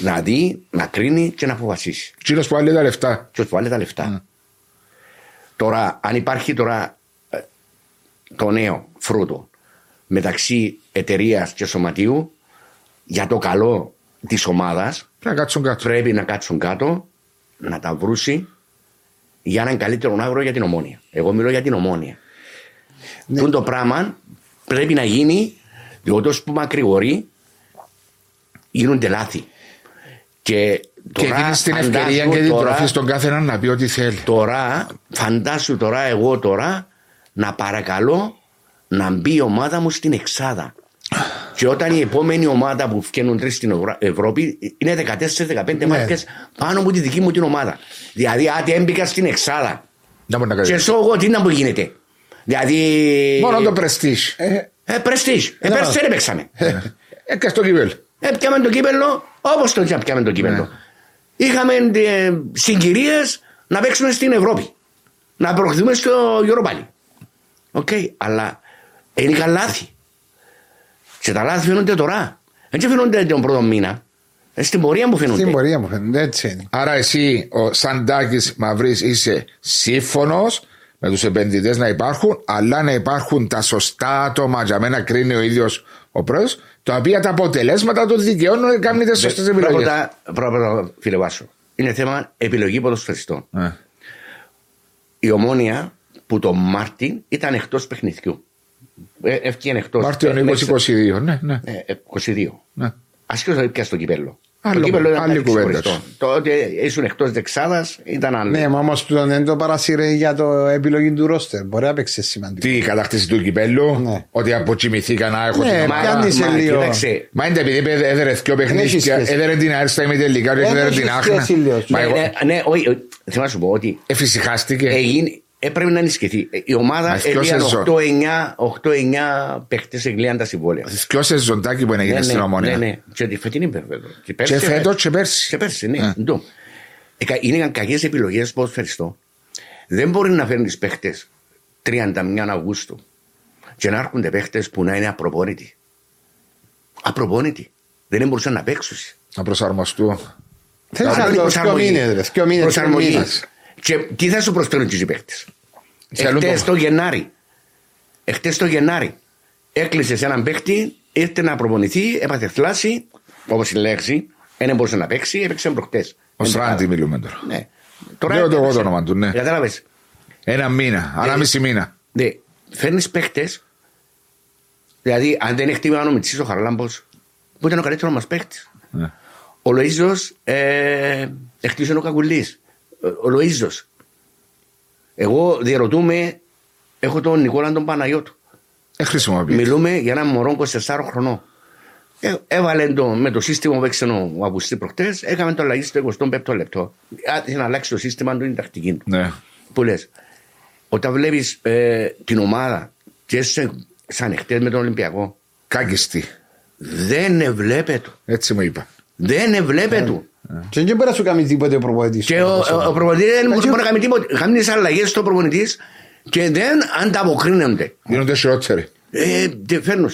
Speaker 3: Να δει, να κρίνει και να αποφασίσει.
Speaker 1: Τσίνο που άλλοι τα λεφτά.
Speaker 3: Και του βάλει τα λεφτά.
Speaker 1: Ναι.
Speaker 3: Τώρα, αν υπάρχει τώρα ε, το νέο φρούτο μεταξύ εταιρείας και σωματείου για το καλό της ομάδας,
Speaker 1: Πρέπει να κάτσουν κάτω.
Speaker 3: πρέπει να κάτσουν κάτω, να τα βρούσει για έναν καλύτερο άγρο για την ομόνια. Εγώ μιλώ για την ομόνια. Τούν το πράγμα πρέπει να γίνει διότι όσο που μακρηγορεί γίνονται λάθη. Και
Speaker 1: Και
Speaker 3: τώρα
Speaker 1: δίνεις την
Speaker 3: φαντάσου
Speaker 1: ευκαιρία και την
Speaker 3: τώρα-
Speaker 1: τροφή στον κάθε έναν να πει ό,τι θέλει.
Speaker 3: Τώρα, φαντάσου τώρα εγώ τώρα να παρακαλώ να μπει η ομάδα μου στην Εξάδα. Και όταν η επόμενη ομάδα που φτιάχνουν τρεις στην Ευρω- Ευρώπη είναι 14-15
Speaker 2: Ναι.
Speaker 3: μάρκες πάνω από τη δική μου την ομάδα. Δηλαδή, άντε έμπηκα στην Εξάδα.
Speaker 1: Να μπορεί να
Speaker 3: Και
Speaker 1: κάνει.
Speaker 3: σώ εγώ τι να μου γίνεται. Δηλαδή.
Speaker 1: Μόνο το πρεστής.
Speaker 3: Ε, πρεστής. Ε,
Speaker 2: Ναι.
Speaker 3: πέρσι δεν έπαιξαμε.
Speaker 1: Ε, και στο κύπελ.
Speaker 3: Ε, πιάμε το κύπελο όπως το πιάμε το κύπελο.
Speaker 1: Ναι.
Speaker 3: Είχαμε ε, συγκυρίες να παίξουμε στην Ευρώπη. Να προχθούμε στο Europa League. Οκ, αλλά είναι καλά λάθη. Και τα λάθη φαίνονται τώρα. Δεν φαίνονται τον πρώτο μήνα. Ε, στην πορεία μου φαίνονται.
Speaker 2: Στην πορεία μου φαίνεται, έτσι είναι.
Speaker 1: Άρα εσύ, σαν Τάκης Μαυρής, είσαι σύμφωνος με τους επενδυτές να υπάρχουν, αλλά να υπάρχουν τα σωστά άτομα για μένα κρίνει ο ίδιος ο πρόεδρος, τα οποία τα αποτελέσματα του δικαιώνουν να κάνουν τις σωστές επιλογές.
Speaker 3: Πρώτα, πρώτα, φίλε Βάσο, είναι θέμα επιλογή ποδοσφαιριστών. Η ομόνια που το Μάρτιν ήταν εκτός παιχνιδιού. Ε, Ευκήγε εκτός.
Speaker 1: Μάρτιο 2022, ναι, ναι.
Speaker 3: 22.
Speaker 1: ναι.
Speaker 3: Ασχέτω πια στο κυπέλο.
Speaker 1: Άλλο-
Speaker 3: το κύπελο ήταν
Speaker 1: άλλη
Speaker 3: κάτι
Speaker 1: κουβέντα.
Speaker 3: ξεχωριστό. Το ότι ήσουν εκτός δεξάδας ήταν άλλο.
Speaker 2: Ναι, μα όμως του δεν το παρασύρε για το επιλογή του ρόστερ. Μπορεί να παίξεις σημαντικό.
Speaker 1: Τι η κατάκτηση του κυπέλου,
Speaker 2: Ναι.
Speaker 1: ότι αποκοιμηθήκα να έχω
Speaker 2: Ναι,
Speaker 1: την
Speaker 2: μα-
Speaker 1: ομάδα.
Speaker 2: πιάνεις σε λίγο.
Speaker 3: κοίταξε,
Speaker 1: Μα είναι επειδή έδερε δύο
Speaker 2: έχει
Speaker 1: παιχνίδια,
Speaker 2: σχέση.
Speaker 1: έδερε την Αέρστα με τελικά και
Speaker 2: Δεν
Speaker 1: έδερε
Speaker 2: έχεις
Speaker 1: την Άχνα.
Speaker 2: σχέση, λέω.
Speaker 1: Μα
Speaker 3: ναι,
Speaker 1: εγώ-
Speaker 3: ναι, ναι, όχι, όχι, θέλω να σου πω ότι
Speaker 1: Εφησυχάστηκε.
Speaker 3: Έγινε, έπρεπε να ενισχυθεί. Η ομάδα
Speaker 1: Μα ποιος
Speaker 3: έλειαν
Speaker 1: έζω.
Speaker 3: 8-9 8-9 παίχτε εγκλίαν τα συμβόλαια.
Speaker 1: Ποιο σεζοντάκι που έγινε
Speaker 3: Ναι,
Speaker 1: στην
Speaker 3: ναι,
Speaker 1: ομόνια.
Speaker 3: Ναι, ναι. Και τη φετινή βέβαια. Και,
Speaker 1: Και φέτος και πέρσι.
Speaker 3: Και πέρσι, ναι.
Speaker 1: Ε.
Speaker 3: Ντο. Ε, κα- Είναι κακές επιλογές ποδοσφαιριστών. Δεν μπορεί να φέρνεις παίχτε 31 Αυγούστου και να έρχονται παίχτε που να είναι απροπόνητοι. Απροπόνητοι. Δεν μπορούσαν να παίξουν.
Speaker 1: Να προσαρμοστούν.
Speaker 2: Θέλει
Speaker 3: Να
Speaker 2: να
Speaker 3: κάνει
Speaker 2: το δύο
Speaker 3: προσαρμογή.
Speaker 2: μήνες, ρε. Δύο μήνες.
Speaker 3: Προσαρμογή. Και τι θα σου προσφέρουν οι παίχτε.
Speaker 1: Θέλουν
Speaker 3: Εχθές
Speaker 1: το-
Speaker 3: το Γενάρη. Εχθές το Γενάρη. Έκλεισες έναν παίχτη, ήρθε να προπονηθεί, έπαθε θλάση, όπως η λέξη. Δεν μπορούσε να παίξει, έπαιξε προχτές.
Speaker 1: Ο Στράντι μιλούμε τώρα.
Speaker 3: Ναι.
Speaker 1: Λέω το εγώ το όνομα του, ναι.
Speaker 3: Κατάλαβες.
Speaker 1: Ένα μήνα,
Speaker 3: Ναι.
Speaker 1: ένα μισή μήνα.
Speaker 3: Ναι. Φέρνεις παίχτε. Δηλαδή, αν δεν χτύπημα ο Μιτσί ο Χαρλάμπο, που ήταν ο καλύτερος μας παίχτη.
Speaker 1: Ναι.
Speaker 3: Ο Λοίζο ε, εκτίσε ο Κακουλή. Ο Λοίζο. Εγώ διαρωτούμε, έχω τον Νικόλα τον Παναγιώτου.
Speaker 1: Δεν χρησιμοποιείς.
Speaker 3: Μιλούμε για έναν μωρό 24 χρονών. Ε, έβαλε το, με το σύστημα που έξερε ο Απουστή προχτές, έκαμε το αλλαγή στο 25ο λεπτό. Άρχισε να αλλάξει το σύστημα του, είναι τακτική του.
Speaker 1: Ναι.
Speaker 3: Που λες, όταν βλέπεις ε, την ομάδα και σε, σαν εχθές με τον Ολυμπιακό,
Speaker 1: Κάκιστη.
Speaker 3: δεν εβλέπεται.
Speaker 1: Έτσι μου είπα.
Speaker 3: Δεν εβλέπεται.
Speaker 2: Και δεν μπορεί να σου κάνει τίποτε ο προπονητής.
Speaker 3: Και ο, ο, ο προπονητής δεν μπορεί να κάνει τίποτα. Κάνει τι αλλαγές στο προπονητής και δεν ανταποκρίνονται.
Speaker 1: Γίνονται χειρότεροι.
Speaker 3: Ε, τι φέρνουν.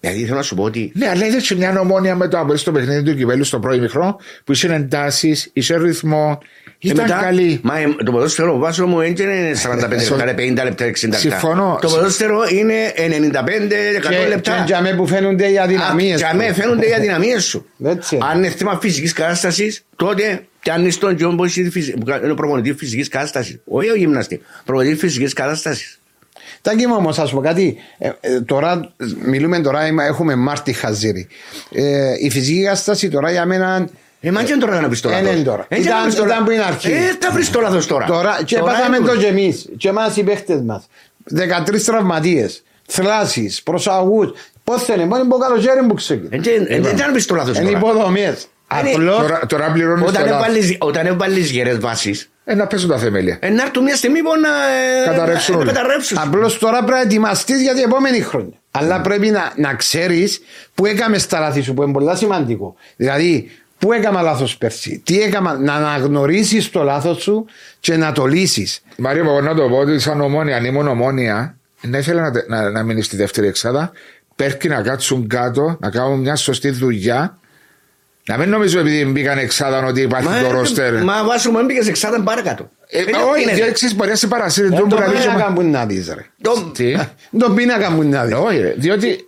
Speaker 3: Δηλαδή θέλω να σου πω ότι
Speaker 1: Ναι, αλλά είδες και μια ομόνια με το απολύτω στο παιχνίδι του κυβέλου στο πρώτο μικρό που είχε εντάσεις, είχε ρυθμό.
Speaker 3: Και
Speaker 1: Ήταν
Speaker 3: μετά,
Speaker 1: καλή.
Speaker 3: Μα ε, το ποδόσφαιρο Βάσο μου δεν είναι 45 λεπτά, 50 λεπτά, 60 λεπτά.
Speaker 1: Συμφωνώ.
Speaker 3: Το ποδόσφαιρο είναι 95-100
Speaker 2: Και
Speaker 3: λεπτά.
Speaker 2: για μέ που φαίνονται οι αδυναμίες.
Speaker 3: Για
Speaker 2: του.
Speaker 3: μέ φαίνονται οι αδυναμίες σου.
Speaker 2: Έτσι είναι.
Speaker 3: Αν είναι θέμα φυσικής κατάστασης, τότε πιάνεις τον Τζον που είναι ο προπονητής φυσικής κατάστασης. Όχι ο γυμναστής. Προπονητής φυσικής κατάστασης.
Speaker 2: Τάκη μου όμως ας πω κάτι ε, ε, Τώρα μιλούμε τώρα είμα- Έχουμε Μάρτι Χαζίρι ε, Η φυσική κατάσταση τώρα για μένα
Speaker 3: Ε, μα και τώρα να πει το
Speaker 2: Ε,
Speaker 3: λάθος;
Speaker 2: ναι, τώρα. Ήταν- ήταν που είναι αρχή.
Speaker 3: Ε, τα βρεις το λάθος τώρα.
Speaker 2: Τώρα και
Speaker 3: Τώρα
Speaker 2: πάθαμε
Speaker 3: είναι
Speaker 2: το
Speaker 3: το-
Speaker 2: και εμείς Και εμάς οι παίχτες μας 13 τραυματίες Θλάσεις, προσαγούς Πώς θα είναι, μόνο από καλοκαίρι που ξεκινήσει
Speaker 3: Ε, δεν- ε, Δεν να πει το λάθος
Speaker 2: Είναι
Speaker 3: τώρα.
Speaker 2: υποδομές
Speaker 3: Είναι-
Speaker 2: Απλώς
Speaker 1: Τώρα, τώρα πληρώνεις το
Speaker 3: Όταν
Speaker 1: λάθος.
Speaker 3: έβαλες- Όταν έβαλες γερές βάσεις,
Speaker 1: Ε, να πέσουν τα θεμέλια.
Speaker 3: να έρθουν μια στιγμή που να ε,
Speaker 1: Καταρρεύσουν
Speaker 3: να
Speaker 1: όλα.
Speaker 3: καταρρεύσουν.
Speaker 2: Απλώς τώρα πρέπει να ετοιμαστείς για την επόμενη χρόνια. Αλλά πρέπει να, να ξέρεις που έκαμες στα λάθη σου, που είναι πολύ σημαντικό. Δηλαδή, πού έκανα λάθος πέρσι, τι έκανα, να αναγνωρίσεις το λάθος σου και να το λύσεις.
Speaker 1: Μαρία, εγώ να το πω ότι σαν ομόνια, αν ήμουν ομόνια, να ήθελα να, τε- να, να μείνεις στη δεύτερη εξάδα. Πρέπει να κάτσουν κάτω, να κάνουν μια σωστή δουλειά. Να μην νομίζω επειδή μπήκαν εξάδα ότι υπάρχει το ρόστερ.
Speaker 3: Μα βάσου μου έμπηκες εξάδαν παρακάτω.
Speaker 1: Ε,
Speaker 3: Δεν
Speaker 1: μα
Speaker 3: το
Speaker 1: όχι,
Speaker 3: γίνεται.
Speaker 1: διότι ξέρεις, μπορεί να σε παρασύρει.
Speaker 2: Δεν
Speaker 1: τον
Speaker 2: το
Speaker 1: που να λύσουμε-
Speaker 2: πίνακα που να δεις, ρε.
Speaker 3: Το-
Speaker 1: Τι;
Speaker 2: Τον πίνακα που να δεις.
Speaker 1: Όχι, ρε, διότι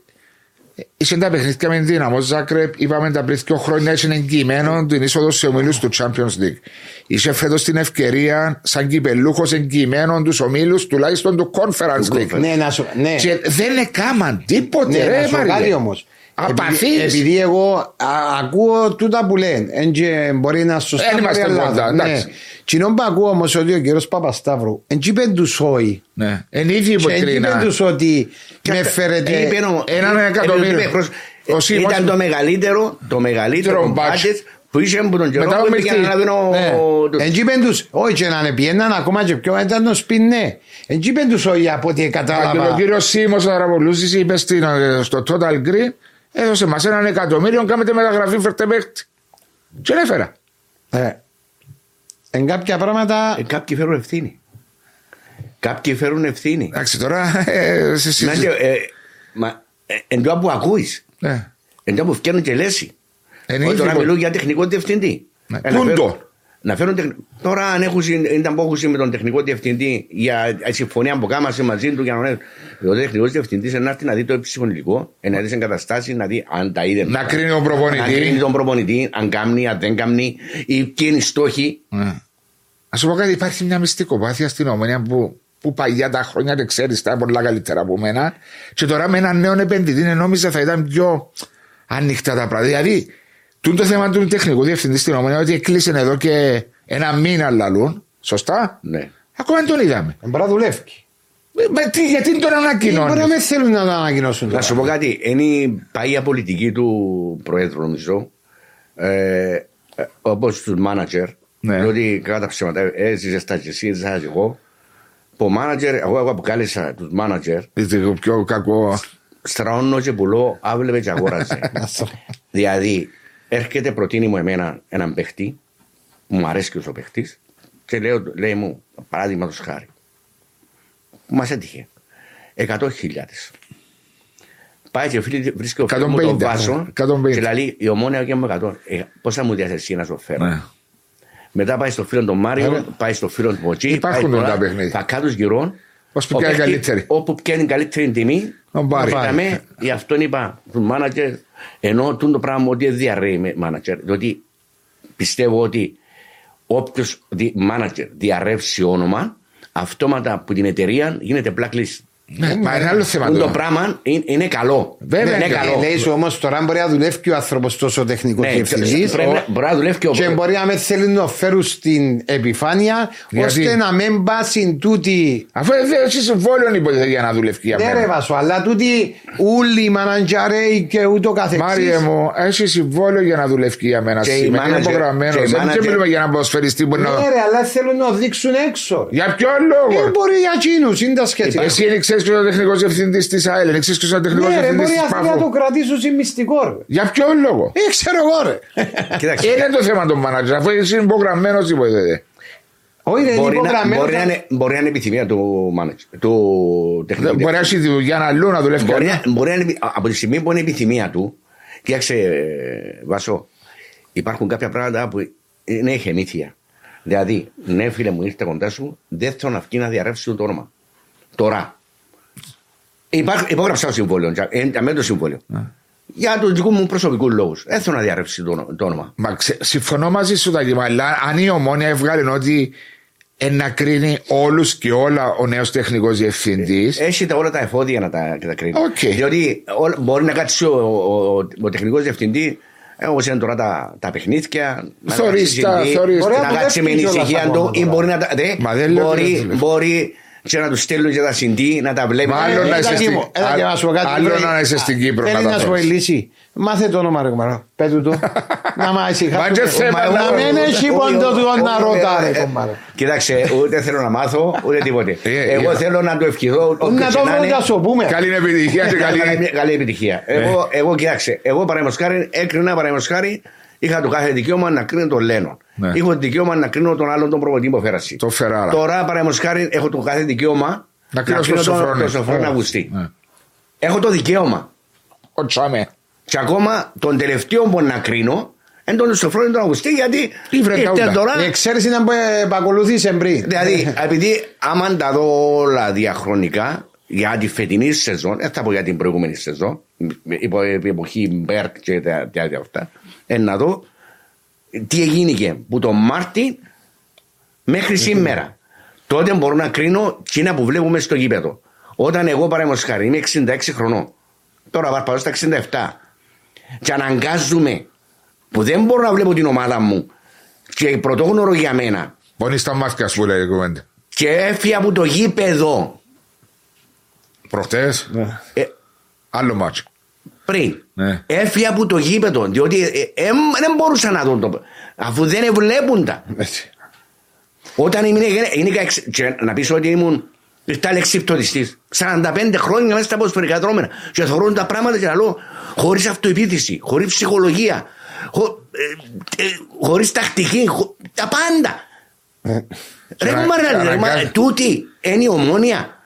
Speaker 1: Είσαι τα παιχνίδια με την Δύναμο Ζάκρεπ, είπαμε τα πριν δύο χρόνια είναι εγγυημένο την είσοδο σε ομίλους του Champions League. Είσαι φέτος την ευκαιρία, σαν κυπελούχος εγγυημένο τους ομίλους τουλάχιστον του Conference League.
Speaker 2: Ναι, να σου, ναι.
Speaker 1: Και δεν έκαναν τίποτε,
Speaker 2: Ναι,
Speaker 1: ρε
Speaker 2: να σου πω
Speaker 1: Μαριέ.
Speaker 2: κάτι όμως.
Speaker 1: Απαθής.
Speaker 2: Επειδή, επειδή εγώ α, ακούω τούτα που λένε, εν και μπορεί να σωστά
Speaker 1: Δεν είμαστε
Speaker 2: μπορεί να
Speaker 1: κοντά,
Speaker 2: λάθος.
Speaker 1: εντάξει.
Speaker 2: Ναι. Κοινό που ακούω όμως ότι ο κύριο Παπασταύρου, εν και είπε τους όχι.
Speaker 1: Ναι. Εν ίδιοι που
Speaker 2: Και εν και είπε
Speaker 1: κρίνα.
Speaker 2: τους ότι με
Speaker 3: Ε,
Speaker 2: φέρετε.
Speaker 3: είπε ο-
Speaker 1: έναν
Speaker 3: ε,
Speaker 1: εκατομμύριο.
Speaker 3: είπε προς-
Speaker 1: Ο Σίμας-
Speaker 3: Ήταν το μεγαλύτερο, το μεγαλύτερο
Speaker 1: Τερο budget.
Speaker 3: budget που είχε από τον καιρό
Speaker 1: Μετά ο
Speaker 3: που πήγε
Speaker 1: Μιλτή.
Speaker 3: να λάβει ο...
Speaker 2: Ναι.
Speaker 3: το-
Speaker 2: Εν και είπε τους, όχι και να είναι πιέναν ακόμα και πιο ήταν το σπιν ναι. Εν και είπε τους όχι από ό,τι
Speaker 1: Και ο
Speaker 2: κατάλαβα.
Speaker 1: κύριος Σίμω Αραβολούσης είπε στην- στο Total Green, έδωσε μας έναν εκατομμύριο, κάνετε μεταγραφή, φέρτε παίχτη. Και έφερα.
Speaker 2: Ε, Εν κάποια πράγματα
Speaker 3: Ε, Κάποιοι φέρουν ευθύνη. Κάποιοι φέρουν ευθύνη.
Speaker 1: Εντάξει τώρα. ε, σε
Speaker 3: Να
Speaker 1: συζη-
Speaker 3: και, ε, μα, ε, Εν τω που ακούεις.
Speaker 1: Ναι.
Speaker 3: Εν τω που φτιάχνουν και λέση.
Speaker 1: Εν
Speaker 3: Όχι, τώρα
Speaker 1: ίδιο-
Speaker 3: μιλούν για τεχνικό διευθυντή.
Speaker 1: Ναι.
Speaker 3: Ε, να
Speaker 1: Πούντο.
Speaker 3: Φέρουν- Να φέρουν τεχ- Τώρα αν έχουν, ήταν που έχουν με τον τεχνικό διευθυντή για η συμφωνία που κάμασε μαζί του για να Ο τεχνικός διευθυντής να έρθει να δει το ψυχολογικό, να δει τι εγκαταστάσεις, να δει αν τα είδε.
Speaker 1: Να κρίνει τον προπονητή.
Speaker 3: Να κρίνει τον προπονητή, αν κάμνει, αν δεν κάμνει, ή ποιοι είναι οι στόχοι.
Speaker 1: Ναι. Α σου πω κάτι, υπάρχει μια μυστικοπάθεια στην Ομόνια που, που παλιά τα χρόνια δεν ξέρεις τα πολλά καλύτερα από μένα. Και τώρα με έναν νέο επενδυτή ναι, νόμιζα θα ήταν πιο ανοιχτά τα πράγματα. Δηλαδή, τούτο το θέμα του τεχνικού διευθυντή στην Ομόνια ότι έκλεισε εδώ και ένα μήνα λαλούν. Σωστά;
Speaker 3: Ναι.
Speaker 1: Ακόμα δεν τον είδαμε.
Speaker 2: μπορεί να δουλεύει.
Speaker 1: Ε, μα τι, γιατί τον
Speaker 2: Μπορεί να
Speaker 1: ανακοινώνει.
Speaker 2: με θέλουν να το ανακοινώσουν.
Speaker 3: Να
Speaker 2: τώρα.
Speaker 3: σου πω κάτι, είναι η παλιά πολιτική του Προέδρου, νομίζω. Ε, Όπως του μάνατζερ.
Speaker 1: Ναι.
Speaker 3: Διότι κατά ψέματα έζησε στα και εσύ, έζησα και εγώ. Που μάνατζερ, εγώ, εγώ αποκάλεσα τους μάνατζερ,
Speaker 1: Το πιο κακό.
Speaker 3: στραώνω και πουλώ, άβλεπε και αγόραζε. δηλαδή, έρχεται, προτείνει μου εμένα έναν παίχτη, μου αρέσει και ο παίχτης, και λέω, λέει μου, παράδειγμα το χάρη. Μας έτυχε. 100.000. Πάει και φίλοι, βρίσκει ο φίλος μου
Speaker 1: 150,
Speaker 3: τον Βάσο
Speaker 1: 150.
Speaker 3: και λέει η ομόνια και μου 100. Ε, πόσα μου διαθέσει να σου φέρω;
Speaker 1: Ναι.
Speaker 3: Μετά πάει στο φίλο τον Μάριο,
Speaker 2: Βέβαια.
Speaker 3: πάει στο φίλο του Μωτζή.
Speaker 1: Υπάρχουν
Speaker 3: πάει
Speaker 1: τα
Speaker 3: τώρα,
Speaker 1: παιχνίδια.
Speaker 3: Θα κάτω γυρών.
Speaker 1: Ως που
Speaker 3: ο
Speaker 1: πιάνει
Speaker 3: παίχτης-
Speaker 1: καλύτερη.
Speaker 3: Όπου πιάνει καλύτερη τιμή.
Speaker 1: Να πάρει.
Speaker 3: Είδαμε, γι' αυτό είπα του μάνατζερ, ενώ τούτο το πράγμα ότι δεν διαρρέει με μάνατζερ. Διότι πιστεύω ότι όποιος μάνατζερ διαρρεύσει όνομα, αυτόματα από την εταιρεία γίνεται blacklist.
Speaker 1: Ναι, μα είναι άλλο θέμα.
Speaker 3: Τούτο το
Speaker 1: τώρα.
Speaker 3: πράγμα είναι, είναι καλό.
Speaker 1: Βέβαια
Speaker 3: είναι
Speaker 1: είναι
Speaker 3: καλό.
Speaker 2: Λέει σου όμως τώρα μπορεί να δουλεύει και ο άνθρωπος τόσο τεχνικός
Speaker 3: Ναι,
Speaker 2: διευθυντή.
Speaker 3: πρέπει να- μπορεί να δουλεύει και ο
Speaker 2: Και μπορεί να με θέλει να φέρουν στην επιφάνεια
Speaker 1: Γιατί;
Speaker 2: ώστε να μην πάσει τούτη.
Speaker 1: Αφού δεν έχει συμβόλαιο υποτίθεται για να δουλεύει για
Speaker 2: Ναι, ρε
Speaker 1: μένα.
Speaker 2: Βάσο, αλλά τούτη ούλοι, μαναντζαρέοι και ούτω καθεξής.
Speaker 1: Μάριε μου, έχει συμβόλαιο για να δουλεύει για μένα
Speaker 3: Και η
Speaker 1: σήμερα. Είναι
Speaker 3: manager-
Speaker 1: υπογραμμένο.
Speaker 3: και η
Speaker 1: Δεν
Speaker 3: manager-
Speaker 1: μιλούμε για ένα ποδοσφαιριστή που
Speaker 2: Ναι,
Speaker 1: να.
Speaker 2: ρε, αλλά θέλουν να δείξουν έξω.
Speaker 1: Για ποιο
Speaker 2: Ε,
Speaker 1: λόγο.
Speaker 2: μπορεί για εκείνους, είναι τα σχετικά.
Speaker 1: Εσύ δεν ξέρεις ποιος είναι ο τεχνικός διευθυντής της ΑΕΛ, δεν ξέρεις ποιος είναι ο τεχνικός
Speaker 2: Ναι, ρε,
Speaker 1: διευθυντής
Speaker 2: μπορεί
Speaker 1: της
Speaker 2: αυτοί να το
Speaker 1: ΠΑΦΟ.
Speaker 2: κρατήσουν σε μυστικό, ρε.
Speaker 1: Για ποιο λόγο;
Speaker 2: Ε, ξέρω εγώ, ρε.
Speaker 3: Κοίταξε.
Speaker 1: Είναι το θέμα των μάνατζερ, αφού είσαι υπογραμμένος υποτίθεται.
Speaker 2: Όχι, ρε, είναι
Speaker 3: Μπορεί να,
Speaker 2: υπογραμμένος.
Speaker 3: μπορεί, να είναι, μπορεί να είναι επιθυμία του manager, του τεχνικού.
Speaker 1: Μπορεί να έχει δουλειά να αλλού να δουλεύει
Speaker 3: Μπορεί,
Speaker 1: καλά.
Speaker 3: να- μπορεί να είναι, από τη στιγμή που είναι επιθυμία του, κοίταξε, ε, Βάσο, υπάρχουν κάποια πράγματα που είναι εχεμήθεια. Δηλαδή, ναι, φίλε μου, ήρθε κοντά σου, δεν θέλω να βγει να διαρρεύσει το όνομα. Τώρα. Υπάρχ, υπόγραψα το συμβόλαιο, ε, με το συμβόλαιο. Για τους δικούς μου προσωπικούς λόγους. Δεν θέλω να διαρρεύσει το, το όνομα.
Speaker 1: Μα ξε- συμφωνώ μαζί σου Τάκη, αλλά αν η Ομόνοια έβγαλε ότι ε, να κρίνει όλους και όλα ο νέος τεχνικός διευθυντής.
Speaker 3: Έχει τα, όλα τα εφόδια να τα, και τα κρίνει.
Speaker 1: Οκ.
Speaker 3: Διότι όλα- μπορεί να κάτσει ο, ο, ο, ο τεχνικός διευθυντή, όπως είναι τώρα τα, τα παιχνίδια. να
Speaker 1: Θωρείς
Speaker 3: κάτσει
Speaker 1: τα-
Speaker 3: συντή,
Speaker 1: θωρείς
Speaker 2: τα.
Speaker 3: Να κάτσει με
Speaker 2: Μπορεί να δουλεύει
Speaker 3: ησυχία
Speaker 2: κιόλας
Speaker 3: του
Speaker 2: ακόμα
Speaker 3: ή
Speaker 2: τώρα.
Speaker 3: μπορεί να τα. Δε,
Speaker 1: Μα δεν λέω ότι δεν
Speaker 3: μπορεί,
Speaker 1: δουλεύει.
Speaker 3: μπορεί και να τους στέλνουν και τα συντή, να τα βλέπει.
Speaker 1: Μα άλλο
Speaker 3: Ε,
Speaker 1: να
Speaker 3: ε,
Speaker 1: είσαι
Speaker 2: Τάκη
Speaker 1: στην-
Speaker 2: μου, έλα και να σου πω κάτι.
Speaker 1: άλλο
Speaker 2: Βρε,
Speaker 1: να είσαι στην Κύπρο
Speaker 2: Θέλει
Speaker 1: να
Speaker 2: να
Speaker 1: τα
Speaker 2: σου πω η
Speaker 1: φέρεις.
Speaker 2: λύση. Μάθε το όνομα, ρε κουμαρό. Πέτου το. Να μα ησυχάσουμε.
Speaker 1: Μα και θέμα
Speaker 2: Μα
Speaker 1: να-
Speaker 2: μην έχει
Speaker 3: Όχι,
Speaker 2: πόντο
Speaker 3: όχι,
Speaker 2: του
Speaker 3: όχι,
Speaker 2: να
Speaker 3: όχι,
Speaker 2: ρωτά,
Speaker 3: ε,
Speaker 2: ρε
Speaker 3: ε,
Speaker 2: κουμαρό.
Speaker 3: Κοίταξε, ούτε θέλω να μάθω, ούτε τίποτε.
Speaker 1: Ε,
Speaker 3: Εγώ
Speaker 1: ε,
Speaker 3: θέλω να το ευχηθώ. όποιος
Speaker 2: Να το
Speaker 3: και να
Speaker 2: βρω
Speaker 3: είναι.
Speaker 2: να σου πούμε.
Speaker 1: Καλή επιτυχία και καλή.
Speaker 3: Καλή, καλή επιτυχία. Εγώ, εγώ κοιτάξτε, εγώ παραδείγματο χάρη έκρινα παραδείγματο χάρη, είχα το κάθε δικαίωμα να κρίνω τον Λένον.
Speaker 1: Ναι.
Speaker 3: Είχα το δικαίωμα να κρίνω τον άλλον τον προπονητή που φέρασε.
Speaker 1: Το Φεράρα.
Speaker 3: Τώρα παραδείγματος χάρη έχω το κάθε δικαίωμα
Speaker 1: Να κρίνω στον
Speaker 3: τον,
Speaker 1: Σοφρόνη.
Speaker 3: τον Σοφρόνη
Speaker 1: Ναι.
Speaker 3: Αυγουστή.
Speaker 1: Ναι.
Speaker 3: Έχω το δικαίωμα.
Speaker 1: Ο Τσάμε.
Speaker 3: Και ακόμα τον τελευταίο που να κρίνω είναι τον Σοφρόνη τον Αυγουστή γιατί
Speaker 1: Ήβρε τα
Speaker 3: ήρθε
Speaker 1: ούλα.
Speaker 3: τώρα.
Speaker 2: Η εξαίρεση είναι που επακολουθήσε πριν.
Speaker 3: Δηλαδή, επειδή άμα τα δω όλα διαχρονικά, για τη φετινή σεζόν, δεν θα πω για την προηγούμενη σεζόν, υπό εποχή Μπέρκ και τα τέτοια αυτά, ε, να δω τι έγινε που τον Μάρτι μέχρι σήμερα. Τότε μπορώ να κρίνω εκείνα που βλέπουμε στο γήπεδο. Όταν εγώ παραδείγματος χάρη είμαι 66 χρονών, τώρα βαρπάζω στα 67, και αναγκάζουμε που δεν μπορώ να βλέπω την ομάδα μου και πρωτόγνωρο για μένα.
Speaker 1: Πόνι στα μάτια σου λέει η κουβέντα.
Speaker 3: Και έφυγα από το γήπεδο.
Speaker 1: Προχτές.
Speaker 3: Ε,
Speaker 1: Άλλο μάτσο.
Speaker 3: Πριν.
Speaker 1: Ναι.
Speaker 3: Έφυγα από το γήπεδο. Διότι ε, ε, δεν μπορούσα να δω το. Αφού δεν βλέπουν τα.
Speaker 2: Έτσι.
Speaker 3: Όταν ήμουν, είναι, και να πεις ότι ήμουν ήρθα λεξιπτωτιστής 45 χρόνια μέσα στα ποσφαιρικά δρόμενα και θεωρούν τα πράγματα και λέω χωρίς αυτοεπίθεση, χωρίς ψυχολογία χω, ε, ε, χωρίς τακτική χω, τα πάντα
Speaker 2: Ε,
Speaker 3: ρε
Speaker 1: να-
Speaker 3: μου μαραλή, ρε, μα,
Speaker 1: αναγκάζει-
Speaker 3: τούτη είναι η ομόνια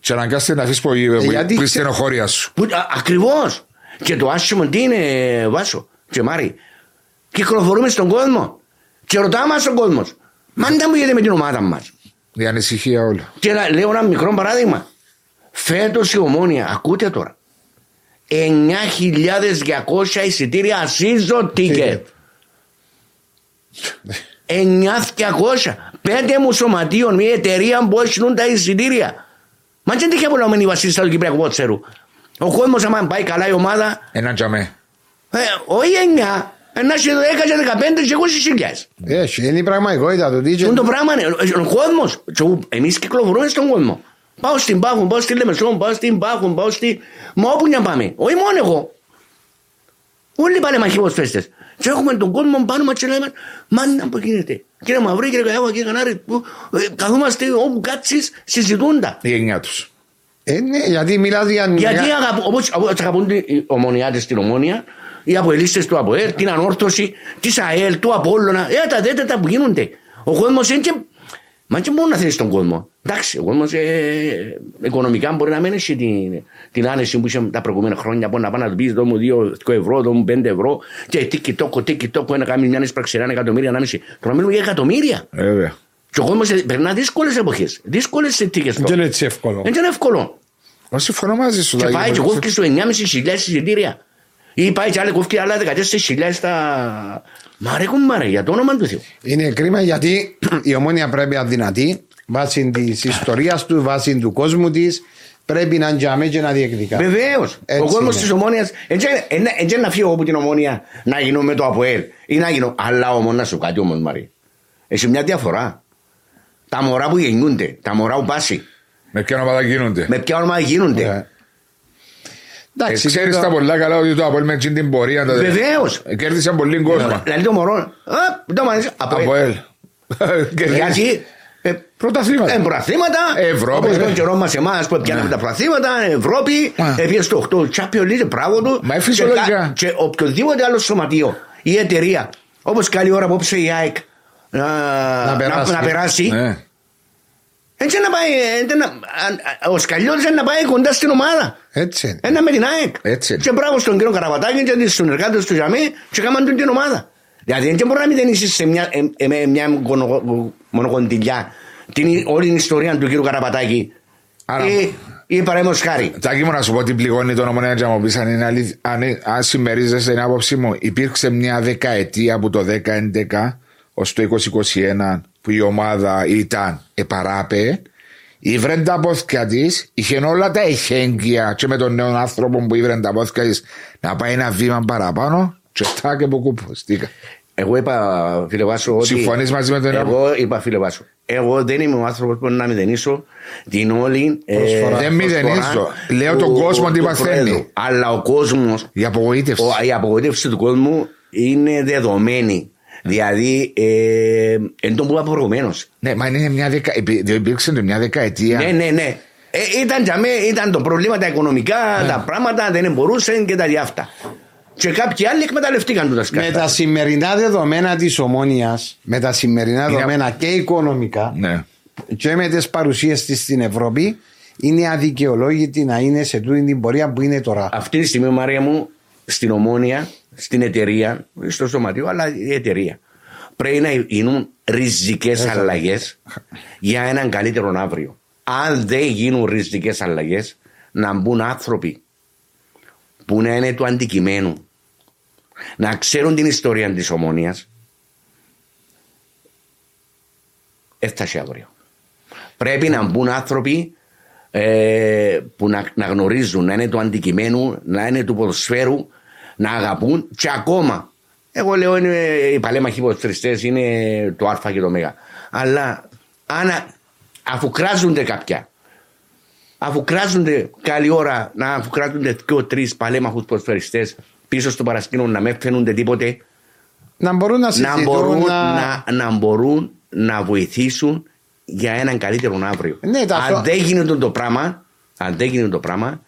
Speaker 1: Και αναγκάστε να αφήσεις που
Speaker 2: γιατί
Speaker 1: που
Speaker 2: ξε-
Speaker 1: στενοχώρια σου.
Speaker 3: Που, α, ακριβώς και το άσχημο τι είναι Βάσο και Μάρη κυκλοφορούμε στον κόσμο και ρωτάμε μας ο κόσμος μάντα μου γίνεται με την ομάδα μας
Speaker 1: Η ανησυχία όλα.
Speaker 3: Και να- λέω ένα μικρό παράδειγμα. Φέτος η ομόνια, ακούτε τώρα. 9.200 εισιτήρια season ticket. 9.200. Πέντε μου σωματείων, μια εταιρεία που έχουν τα εισιτήρια. Μα δεν τυχαία απολαμβάνει η βασίλισσα του Κυπριακού Πότσερου. Ο κόσμος, άμα πάει καλά η ομάδα,
Speaker 1: Έναν τζαμέ.
Speaker 3: ε, όχι 9, να έχει 10 και 15 και 20 χιλιάδες.
Speaker 2: Έχει, είναι η πραγματικότητα του DJ.
Speaker 3: Αυτό το πράγμα είναι. Ο κόσμος. Εμείς κυκλοφορούμε στον κόσμο. Πάω στην Πάγου, πάω στη Λεμεσό, πάω στην Πάγου, πάω στη. Μα όπου να πάμε. Όχι μόνο εγώ. Όλοι πάνε μαχημοσφαίστε. Και έχουμε τον κόσμο πάνω μας και λέμε, μάνα που γίνεται. Κύριε Μαυρί, κύριε Καγιάβα, κύριε Κανάρη, που, ε, καθόμαστε όπου κάτσεις, συζητούν τα.
Speaker 1: Η γενιά τους.
Speaker 2: Ε, ναι, γιατί μιλάς για...
Speaker 3: Γιατί
Speaker 2: για-
Speaker 3: αγαπώ, όπως, όπως αγαπούν οι ομονιάτες στην ομόνια, οι αποελίστες του ΑΠΟΕΛ, την ανόρθωση της ΑΕΛ, του Απόλλωνα, ε, τα δέντετα που γίνονται. Ο κόσμος είναι και... Μα και μόνο να θέλεις τον κόσμο. Εντάξει, ο κόσμος ε, οικονομικά μπορεί να μην έχει την, την άνεση που είχε τα προηγούμενα χρόνια. Μπορεί να πάει να του πεις δω μου 2 ευρώ, δω μου 5 ευρώ και τίκι τόκο, τίκι τόκο, ένα κάνει μια έσπραξη ένα εκατομμύρια, ένα μισή. Τώρα μιλούμε για εκατομμύρια.
Speaker 1: Βέβαια.
Speaker 3: Και ο κόσμο περνά δύσκολες εποχές. Δύσκολες συνθήκες
Speaker 2: Δεν είναι έτσι εύκολο.
Speaker 3: Δεν είναι εύκολο.
Speaker 1: Μα συμφωνώ μαζί σου.
Speaker 3: Και
Speaker 1: Δάκη
Speaker 3: πάει
Speaker 1: μου.
Speaker 3: και κόφηκε στο 9.500 εισιτήρια. Ή πάει και άλλη κόφηκε άλλα 14.000 στα... Μα ρε κουμπάρε, για το όνομα του Θεού.
Speaker 2: Είναι κρίμα γιατί η ομόνια πρέπει να δυνατή βάσει της ιστορίας του, βάσει του κόσμου της. Πρέπει να τζαμέ και να διεκδικά.
Speaker 3: Βεβαίως. Ο
Speaker 2: Έτσι
Speaker 3: κόσμος
Speaker 2: είναι.
Speaker 3: της ομόνοια. Έτσι να φύγω από την ομόνοια να γίνω με το ΑΠΟΕΛ ή να γίνω. Αλλά όμω να σου κάτι όμω, Μαρή. Έχει μια διαφορά. Τα μωρά που γεννιούνται, τα μωρά που πάσει,
Speaker 1: Με ποια ομάδα γίνονται;
Speaker 3: με ποια όνομα γίνονται.
Speaker 2: Ε, Εντάξει,
Speaker 1: Ξέρεις
Speaker 2: το-
Speaker 1: τα πολλά καλά ότι το Αποέλ με τζιν την πορεία. τότε.
Speaker 3: Βεβαίως.
Speaker 1: Ε, Κέρδισαν πολύ κόσμο.
Speaker 3: Δηλαδή το μωρό. Α, το μ' ΑΠΟΕΛ.
Speaker 1: Αποέλ.
Speaker 3: Γιατί. ε,
Speaker 1: Πρωταθλήματα.
Speaker 3: Ε, προαθλήματα.
Speaker 1: Ευρώπη,
Speaker 3: Όπως
Speaker 1: ναι.
Speaker 3: τον καιρό μας εμάς που πιάναμε τα προαθλήματα, Ευρώπη,
Speaker 1: Α.
Speaker 3: έπιε στο 8 Champions League, πράγμα του.
Speaker 1: Μα είναι
Speaker 3: Και
Speaker 1: φυσιολογικά.
Speaker 3: κα- Και οποιοδήποτε άλλο σωματείο ή εταιρεία, όπως καλή ώρα απόψε η ΑΕΚ, να, να,
Speaker 2: περάσει.
Speaker 3: να περάσει.
Speaker 1: Ναι.
Speaker 3: Έτσι να πάει, έτσι να, α- α- ο Σκαλιώτης είναι να πάει κοντά στην ομάδα.
Speaker 2: Έτσι είναι.
Speaker 3: Ένα με την ΑΕΚ.
Speaker 1: Έτσι είναι.
Speaker 3: Και μπράβο στον κύριο Καραβατάκη και τους συνεργάτες του Ζαμί και κάμαν τον την ομάδα. Δηλαδή δεν μπορεί να μην είσαι σε μια, ε, ε, με μια μονο- μονοκοντιλιά την, όλη την ιστορία του κύριου Καραβατάκη.
Speaker 1: Άρα-
Speaker 3: Ή, ή παραδείγματος χάρη.
Speaker 1: Τζάκι μου να σου πω τι πληγώνει τον ομονία να μου πεις αν, είναι αλήθ- αν, ε- αν συμμερίζεσαι την άποψή μου. Υπήρξε μια δεκαετία από το 10-11 ως το 2021 που η ομάδα ήταν επαράπε. Ήβρεν τα πόθηκια τη, είχε όλα τα εχέγγυα και με τον νέο άνθρωπο που ήβρεν τα πόθηκια τη να πάει ένα βήμα παραπάνω και τα και που κουποστήκα.
Speaker 3: Εγώ είπα φίλε Βάσο ότι...
Speaker 1: Συμφωνείς μαζί με τον
Speaker 3: Εγώ είπα φίλε Βάσο. Εγώ δεν είμαι ο άνθρωπος που να μηδενίσω την όλη ε,
Speaker 2: Προσφορά.
Speaker 1: Δεν
Speaker 3: προσφορά
Speaker 1: μηδενίζω. Λέω
Speaker 3: του-
Speaker 1: τον κόσμο τι
Speaker 3: του
Speaker 1: παθαίνει.
Speaker 3: Προέδρου. Αλλά ο κόσμος
Speaker 1: Η απογοήτευση.
Speaker 3: Ο- η απογοήτευση του κόσμου είναι δεδομένη. Δηλαδή, ε, εν τον που είπα προηγουμένως.
Speaker 1: Ναι, μα είναι μια δεκα... επί- υπήρξε μια δεκαετία.
Speaker 3: Ναι, ναι, ναι. Ε, ήταν, για μέ- ήταν το πρόβλημα τα οικονομικά,
Speaker 1: Ναι.
Speaker 3: τα πράγματα δεν μπορούσαν και τα διάφτα. Και κάποιοι άλλοι εκμεταλλευτήκαν του τα
Speaker 2: Με
Speaker 3: σκάφη.
Speaker 2: τα σημερινά δεδομένα της ομόνοια, με τα σημερινά
Speaker 1: Είναι-
Speaker 2: δεδομένα και οικονομικά
Speaker 1: Ναι.
Speaker 2: και με τις παρουσίες της στην Ευρώπη, είναι αδικαιολόγητη να είναι σε τούτη την πορεία που είναι τώρα.
Speaker 3: Αυτή τη στιγμή, Μαρία μου, στην ομόνια, στην εταιρεία, στο σωματείο, αλλά η εταιρεία. Πρέπει να γίνουν ριζικές αλλαγές για έναν καλύτερο αύριο. αν δεν γίνουν ριζικές αλλαγές, να μπουν άνθρωποι που να είναι του αντικειμένου, να ξέρουν την ιστορία της ομόνοια, έφτασε αύριο. Πρέπει να μπουν άνθρωποι ε, που να, να γνωρίζουν, να είναι του αντικειμένου, να είναι του ποδοσφαίρου, να αγαπούν και ακόμα. Εγώ λέω είναι, οι παλέμαχοι ποδοσφαιριστέ είναι το Α και το Μ. Αλλά αν, αφού κράζονται κάποια, αφού κράζονται καλή ώρα, να αφού κράζονται δύο-τρει παλέμαχου ποδοσφαιριστέ πίσω στο παρασκήνιο να μην φαίνονται τίποτε,
Speaker 2: Να μπορούν να
Speaker 3: να
Speaker 2: συζητούν.
Speaker 3: μπορούν
Speaker 2: να...
Speaker 3: να, να μπορούν να βοηθήσουν για έναν καλύτερο αύριο.
Speaker 2: Ναι, τα
Speaker 3: αν
Speaker 2: αυτό-
Speaker 3: δεν γίνεται το πράγμα, αν δεν γίνεται το πράγμα,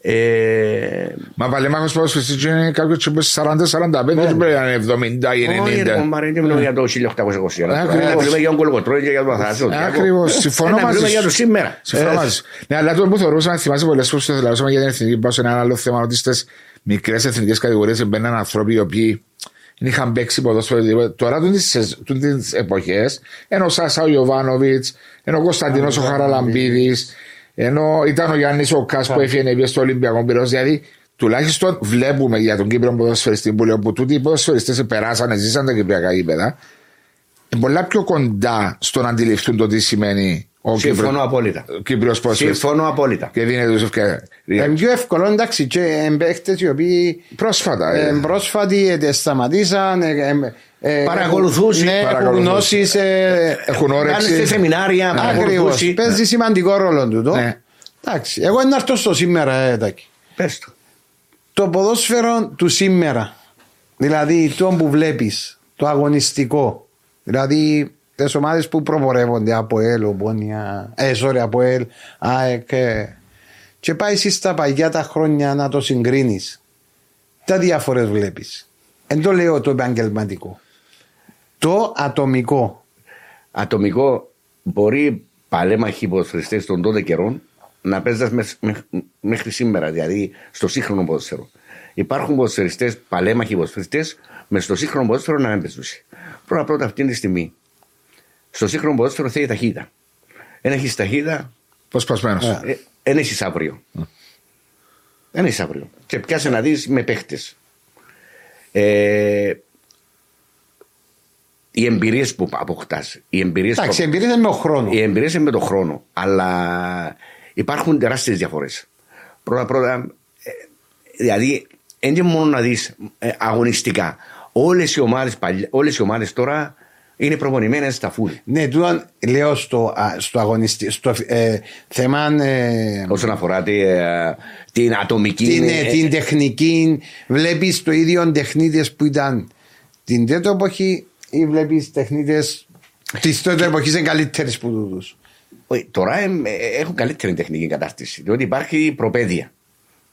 Speaker 3: ε,
Speaker 1: Μα παλέμαχος ποδοσφαιριστής είναι κάποιος που είναι 40-45, δεν πρέπει να είναι 70 ή
Speaker 3: όχι, ρε
Speaker 1: 90.
Speaker 3: κομπάρε, δεν μιλώ για το 1820. αλλά
Speaker 1: Ακριβώς.
Speaker 3: Ένα μιλούμε για τον Κολοκοτρόνη και για τον Αθανασιό.
Speaker 1: Ακριβώς, συμφωνώ
Speaker 3: Ένα
Speaker 1: μαζί
Speaker 3: μιλούμε
Speaker 1: σου.
Speaker 3: για το σήμερα.
Speaker 1: Συμφωνώ
Speaker 3: Ε,
Speaker 1: μαζί σου. Ναι, αλλά το που θεωρούσαμε, θυμάσαι πολλές φορές που θεωρούσαμε για την εθνική πάω σε ένα άλλο θέμα, ότι στις μικρές εθνικές κατηγορίες μπαίνουν άνθρωποι οι οποίοι δεν είχαν παίξει ποδόσφαιρο. οτιδήποτε. Τώρα τις εποχές, ενώ ο Σάσα ο Ιωβάνοβιτς, ενώ ο Κωνσταντίνο ο Χαραλαμπίδης, ενώ ήταν ο Γιάννης ο Κάς που έφυγε πήγε στο Ολυμπιακό Πυρός. Δηλαδή, τουλάχιστον βλέπουμε για τον Κύπρο ποδοσφαιριστή που λέω που τούτοι οι ποδοσφαιριστές περάσανε, ζήσαν τα κυπριακά γήπεδα. Είναι πολλά πιο κοντά στο να αντιληφθούν το τι σημαίνει ο
Speaker 3: Συμφωνώ απόλυτα.
Speaker 1: Κύπριος ποδοσφαιριστής.
Speaker 3: Συμφωνώ απόλυτα.
Speaker 1: Και δίνει τους ευκαιρία.
Speaker 2: Είναι πιο εύκολο, εντάξει, και εμπαίχτες οι οποίοι
Speaker 1: Πρόσφατα.
Speaker 2: ε,
Speaker 1: ε,
Speaker 2: πρόσφατοι ε, σταματήσαν. ε, ε, ε,
Speaker 3: Παρακολουθούσαν,
Speaker 2: Ναι, έχουν
Speaker 1: παρακολουθούσαν.
Speaker 2: γνώσεις. Ε,
Speaker 1: Έχουν
Speaker 3: Κάνε σε
Speaker 1: όρεξη.
Speaker 3: σεμινάρια,
Speaker 2: Ακριβώς.
Speaker 3: παρακολουθούσι.
Speaker 2: Παίζεις σημαντικό ρόλο του. το.
Speaker 1: Ναι.
Speaker 2: Εντάξει, εγώ να έρθω στο σήμερα, ε, Τάκη.
Speaker 3: Πες το.
Speaker 2: Το ποδόσφαιρο του σήμερα. Δηλαδή το που βλέπεις, το αγωνιστικό. Δηλαδή τις ομάδες που προπορεύονται από ΕΛ, Ομπόνια, ε, sorry, από ΕΛ, ΑΕΚ. ε, και πάεις εσύ στα παγιά τα χρόνια να το συγκρίνεις. Τα διάφορες βλέπεις. Δεν το λέω το επαγγελματικό. Το ατομικό.
Speaker 3: ατομικό μπορεί παλέμαχοι ποδοσφαιριστές των τότε καιρών να παίζουν μέχρι σήμερα, δηλαδή στο σύγχρονο ποδόσφαιρο. Υπάρχουν ποδοσφαιριστές, παλέμαχοι ποδοσφαιριστές, με στο σύγχρονο ποδόσφαιρο να μην παίζουν. Πρώτα πρώτα αυτή τη στιγμή. Στο σύγχρονο ποδόσφαιρο θέλει ταχύτητα. Δεν έχεις ταχύτητα,
Speaker 1: Πώ πασμένο.
Speaker 2: Ε.
Speaker 3: δεν έχεις αύριο. Δεν έχεις αύριο. Και πιάσε να δεις με παίχτες. Ε, οι εμπειρίες που αποκτάς, οι εμπειρίες που
Speaker 2: Εντάξει, εμπειρία είναι με ο χρόνο.
Speaker 3: οι εμπειρίες είναι με τον χρόνο. Αλλά υπάρχουν τεράστιες διαφορές. Πρώτα πρώτα, ε, δηλαδή, δεν είναι μόνο να δεις αγωνιστικά. Όλες οι ομάδες όλες οι ομάδες τώρα είναι προπονημένες στα φουλ.
Speaker 2: Ναι, τούτο λέω στο, α, στο αγωνιστή, στο ε, θέμα ε,
Speaker 3: Όσον αφορά τη, ε, την ατομική.
Speaker 2: την,
Speaker 3: ε,
Speaker 2: ε, την τεχνική, βλέπεις το ίδιο τεχνίτες που ήταν την τέτοια εποχή ή βλέπεις τεχνίτες της τότε εποχής είναι καλύτερες που τούτους;
Speaker 3: όχι, Τώρα ε, ε, έχουν καλύτερη τεχνική κατάρτιση. Διότι υπάρχει προπαίδεια.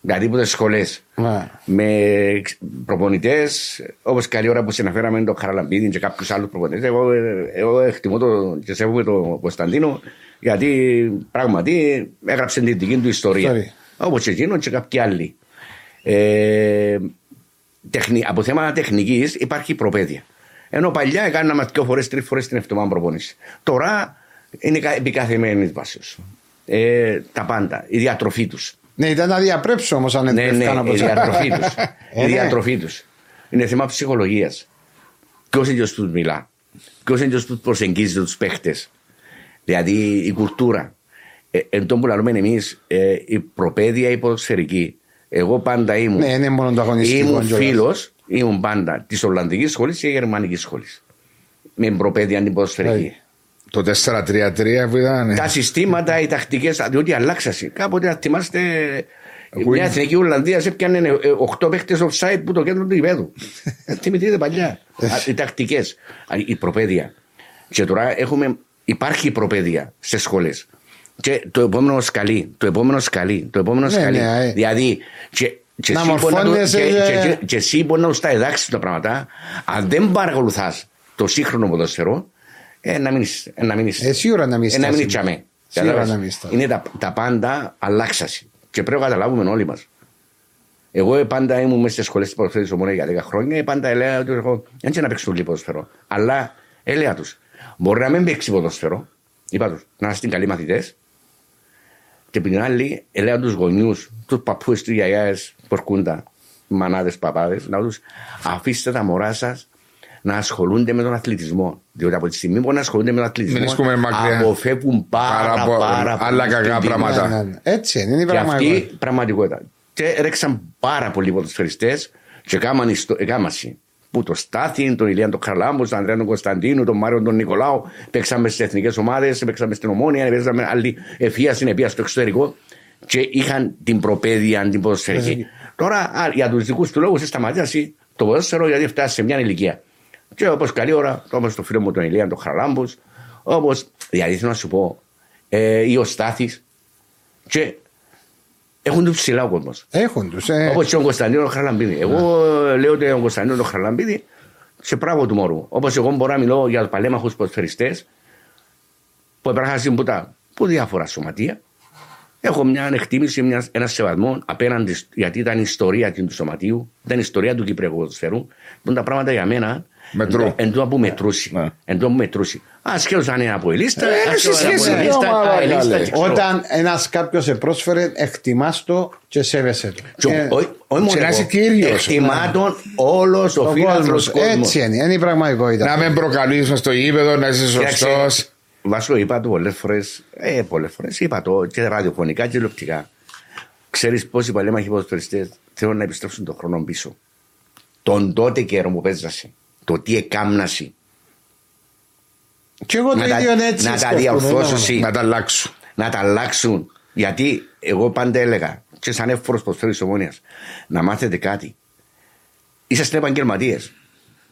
Speaker 3: Δηλαδή από τι σχολές.
Speaker 2: Ναι.
Speaker 3: Με προπονητές, όπως καλή ώρα που συναφέραμε τον Χαραλαμπίδη και κάποιους άλλους προπονητές. Εγώ, ε, εγώ εκτιμώ το, και σέβομαι τον Κωνσταντίνο γιατί πράγματι έγραψε την δική του ιστορία.
Speaker 2: Sorry.
Speaker 3: Όπως και εκείνο και κάποιοι άλλοι. Ε, τεχνη, από θέματα τεχνικής υπάρχει προπαίδεια. Ενώ παλιά έκαναμε δύο φορές, τρεις φορές την εβδομάδα προπόνηση. Τώρα είναι κα- επί καθημερινή βάση. Ε, τα πάντα. Η διατροφή τους.
Speaker 2: Ναι, ήταν να διαπρέψω όμως αν
Speaker 3: Ναι, ναι,
Speaker 2: έφτανα από
Speaker 3: η
Speaker 2: εσάς.
Speaker 3: διατροφή τους.
Speaker 2: Ε,
Speaker 3: η
Speaker 2: ναι.
Speaker 3: διατροφή τους. Είναι θέμα ψυχολογίας. Ποιο είναι ο τους μιλά. Ποιο είναι ο τους προσεγγίζει τους παίχτες. Δηλαδή η κουλτούρα. Ε, εν τω που λέμε εμείς, ε, η προπαίδεια η ποδοσφαιρική. Εγώ πάντα ήμουν.
Speaker 2: Ναι, είναι μόνο το αγωνιστικό
Speaker 3: Ήμουν
Speaker 2: κιόλας.
Speaker 3: φίλος, ήμουν πάντα της Ολλανδικής σχολής και Γερμανικής σχολής. Με προπαίδεια την ποδοσφαιρική.
Speaker 1: Το 4-3-3 που ήταν.
Speaker 3: Τα συστήματα, οι τακτικές, διότι αλλάξασαι. Κάποτε, αν θυμάστε,
Speaker 1: Ακούει.
Speaker 3: μια εθνική Ολλανδία έπιανε 8 παίχτες offside που το κέντρο του γηπέδου. Θυμηθείτε παλιά. Α, Οι τακτικές, η προπαίδεια. Και τώρα έχουμε, υπάρχει προπαίδεια σε σχολές. Και το επόμενο σκαλί, το επόμενο σκαλί, το επόμενο
Speaker 2: Ναι,
Speaker 3: σκαλί.
Speaker 2: ναι, ε.
Speaker 3: Δηλαδή, και, και
Speaker 2: Να
Speaker 3: εσύ μπορεί να το-
Speaker 2: μορφώνεσαι,
Speaker 3: και-
Speaker 2: ε,
Speaker 3: και- και- και εσύ μπορεί να του τα εδάξεις τα πράγματα. Αν δεν παρακολουθάς το σύγχρονο ποδοσφαιρό, ε, να μείνεις, ε, να μείνεις,
Speaker 2: Ε, σίγουρα να μην
Speaker 3: ε, να μείνεις
Speaker 2: στάσεις.
Speaker 3: τσαμέ.
Speaker 2: Σίγουρα
Speaker 3: Κατάλαβες;
Speaker 2: να μην στάσεις.
Speaker 3: Είναι τα, τα πάντα αλλάξαση. Και πρέπει να καταλάβουμε όλοι μας. Εγώ ε, πάντα ήμουν μέσα στις σχολές της ποδοσφαίρη ομονία για 10 χρόνια. ε, Πάντα έλεγα ότι εγώ δεν ξέρω να παίξω πολύ ποδοσφαιρό. Αλλά έλεγα τους, μπορεί να μην παίξει ποδοσφαιρό. Είπα τους, να είστε καλοί μαθητές. Και την άλλη, έλεγα τους γονιούς, τους παππούς, του γιαγιάδε που έρχονταν, μανάδες, παπάδες, να τους αφήστε τα μωρά σας να ασχολούνται με τον αθλητισμό. Διότι από τη στιγμή που να ασχολούνται με τον
Speaker 1: Μην
Speaker 3: αθλητισμό,
Speaker 1: βρίσκουμε μακριά.
Speaker 3: αποφεύγουν πάρα,
Speaker 1: Πάρα
Speaker 3: πάρα,
Speaker 1: πο-
Speaker 3: πάρα
Speaker 1: άλλα
Speaker 3: πολύ
Speaker 1: κακά
Speaker 3: στην
Speaker 1: πράγματα.
Speaker 3: τιμή.
Speaker 2: Ναι, ναι, ναι. Έτσι είναι, είναι η
Speaker 3: Και αυτή
Speaker 2: πραγματικότητα.
Speaker 3: πραγματικότητα. Και ρέξαν πάρα πολλοί ποδοσφαιριστέ και κάμαν ιστο- εκάμαση. Που το Στάθιν, τον Ηλία τον Χαρλάμπο, τον Ανδρέα τον Κωνσταντίνου, τον Μάριο τον Νικολάου, παίξαμε στις εθνικές ομάδες, παίξαμε στην Ομόνια, παίξαμε άλλη ευφία στην επία στο εξωτερικό και είχαν την προπαίδεια την ποδοσφαιρική. Τώρα α, για τους δικούς του λόγους σταματήσει το ποδόσφαιρο γιατί φτάσει σε μια ηλικία. Και όπως καλή ώρα, όπως το φίλο μου τον Ηλία τον Χαρλάμπο, όπως δηλαδή θέλω να σου πω, ε, ή ο Στάθης, και έχουν τους ψηλά ο κόσμος.
Speaker 2: Έχουν τους. Ε.
Speaker 3: Όπως και ο Κωνσταντίνος Χαρλαμπίδη. Εγώ λέω ότι ο Κωνσταντίνος Χαρλαμπίδη σε πράγμα του μωρού. Όπως εγώ μπορώ να μιλώ για τους παλέμαχους ποδοσφαιριστέ που επράχασαν που τα που διάφορα σωματεία. Έχω μια εκτίμηση, μια, ένα σεβασμό απέναντι, σ- γιατί ήταν η ιστορία του σωματείου, ήταν η ιστορία του Κυπριακού ποδοσφαίρου. Που τα πράγματα για μένα
Speaker 1: Μετρούν.
Speaker 3: εν τω που μετρούσει.
Speaker 1: Ναι.
Speaker 3: Εν τω που μετρούσει. Ασχέτω αν είναι από ελίστα,
Speaker 1: Ε,
Speaker 3: ασχέτως
Speaker 1: σε
Speaker 3: αν είναι
Speaker 1: σχέση
Speaker 3: από
Speaker 1: με
Speaker 3: ελίστα,
Speaker 1: ομάδα,
Speaker 3: α, ελίστα,
Speaker 1: καλέ.
Speaker 3: και ξέρω.
Speaker 2: Όταν ένας κάποιος σε πρόσφερε, εκτιμά το και σέβεσαι το.
Speaker 3: Και
Speaker 2: Ε,
Speaker 3: ο- όχι- όχι μόνο
Speaker 1: και να
Speaker 3: εγώ.
Speaker 1: είσαι κύριος.
Speaker 3: Εκτιμά τον όλος ο
Speaker 2: ο
Speaker 3: φίλαθλος
Speaker 2: κόσμος.
Speaker 3: κόσμος.
Speaker 2: Έτσι είναι, είναι η πραγματικότητα.
Speaker 1: Να μην προκαλείς στο γήπεδο, να είσαι
Speaker 3: Κοίταξε,
Speaker 1: σωστός.
Speaker 3: Βάσο, είπα το πολλές φορές. Ε, πολλές φορές. Είπα το και ραδιοφωνικά και τηλεοπτικά. Ξέρεις πόσοι παλέμαχοι ποδοσφαιριστές θέλουν να επιστρέψουν τον χρόνο πίσω. Τον τότε καιρό που παίζασε. Το τι εκάμναση.
Speaker 2: Και εγώ το
Speaker 3: Να τα,
Speaker 2: ίδιο έτσι.
Speaker 3: να τα
Speaker 2: σκέφτομαι,
Speaker 3: διορθώσουν.
Speaker 1: Να τα αλλάξουν.
Speaker 3: να τα αλλάξουν. Γιατί εγώ πάντα έλεγα, και σαν εύφορο προσφέρει τη ομόνοια, να μάθετε κάτι. Είσαστε επαγγελματίες.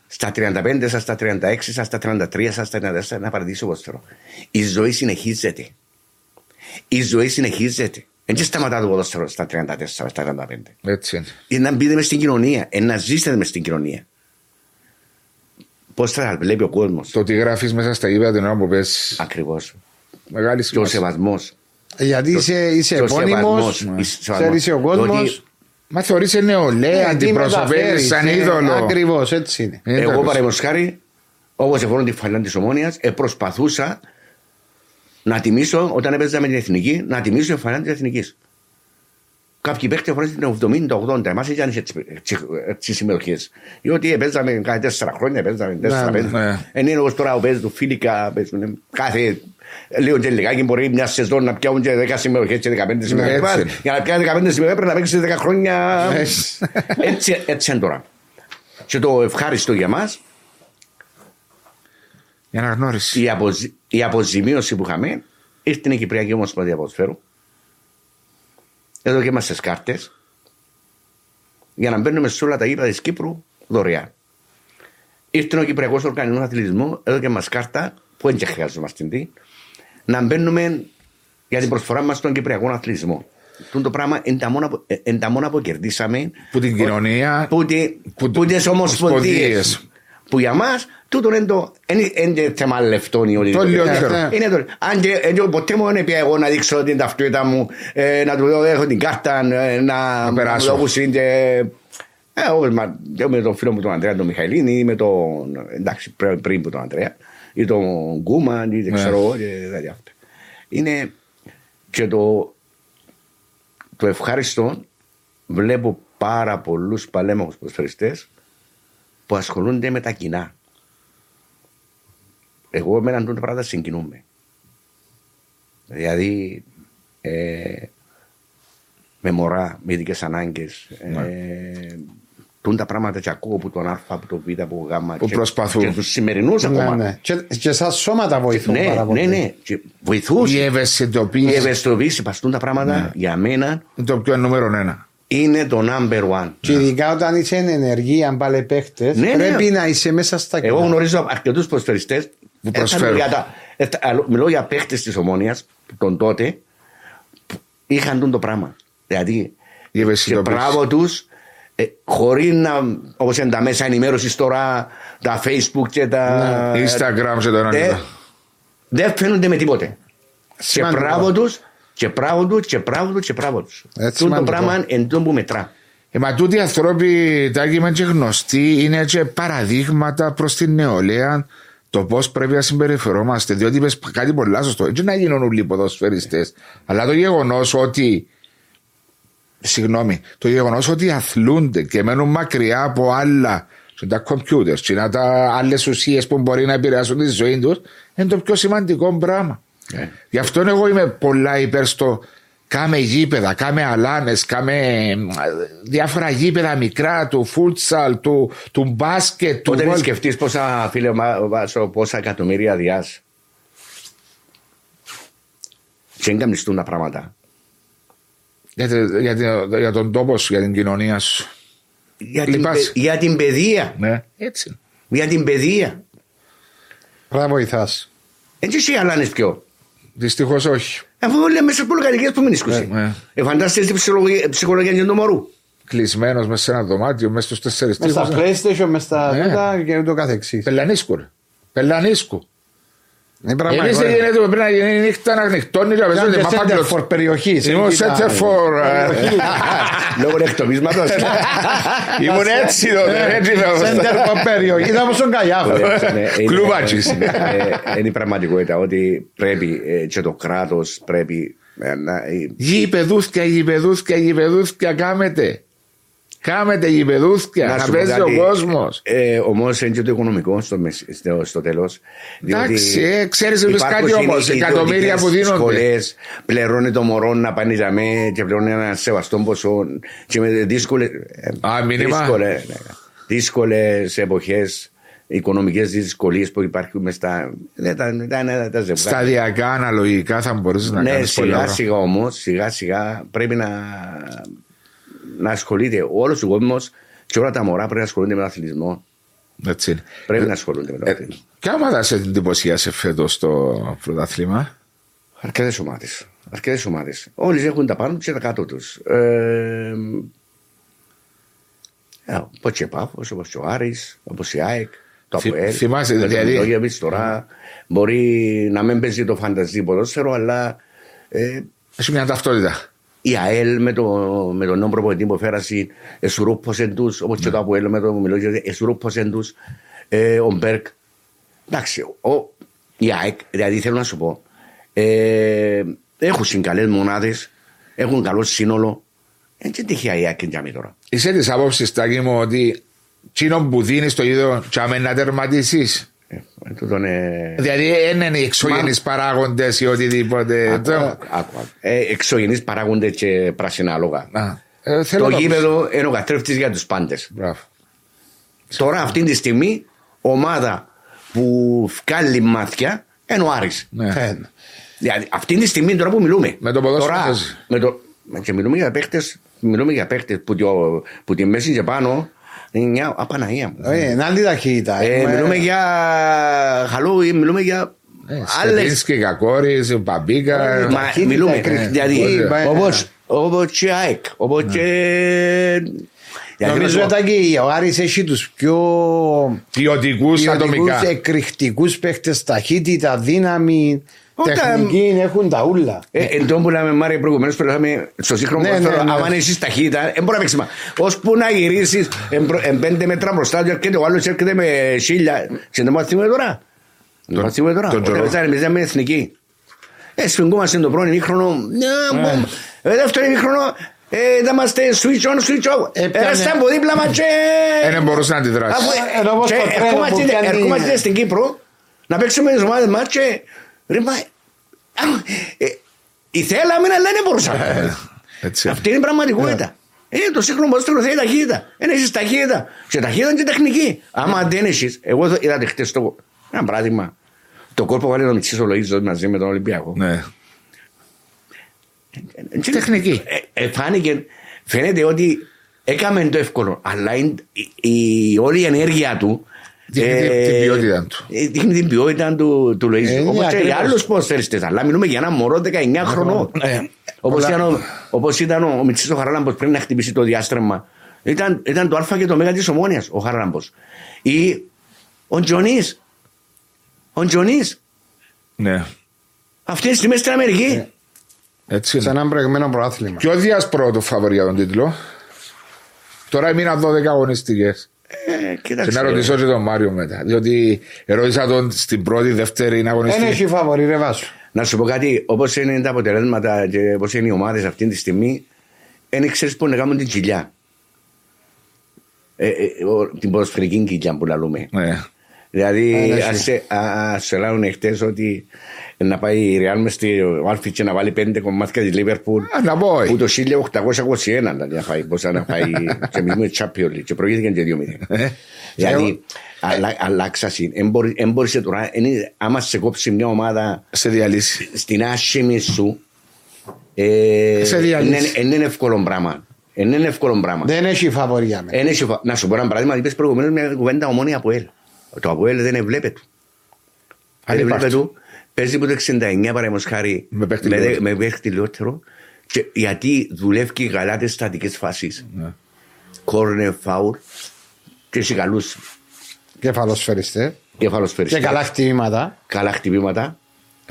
Speaker 3: Στα 35 σας, στα 36 σας, στα 33 σας, στα 34 να παρατήσει ποδόσφαιρο. Η ζωή συνεχίζεται. Η ζωή συνεχίζεται. Δεν και σταματά το ποδόσφαιρο στα 34, στα 35.
Speaker 1: Έτσι είναι.
Speaker 3: Είναι να μπείτε μες στην κοινωνία, είναι να ζήσετε μες στην κοινωνία. Πώς θα τα βλέπει ο κόσμος.
Speaker 1: Το ότι γράφεις μέσα στα γήπεδα την ώρα που πες
Speaker 3: Ακριβώς.
Speaker 1: μεγάλη
Speaker 3: Και ο
Speaker 1: σημασία.
Speaker 3: σεβασμός.
Speaker 2: Γιατί είσαι, είσαι επώνυμος, ξέρει ο κόσμος.
Speaker 1: Μα θεωρείσαι νεολαία, την προσωπεύει σαν είδωλο.
Speaker 2: Ακριβώς, έτσι είναι.
Speaker 1: Ε,
Speaker 3: Εγώ
Speaker 1: τέλος.
Speaker 3: παραδείγματος χάρη, όπως εφόρουν τη φαλιά της Ομόνιας, ε, προσπαθούσα να τιμήσω, όταν έπαιζα με την εθνική, να τιμήσω τη φαλιά της εθνικής. Κάποιοι παίχτε φορέ την 70-80, εμάς ήταν έτσι, έτσι, έτσι συμμετοχές. Διότι παίζαμε κάθε τέσσερα χρόνια, παίζαμε τέσσερα
Speaker 2: Ναι,
Speaker 3: πέντε.
Speaker 1: ναι.
Speaker 3: Εν είναι όπως τώρα που παίζουν φίλικα, παίζουν κάθε λίγο και λιγάκι μπορεί μια σεζόν να πιάουν και 10 συμμετοχές και 15 συμμετοχές.
Speaker 1: Ναι, έτσι είναι.
Speaker 3: Για να πιάσει 15 συμμετοχές πρέπει να παίξεις 10 χρόνια.
Speaker 1: Έτσι.
Speaker 3: έτσι, έτσι είναι τώρα. Και το ευχάριστο για μας
Speaker 1: Η αναγνώριση.
Speaker 3: η, αποζη... η αποζημίωση που είχαμε ήρθε η Κυπριακή Ομοσπονδία Ποδοσφαίρου. Εδώ και είμαστε στι κάρτες για να μπαίνουμε σε όλα τα γήπεδα της Κύπρου δωρεάν. Ήρθε ο Κυπριακός Οργανισμός Αθλητισμού, εδώ και μας κάρτα, που δεν και χρειαζόμαστε τι, να μπαίνουμε για την προσφορά μας στον Κυπριακό Αθλητισμό. Αυτό το πράγμα είναι τα μόνα που, ε, είναι τα μόνα που κερδίσαμε
Speaker 1: Που την κοινωνία.
Speaker 3: που, τη,
Speaker 1: που-
Speaker 3: που, τις ομοσπονδίες.
Speaker 1: Ομοσπονδίες.
Speaker 3: Που για μας τούτο είναι το είναι, είναι θέμα λεφτών ή
Speaker 1: Το λιότερο.
Speaker 2: Ναι.
Speaker 3: Είναι το, αν και ε, ποτέ μου δεν πήγα εγώ να δείξω την ταυτότητα μου, ε, να του δω έχω την κάρτα, ε, να,
Speaker 1: Να περάσω.
Speaker 3: μου δω που είναι. Ε, όπως μα- και με τον φίλο μου τον Ανδρέα τον Μιχαηλίνη ή με τον. εντάξει, πριν, πριν που τον Ανδρέα, ή τον Γκούμαν ή δεν
Speaker 1: Ναι.
Speaker 3: ξέρω εγώ. και τέτοια αυτά. Είναι και το, το ευχάριστο βλέπω πάρα πολλούς παλέμαχους ποδοσφαιριστέ που ασχολούνται με τα κοινά. Εγώ με έναν τούτο πράγματα συγκινούμε. Δηλαδή, ε, με μωρά, με ειδικές ανάγκες. Ε, τούν τα πράγματα και ακούω από τον Α, από τον Β, από τον Γ.
Speaker 1: Που
Speaker 3: και,
Speaker 1: προσπαθούν.
Speaker 3: Και τους σημερινούς
Speaker 2: Ναι,
Speaker 3: ακόμα.
Speaker 2: ναι. Και, και σαν σώματα βοηθούν
Speaker 3: Ναι,
Speaker 2: πάρα
Speaker 3: ναι,
Speaker 2: πολύ.
Speaker 3: ναι. Και βοηθούς.
Speaker 1: Η
Speaker 3: Η
Speaker 1: ευαισθητοποίηση
Speaker 3: ευαισθητοποίηση παστούν τα πράγματα
Speaker 1: Ναι.
Speaker 3: για μένα
Speaker 1: είναι το πιο νούμερο ένα.
Speaker 3: Είναι το number one.
Speaker 2: Και ειδικά όταν είσαι εν ενεργή, αν πάλι παίχτες,
Speaker 3: Ναι, ναι.
Speaker 2: πρέπει να είσαι μέσα στα
Speaker 3: Εγώ
Speaker 2: κοινά.
Speaker 3: γνωρίζω αρκετούς προσφερειστέ
Speaker 1: Που προσφέρουν.
Speaker 3: Μιλώ για παίχτες της ομόνοια τον τότε που είχαν τον το πράγμα. Δηλαδή,
Speaker 1: Η
Speaker 3: και
Speaker 1: ευαισθητοποίηση.
Speaker 3: μπράβο τους, ε, χωρίς να. όπως είναι τα μέσα ενημέρωσης τώρα, τα Facebook και τα.
Speaker 1: Instagram και το ένα και
Speaker 3: Ε,
Speaker 1: το άλλο.
Speaker 3: δεν φαίνονται με τίποτε. Και
Speaker 2: Σημαντικό.
Speaker 3: μπράβο τους, και μπράβο του, και μπράβο του, και μπράβο τους.
Speaker 2: Έτσι,
Speaker 3: Το
Speaker 2: σημαντικό.
Speaker 3: πράγμα είναι το που μετρά.
Speaker 1: Ε, μα τούτοι οι άνθρωποι, τάκι, είναι και γνωστοί, είναι και παραδείγματα προς την νεολαία το πώς πρέπει να συμπεριφερόμαστε. Διότι είπες κάτι πολύ σωστό. Έτσι να γίνουν όλοι οι ποδοσφαιριστές. Αλλά το γεγονός ότι. Συγγνώμη, το γεγονός ότι αθλούνται και μένουν μακριά από άλλα και τα κομπιούτερς και να τα άλλες ουσίες που μπορεί να επηρεάσουν τη ζωή τους είναι το πιο σημαντικό πράγμα.
Speaker 3: Ε.
Speaker 1: Γι' αυτό εγώ είμαι πολλά υπέρ στο κάμε γήπεδα, κάμε αλάνες, κάμε ε, διάφορα γήπεδα μικρά του φούτσαλ, του, του μπάσκετ, του
Speaker 3: Πότε
Speaker 1: βολ-
Speaker 3: σκεφτείς πόσα, φίλε, μα- βάσο, πόσα εκατομμύρια διά. Και δεν καμνιστούν τα πράγματα.
Speaker 1: για, τε- για, τε- για τον τόπο σου, για την κοινωνία σου.
Speaker 3: Για την,
Speaker 1: Λυπάσαι.
Speaker 3: παι- για την παιδεία.
Speaker 1: Ναι, έτσι.
Speaker 3: Για την παιδεία.
Speaker 2: Πρέπει να βοηθάς.
Speaker 3: Έτσι εσύ αλάνες πιο.
Speaker 1: Δυστυχώς όχι.
Speaker 3: Αφού όλοι μέσα από πολυκατοικίες που μην
Speaker 1: Ναι, ναι.
Speaker 3: Ε, φαντάζεσαι την ψυχολογία, ψυχολογία και του μωρού.
Speaker 1: Κλεισμένος μέσα σε ένα δωμάτιο, μέσα στους τέσσερι
Speaker 2: Μες στα
Speaker 1: τείχου.
Speaker 2: PlayStation, μες στα
Speaker 1: Ναι.
Speaker 2: τούτα και ούτω καθεξής.
Speaker 1: Πελανίσκου. ρε. Πελανίσκου.
Speaker 2: Είναι
Speaker 1: Εμεί
Speaker 2: πραγματικό,
Speaker 1: δεν
Speaker 2: ρε.
Speaker 1: γίνεται πρέπει να γίνει νύχτα να νυχτώνει και να
Speaker 2: Ήταν
Speaker 1: παίζονται
Speaker 2: και
Speaker 1: μαπάκλο.
Speaker 2: center for περιοχής.
Speaker 1: Ήμουν
Speaker 2: Εκεί τα-
Speaker 1: center for. ε,
Speaker 3: Λόγω εκτομίσματος.
Speaker 1: Ήμουν έτσι τότε. έτσι θα
Speaker 2: Center
Speaker 1: ήμασταν.
Speaker 2: for περιοχή. Ήταν όπως τον Καγιάφο.
Speaker 1: Κλουβάτσις.
Speaker 3: Ε, Είναι η πραγματικότητα ότι πρέπει ε, και το κράτος πρέπει ε, να. ε,
Speaker 1: Γηπεδούθια, γηπεδούθια, γηπεδούθια κάμετε. Κάμετε γηπεδούθια, να
Speaker 3: σου πω
Speaker 1: παίζει ο
Speaker 3: κάτι.
Speaker 1: κόσμος.
Speaker 3: Ε, Όμω είναι και το οικονομικό στο, μεσ- στο, στο τέλος.
Speaker 1: Εντάξει, ε, ξέρεις εμείς κάτι όμως, εκατομμύρια που δίνονται.
Speaker 3: Σχολές πληρώνει το μωρό να πάνε για μέ και πληρώνει ένα σεβαστό ποσό. Και με δύσκολες.
Speaker 1: Α, μήνυμα.
Speaker 3: Δύσκολες εποχές, οικονομικές δυσκολίες που υπάρχουν μες στα. Δεν τα, δεν τα, τα ζευγάρια.
Speaker 1: Σταδιακά, αναλογικά θα μπορείς να
Speaker 3: Ναι,
Speaker 1: κάνεις πολλά
Speaker 3: σιγά
Speaker 1: πράγματα.
Speaker 3: σιγά όμως, σιγά σιγά πρέπει να, να ασχολείται όλος ο κόσμος και όλα τα μωρά πρέπει να ασχολούνται με τον αθλητισμό.
Speaker 1: Έτσι είναι.
Speaker 3: Πρέπει να ασχολούνται με τον
Speaker 1: Ε,
Speaker 3: αθλητισμό.
Speaker 1: Ποια ομάδα σε εντυπωσίασε φέτος στο πρωτάθλημα;
Speaker 3: Αρκετές ομάδες. Αρκετές ομάδες. Όλοι έχουν τα πάνω τους και τα κάτω τους. Ε, Όπως και Πάφο, όπως και ο Άρης, όπως η ΑΕΚ, το
Speaker 1: Θυ-
Speaker 3: ΑΠΟΕΛ.
Speaker 1: θυμάσαι,
Speaker 3: με τον
Speaker 1: δηλαδή-
Speaker 3: Μιλόγεβιτς τώρα μπορεί να μην παίζει το φανταζή ποδόσφαιρο, αλλά ε,
Speaker 1: Έχει μια ταυτότητα.
Speaker 3: Η ΑΕΛ με, το, με τον νέο προπονητή που φέρασε εσουρούπωσεν τους, όπως και το ΑΠΟΕΛ με τον Μιλόγεβιτς, εσουρούπωσεν τους, ε, ο Μπέρκ. Εντάξει, ο, η ΑΕΚ, δηλαδή θέλω να σου πω, ε, έχουν καλές μονάδες, έχουν καλό σύνολο. Έτσι τυχαία η ΑΕΚ και τζάμι τώρα.
Speaker 1: Είσαι της άποψης, Τάκη μου, ότι τσίνο που δίνεις το ίδιο τσάμε να τερματίσεις;
Speaker 3: Ε, ε, τούτο είναι...
Speaker 1: Δηλαδή, δεν είναι οι εξωγενείς παράγοντες ή οτιδήποτε.
Speaker 3: Άκου,
Speaker 1: Το-
Speaker 3: άκου, άκου. Ε, εξωγενείς παράγονται και πράσινα άλογα.
Speaker 1: Α, ε, θέλω
Speaker 3: Το
Speaker 1: να πω-
Speaker 3: γήπεδο είναι ο καθρέφτης για τους πάντες.
Speaker 1: Μπράβο.
Speaker 3: Τώρα αυτή τη στιγμή ομάδα που βγάλει μάτια είναι ο Άρης.
Speaker 1: Ναι.
Speaker 2: Ε,
Speaker 3: Δηλαδή αυτή τη στιγμή τώρα που μιλούμε.
Speaker 1: Με το ποδόσφαιρο
Speaker 3: Τώρα,
Speaker 1: παίζει.
Speaker 3: με το, και μιλούμε για παίχτες, μιλούμε για παίχτες που, το- που τη μέση και πάνω είναι μια απαναία μου.
Speaker 2: ε, Είναι άλλη ταχύτητα.
Speaker 3: Ε,
Speaker 2: Έχουμε-
Speaker 3: μιλούμε για χαλούι, μιλούμε για
Speaker 1: Ε,
Speaker 3: άλλες.
Speaker 1: Στερίνσκι, Κακόρη, Μπαμπίκα.
Speaker 3: Μα,
Speaker 2: ταχύτητα,
Speaker 3: μιλούμε,
Speaker 2: εκρηκτική,
Speaker 3: δηλαδή,
Speaker 2: ε,
Speaker 3: όπως, όπως και ΑΕΚ, όπως και... Δηλαδή,
Speaker 2: Νομίζω
Speaker 3: να σου πω,
Speaker 2: ότι ο Άρης έχει τους πιο
Speaker 1: Ποιοτικούς ατομικά.
Speaker 2: ποιοτικούς, εκρηκτικούς παίχτες, ταχύτητα, δύναμη,
Speaker 3: Όταν-
Speaker 2: τεχνική, έχουν τα ούλα.
Speaker 3: Ε, εν τω που λέμε Μάρια προηγουμένως που λέμε στο σύγχρονο
Speaker 2: Ναι,
Speaker 3: ποδόσφαιρο,
Speaker 2: ναι, ναι.
Speaker 3: άμα έχεις ταχύτητα, δεν μπορεί να παίξει μα. Ώσπου να γυρίσεις εν, προ- εν πέντε μέτρα μπροστά του έρχεται ο άλλος έρχεται με χίλια. Ξέρετε μου θυμούμε τώρα.
Speaker 1: Τον-
Speaker 3: Τον θυμούμε τώρα.
Speaker 1: τον
Speaker 3: Όταν
Speaker 1: Τζορό.
Speaker 3: παίζαμε εμείς με εθνική. Ε, σφιγγούμαστε το πρώτο ημίχρονο. Ναι, μπομ. Ε, δεύτερο ημίχρονο. Ε, θα είμαστε switch on, switch off.
Speaker 2: Έπιανε-
Speaker 3: Έρασαν από δίπλα μας και...
Speaker 1: Ε, Δεν μπορούσε να αντιδράσει.
Speaker 3: Αφού,
Speaker 2: Ε, ενώ όπως
Speaker 3: και
Speaker 2: το τρένο
Speaker 3: ερχόμαστε-
Speaker 2: που πιάνει-
Speaker 3: ερχόμαστε στην Κύπρο να παίξουμε τις ομάδες μας και ρε μα α, ε, ήθελαμε αλλά δεν μπορούσαμε.
Speaker 1: Έτσι.
Speaker 3: Αυτή είναι η πραγματικότητα. Ε, το σύγχρονο ποδόσφαιρο θέλει ταχύτητα. Δεν έχεις ταχύτητα. Και ταχύτητα και τεχνική. Άμα δεν έχεις, εγώ θα- είδατε χτες το, ένα παράδειγμα, το κόρπο βάλει το Μιτσής ο Λοΐζος μαζί με τον Ολυμπιακό.
Speaker 1: Ναι.
Speaker 3: Και-
Speaker 1: Τεχνική.
Speaker 3: Ε, ε, φάνηκε, φαίνεται ότι έκαμε το εύκολο, αλλά η, η- η- όλη η ενέργεια του
Speaker 1: Δείχνει την- την ποιότητα του.
Speaker 3: ε, Δείχνει την ποιότητα του, του Λοΐζου.
Speaker 2: Ε, είναι
Speaker 3: Όπως και για
Speaker 2: ακριβώς.
Speaker 3: άλλους ποδοσφαιριστές. Αλλά μιλούμε για ένα μωρό 19 χρονών.
Speaker 2: Ναι.
Speaker 3: Όπως
Speaker 2: Πολλά-
Speaker 3: ήταν, ο, όπως ήταν ο Μιτσής ο Χαράλαμπος πριν να χτυπήσει το διάστρεμα. Ήταν, ήταν το α και το μέγα της ομόνιας ο Χαράλαμπος. Ή ο Τζονής. Ο Τζονής.
Speaker 1: Ναι.
Speaker 3: Αυτή τη στιγμή στην Αμερική.
Speaker 1: Έτσι
Speaker 2: Σε
Speaker 1: είναι.
Speaker 2: ένα προηγμένο προάθλημα.
Speaker 1: Ποιο διάσπρο το φαβορεί για τον τίτλο; Τώρα έμειναν 12 αγωνιστικές.
Speaker 3: Ε,
Speaker 1: Και
Speaker 3: κοίταξε.
Speaker 1: να ρωτήσω και τον Μάριο μετά. Διότι ερώτησα τον στην πρώτη, δεύτερη
Speaker 2: Δεν
Speaker 1: αγωνιστική.
Speaker 2: έχει φαβορή ρε βάσου.
Speaker 3: Να σου πω κάτι, όπως είναι τα αποτελέσματα και όπως είναι οι ομάδες αυτή τη στιγμή, δεν ξέρεις πού να κάνουν την κοιλιά. Ε, ε, ο- την ποδοσφαιρική κοιλιά που λαλούμε.
Speaker 1: Ναι.
Speaker 2: Ε,
Speaker 3: Δηλαδή,
Speaker 2: ναι,
Speaker 3: ας σε- α- ας σε λένε χτες ότι να πάει η Real μες στη Άλφη και να βάλει πέντε κομμάτια τη Λίβερπουλ
Speaker 1: Α, να πω,
Speaker 3: που
Speaker 1: ε.
Speaker 3: το 1821 δηλαδή, να φάει, πώς να φάει και εμείς με Champions League και προηγήθηκαν και δύο μηδέν.
Speaker 1: Ε.
Speaker 3: Δηλαδή, αλλα- αλλάξασαι. Εν μπορείς τώρα, εν είναι- άμα σε κόψει μια ομάδα
Speaker 1: Σε διαλύσει.
Speaker 3: στην άσχημη σου, ε,
Speaker 1: Σε διαλύσει.
Speaker 3: είναι είναι εύκολο πράγμα. Είναι εύκολο πράγμα.
Speaker 2: Δεν έχει φαβορή για μένα.
Speaker 3: Εν έχει φα- Να σου πω ένα παράδειγμα, είπες προηγουμένως μια κουβέντα ομόνια από ελ. Το Αποέλ δεν εβλέπεται. Δεν
Speaker 1: υπάρχει.
Speaker 3: Εβλέπεται του. Παίζει από το 69 παραδείγματος χάρη
Speaker 1: Με παίχτη
Speaker 3: με,
Speaker 1: λιγότερο.
Speaker 3: με παίχτη λιγότερο. Και γιατί δουλεύει καλά τις στατικές φάσεις.
Speaker 1: Ναι.
Speaker 3: Κόρνερ, φάουλ και έχει καλούς
Speaker 2: Κεφαλοσφαιριστέ.
Speaker 3: κεφαλοσφαιριστές.
Speaker 2: Και καλά χτυπήματα.
Speaker 3: Καλά χτυπήματα.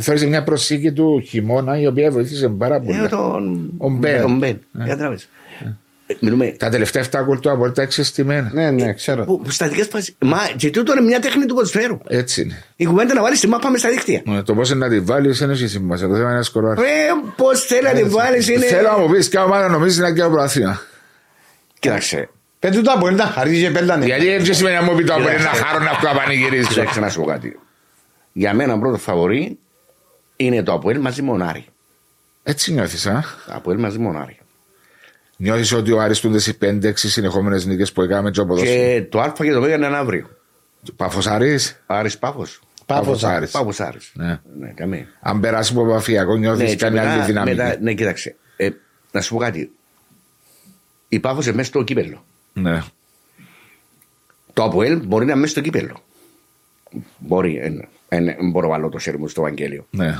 Speaker 1: Φέρεις μια προσήκη του χειμώνα η οποία βοήθησε πάρα
Speaker 3: Ε,
Speaker 1: πολύ.
Speaker 3: τον
Speaker 1: Ο Μπεν.
Speaker 3: τον Μπεν. Κατάλαβες. Ε, Μιλούμε
Speaker 1: Τα τελευταία 7 γκολ του από τα εξαιστημένα.
Speaker 2: Ναι, ναι, ξέρω.
Speaker 3: που, που στατικές φάσεις. Μα και τούτο είναι μια τέχνη του ποδοσφαίρου.
Speaker 1: Έτσι είναι.
Speaker 3: Η κουβέντα να βάλεις τη μάπα μες στα δίκτυα.
Speaker 1: Ε, Το πώς να τη βάλεις δεν έχει σημασία. Το θέμα είναι να σκοράρεις.
Speaker 3: Ε, πώς θέλει να τη βάλεις είναι...
Speaker 1: Θέλω να μου πεις ποια ομάδα νομίζεις να και ο πρωτάθλημα.
Speaker 3: Κοίταξε,
Speaker 2: Πέτου τα μπορεί να χαρίζει και πέλτανε.
Speaker 1: Γιατί έτσι σημαίνει να μου πεις το μπορεί να
Speaker 3: Κοίταξε.
Speaker 1: χαρώ να βγω πανηγυρίσω.
Speaker 3: Κοίταξε να σου πω κάτι. Για μένα πρώτο φαβορή είναι το Αποέλ μαζί με ο Άρη.
Speaker 1: Έτσι νιώθεις, α;
Speaker 3: Το Αποέλ μαζί με ο Άρη.
Speaker 1: Νιώθεις ότι ο Άρης του τι 5-6 συνεχόμενες νίκες που έκαμε και ο ποδόσφαιρο;
Speaker 3: Και το Α και το Β είναι αύριο.
Speaker 1: Πάφο Άρης;
Speaker 3: Άρης Πάφος.
Speaker 2: Πάφος
Speaker 1: Άρης.
Speaker 3: Πάφος Άρης.
Speaker 1: Ναι.
Speaker 3: Ναι, καμία.
Speaker 1: Αν περάσει από παφιακό, νιώθεις
Speaker 3: και
Speaker 1: κάνει άλλη
Speaker 3: μετά-
Speaker 1: δυναμική;
Speaker 3: μετά- Ναι, κοίταξε. Ε, να σου πω κάτι. Η Πάφος είναι μέσα στο κύπελο.
Speaker 1: Ναι.
Speaker 3: Το Αποέλ μπορεί να είναι μέσα στο κύπελο. Μπορεί. Δεν μπορώ να βάλω το σέρι μου στο Ευαγγέλιο.
Speaker 1: ναι.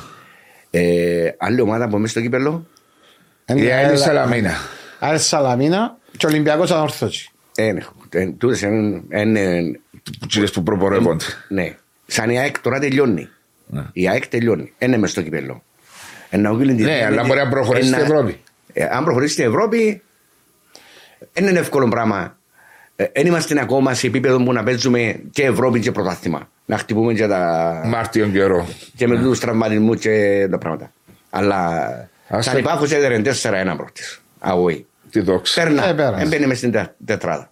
Speaker 3: Ε, άλλη ομάδα που είναι μέσα στο κύπελο;
Speaker 1: Η Αέλη Σαλαμίνα.
Speaker 2: Άρη Σαλαμίνα και Ολυμπιακός Ανόρθωση.
Speaker 3: δεν έχω. Ε, Τούτες είναι- είναι
Speaker 1: Τσίλε που προπορεύονται.
Speaker 3: Ναι. Σαν η ΑΕΚ τώρα τελειώνει.
Speaker 1: Ναι.
Speaker 3: Η ΑΕΚ τελειώνει. Είναι μες στο κυπέλο. Ένα ο Γκίλιν τη-
Speaker 1: Ναι, αλλά μπορεί να προχωρήσει
Speaker 3: ένα-
Speaker 1: στην Ευρώπη.
Speaker 3: Ε, αν προχωρήσει στην Ευρώπη, δεν είναι εύκολο πράγμα. Δεν είμαστε ακόμα σε επίπεδο που να παίζουμε και Ευρώπη και πρωτάθλημα. Να χτυπούμε και, τα...
Speaker 1: Μάρτιο καιρό.
Speaker 3: και με τους τραυματισμούς και τα πράγματα. Αλλά
Speaker 1: Ας
Speaker 3: σαν
Speaker 1: το-
Speaker 3: υπάρχω έδερε 4-1 πρώτης. Away.
Speaker 1: Τι δόξα.
Speaker 3: Περνά.
Speaker 2: Ε, πέρασε.
Speaker 3: Έμπαινε μες στην τε- τετράδα.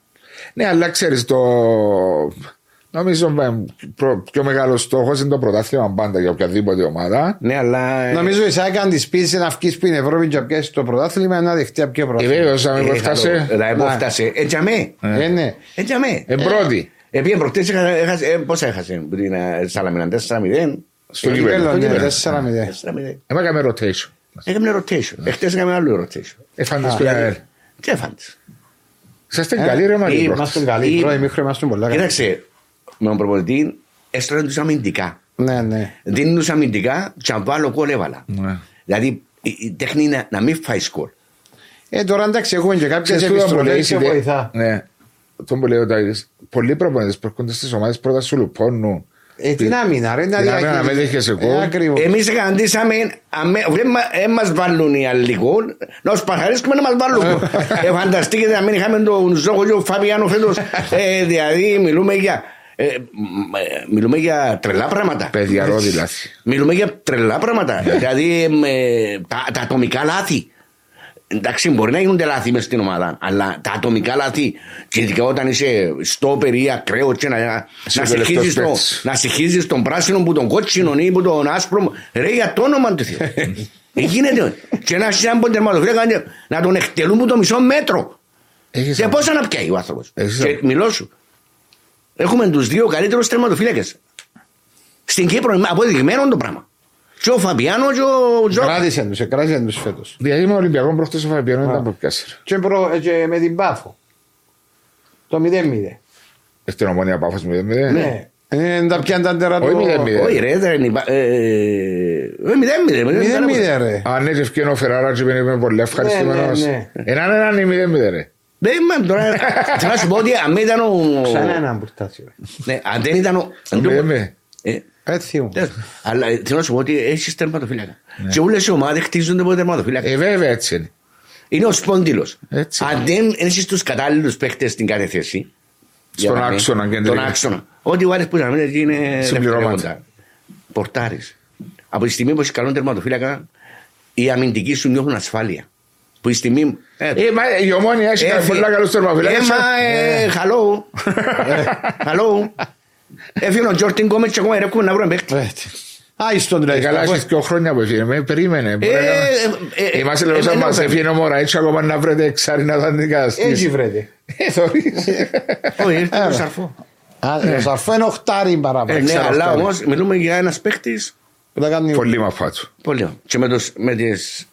Speaker 1: Ναι, αλλά ξέρεις το. Νομίζω ε, προ- πιο μεγάλος στόχος είναι το πρωτάθλημα πάντα για οποιαδήποτε ομάδα.
Speaker 3: Ναι, αλλά.
Speaker 2: Νομίζω η ΣΑΚ αν της πείσει να βγει στην Ευρώπη και να πιάσει το πρωτάθλημα να δεχτεί από ποιο
Speaker 1: Και
Speaker 2: πρωτάθλημα.
Speaker 1: βέβαια, αν
Speaker 3: Ε,
Speaker 1: έφτασε.
Speaker 3: καλό. Ε, που
Speaker 2: Ναι.
Speaker 3: έφτασε. Έτσι αμέ.
Speaker 2: Ε, ναι.
Speaker 3: Έτσι αμέ.
Speaker 1: Εμπρότη.
Speaker 3: Επειδή προχτές είχα- έχασε, ε, πόσα έχασε, που την ε, Σαλαμίνα, 4-0.
Speaker 1: Στο
Speaker 2: Κύπελλο,
Speaker 1: κύπελο.
Speaker 2: ναι,
Speaker 1: κύπελλο.
Speaker 2: 4-0.
Speaker 3: 4-0.
Speaker 1: Έκαμε rotation.
Speaker 3: Έκαμε rotation. Εχθές έκαμε άλλο rotation.
Speaker 1: Έφανε
Speaker 2: Α,
Speaker 1: στο ΑΕΛ.
Speaker 3: Τι έφαντες.
Speaker 1: Είσαστε καλοί ρε Μαρή.
Speaker 3: ή-
Speaker 1: προχτές.
Speaker 2: Είμαστε καλοί.
Speaker 3: Ή-
Speaker 2: Πρώτη μήχρη είμαστε πολλά καλοί.
Speaker 3: Κοίταξε, με τον προπονητή έστρωνε τους αμυντικά.
Speaker 2: Ναι, ναι.
Speaker 3: Δίνουν τους αμυντικά και αν βάλω κόλ έβαλα.
Speaker 1: Ναι.
Speaker 3: Δηλαδή η, η τέχνη είναι να μην φάει σκορ.
Speaker 2: Ε, τώρα εντάξει έχουμε και κάποιες
Speaker 1: Ξέρεις τούτο που λέει,
Speaker 2: επιστροφές και
Speaker 1: ιδέα-
Speaker 2: βοηθά.
Speaker 1: Ναι. Το που λέει ο Τάκης, πολλοί προπονητές που έρχονται στις ομάδες πρώτα σου λουπώνουν.
Speaker 2: Ε, την άμυνα ρε.
Speaker 1: Την άμυνα να μην δέχεσαι γκολ.
Speaker 2: Ε, Ακριβώς.
Speaker 3: Εμείς εκαντήσαμε, δεν μας βάλουν οι άλλοι γκολ, να τους παχαρίσκουμε να μας βάλουν. ε, φανταστείτε να μην είχαμε τον Ζώκο και ο Φαβιάνο φέτος. Ε, δηλαδή μιλούμε για, ε, μ, ε, μιλούμε για τρελά πράγματα.
Speaker 1: Παιδιά ρόδι λάθη.
Speaker 3: Μιλούμε για τρελά πράγματα. δηλαδή ε, τα, τα ατομικά λάθη. Εντάξει, μπορεί να γίνονται λάθη μέσα στην ομάδα, αλλά τα ατομικά λάθη, και ειδικά όταν είσαι στόπερ ή ακραίο, και να, να,
Speaker 1: Είσαι
Speaker 3: συγχύζεις
Speaker 1: τελευταίος
Speaker 3: το,
Speaker 1: παίκτης.
Speaker 3: να συγχύζεις τον πράσινο που τον κότσινο ή που τον άσπρο. Ρε, για το όνομα του Θεού. Ε, γίνεται. Και να έχεις έναν τερματοφύλακα να- να τον εκτελούν που το μισό μέτρο.
Speaker 1: Έχεις
Speaker 3: Και
Speaker 1: ένα-
Speaker 3: πόσα να πιάει ο άνθρωπος;
Speaker 1: Έχεις
Speaker 3: Και
Speaker 1: ένα-
Speaker 3: μιλώ σου. Έχουμε τους δύο καλύτερους τερματοφύλακες. Στην Κύπρο είναι αποδεικμένο το πράγμα. Και ο Φαμπιάνο και ο Τζο.
Speaker 2: Κράτησαν τους, κράτησαν τους φέτος.
Speaker 1: Δηλαδή με Ολυμπιακό προχτές ο Φαπιάνο ήταν από πιάσερ.
Speaker 2: Και, προ, και με την Πάφο. Το 0-0.
Speaker 1: Στην ομόνια Πάφος 0-0.
Speaker 2: Ναι. Ε, τα πιάνε τα τερά
Speaker 1: Όχι
Speaker 2: το...
Speaker 1: 0-0.
Speaker 3: Όχι ρε, δεν είναι. ε, ε, Μηδέν μηδέν.
Speaker 2: 0-0 ρε.
Speaker 1: Αν έτσι ευκαιρία ο Φεράρα και είμαι πολύ ευχαριστημένος.
Speaker 2: Ναι, ναι,
Speaker 1: Έναν έναν ή 0-0 ρε.
Speaker 3: Δεν είμαι τώρα. Θέλω να σου πω ότι αν δεν ήταν ο.
Speaker 2: Ξανά ένα μπουρτάσιο. ρε.
Speaker 3: Ναι, αν δεν ήταν ο.
Speaker 1: Μηδέν μηδέν.
Speaker 3: Ε,
Speaker 2: Έτσι μου.
Speaker 3: τέλος. Αλλά ε, θέλω να σου πω ότι έχεις τερματοφύλακα. Και όλες οι ομάδες χτίζονται από τερματοφύλακα.
Speaker 1: Ε, βέβαια έτσι είναι.
Speaker 3: Είναι ο σπόντιλος.
Speaker 1: Έτσι.
Speaker 3: Αν δεν έχεις τους κατάλληλους παίχτε στην κάθε θέση,
Speaker 1: Στον
Speaker 3: Για να μην-
Speaker 1: άξονα κεντρικά.
Speaker 3: Τον άξονα. Ό,τι βάλει που να μην εκεί είναι
Speaker 1: Συμπληρώματα.
Speaker 3: δευτερεύοντα. Πορτάρεις. Από τη στιγμή που έχεις καλό τερματοφύλακα, οι αμυντικοί σου νιώθουν ασφάλεια. Που η στιγμή. Ε,
Speaker 1: Ε, μα η ομόνια έχει
Speaker 3: έφυγε.
Speaker 1: πολλά καλούς
Speaker 3: Ε,
Speaker 1: τερμαφυλάκες.
Speaker 3: μα, ε, hello. Hello. Έφυγε ο Τζόρτιν Κόμετς και ακόμα ρεύκουμε να βρούμε παίκτη.
Speaker 2: Άιστον
Speaker 1: Ε, Καλά,
Speaker 2: τουλάχιστον.
Speaker 1: έχεις δύο χρόνια που έφυγε. Με περίμενε. Μπορεί να-
Speaker 3: ε, ε,
Speaker 1: Είμαστε
Speaker 3: ε,
Speaker 1: λέω σαν
Speaker 3: εμένα
Speaker 1: μας
Speaker 3: πρέπει.
Speaker 1: έφυγε ο Μωραήτσο ακόμα να βρείτε εξάρι να το αντικαταστήσει.
Speaker 2: Έτσι βρέτε.
Speaker 1: Ε, θωρείς.
Speaker 3: Όχι, ήρθε
Speaker 2: Άρα.
Speaker 3: το σαρφό.
Speaker 2: Α, Ο Σαρφό είναι οχτάρι παραπάνω.
Speaker 3: Ναι,
Speaker 1: ξέρω
Speaker 3: αλλά
Speaker 1: αυτό.
Speaker 3: όμως μιλούμε για ένας παίκτης.
Speaker 2: Που τα κάνει-
Speaker 1: Πολύ μαφά του.
Speaker 3: Πολύ. Και με τους, με τις,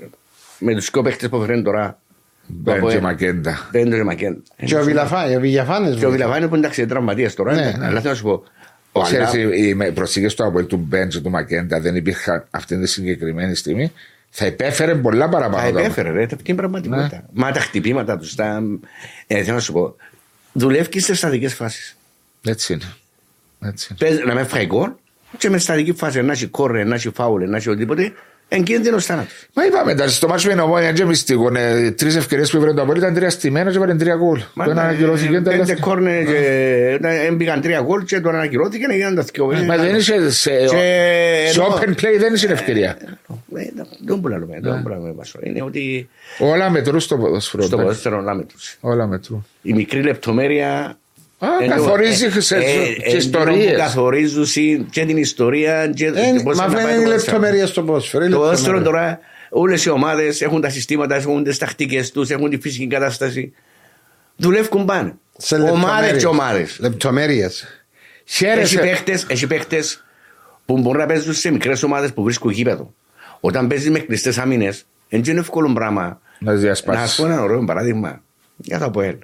Speaker 3: με τους δύο παίκτες που φέρνει τώρα.
Speaker 1: Μπεν και Μακέντα.
Speaker 3: Μπέντο και Μακέν.
Speaker 2: Και ο Βιλαφά- ο Βιλιαφάνες.
Speaker 3: Και ο Βιλαβάνη που εντάξει είναι τραυματίας τώρα.
Speaker 2: Ναι,
Speaker 3: είναι,
Speaker 2: ναι.
Speaker 3: Αλλά θέλω να σου πω. Ο
Speaker 1: Ξέρεις,
Speaker 3: Αλά-
Speaker 1: οι οι προσήγες του Αποέλ του Μπεν και του Μακέντα δεν υπήρχαν αυτή τη συγκεκριμένη στιγμή. Θα υπέφερε πολλά
Speaker 3: Τα
Speaker 1: παραπάνω. τα-
Speaker 3: επέφερε, ρε, αυτή είναι πραγματικότητα. Μα τα χτυπήματα τους. Τα... Ε, θέλω να σου πω. Δουλεύει σε στατικέ φάσεις.
Speaker 1: Έτσι είναι. Έτσι είναι.
Speaker 3: Να με φάει γκολ και μες στατική φάση να έχει κόρε, να έχει φάουλε, να έχει οτιδήποτε. Εν κίνδυνο θάνατο.
Speaker 1: Μα είπαμε τα στο μάτσο με την ομόνια και μυστικό. Ε, τρεις ευκαιρίες που έφερε το Αποέλ ήταν τρία στημένα και βάλουν τρία γκολ. Το ένα ανακυρώθηκε. τα
Speaker 3: Πέντε
Speaker 1: άλλα-
Speaker 3: κόρνε και έμπηκαν τρία γκολ και το ανακυρώθηκε και έγιναν τα δυο.
Speaker 1: Μα δεν είσαι σε,
Speaker 3: Και-
Speaker 1: σε
Speaker 3: ενώ-
Speaker 1: open play δεν είσαι ευκαιρία.
Speaker 3: Ε, Δεν μπορούμε να λέμε, δεν μπορούμε να λέμε. Βάσο. Είναι ότι
Speaker 1: Όλα μετρούν στο ποδόσφαιρο.
Speaker 3: στο
Speaker 1: εντάξει.
Speaker 3: ποδόσφαιρο να μετρούσε.
Speaker 1: Όλα μετρούν.
Speaker 3: Η μικρή λεπτομέρεια.
Speaker 1: Α,
Speaker 3: ενώ-
Speaker 1: καθορίζει
Speaker 3: ε,
Speaker 1: σε-
Speaker 3: ε,
Speaker 1: σε
Speaker 3: ε,
Speaker 1: ιστορίες.
Speaker 3: που Καθορίζουν και την ιστορία. και
Speaker 2: Ε,
Speaker 3: πώς
Speaker 2: Μα
Speaker 3: να
Speaker 2: αυτό
Speaker 3: πάει
Speaker 2: είναι
Speaker 3: το
Speaker 2: οι
Speaker 3: ποδόσφαιρο.
Speaker 2: λεπτομέρειε στο ποδόσφαιρο. οι
Speaker 3: Το ποδόσφαιρο
Speaker 2: λεπτομέρειες.
Speaker 3: τώρα, όλες οι ομάδες έχουν τα συστήματα, έχουν τις τακτικές τους, έχουν τη φυσική κατάσταση. Δουλεύουν πάνε.
Speaker 2: Σε
Speaker 3: Ομάδες
Speaker 2: λεπτομέρειες.
Speaker 3: και ομάδες.
Speaker 2: Λεπτομέρειες.
Speaker 3: Έχει
Speaker 1: Χαίρεσαι.
Speaker 3: παίχτες, έχει παίχτες που μπορούν να παίζουν σε μικρές ομάδες που βρίσκουν γήπεδο. Όταν παίζεις με κλειστές άμυνες, δεν είναι εύκολο πράγμα.
Speaker 1: Να τις διασπάσεις.
Speaker 3: Να σου πω ένα ωραίο παράδειγμα για το Αποέλ.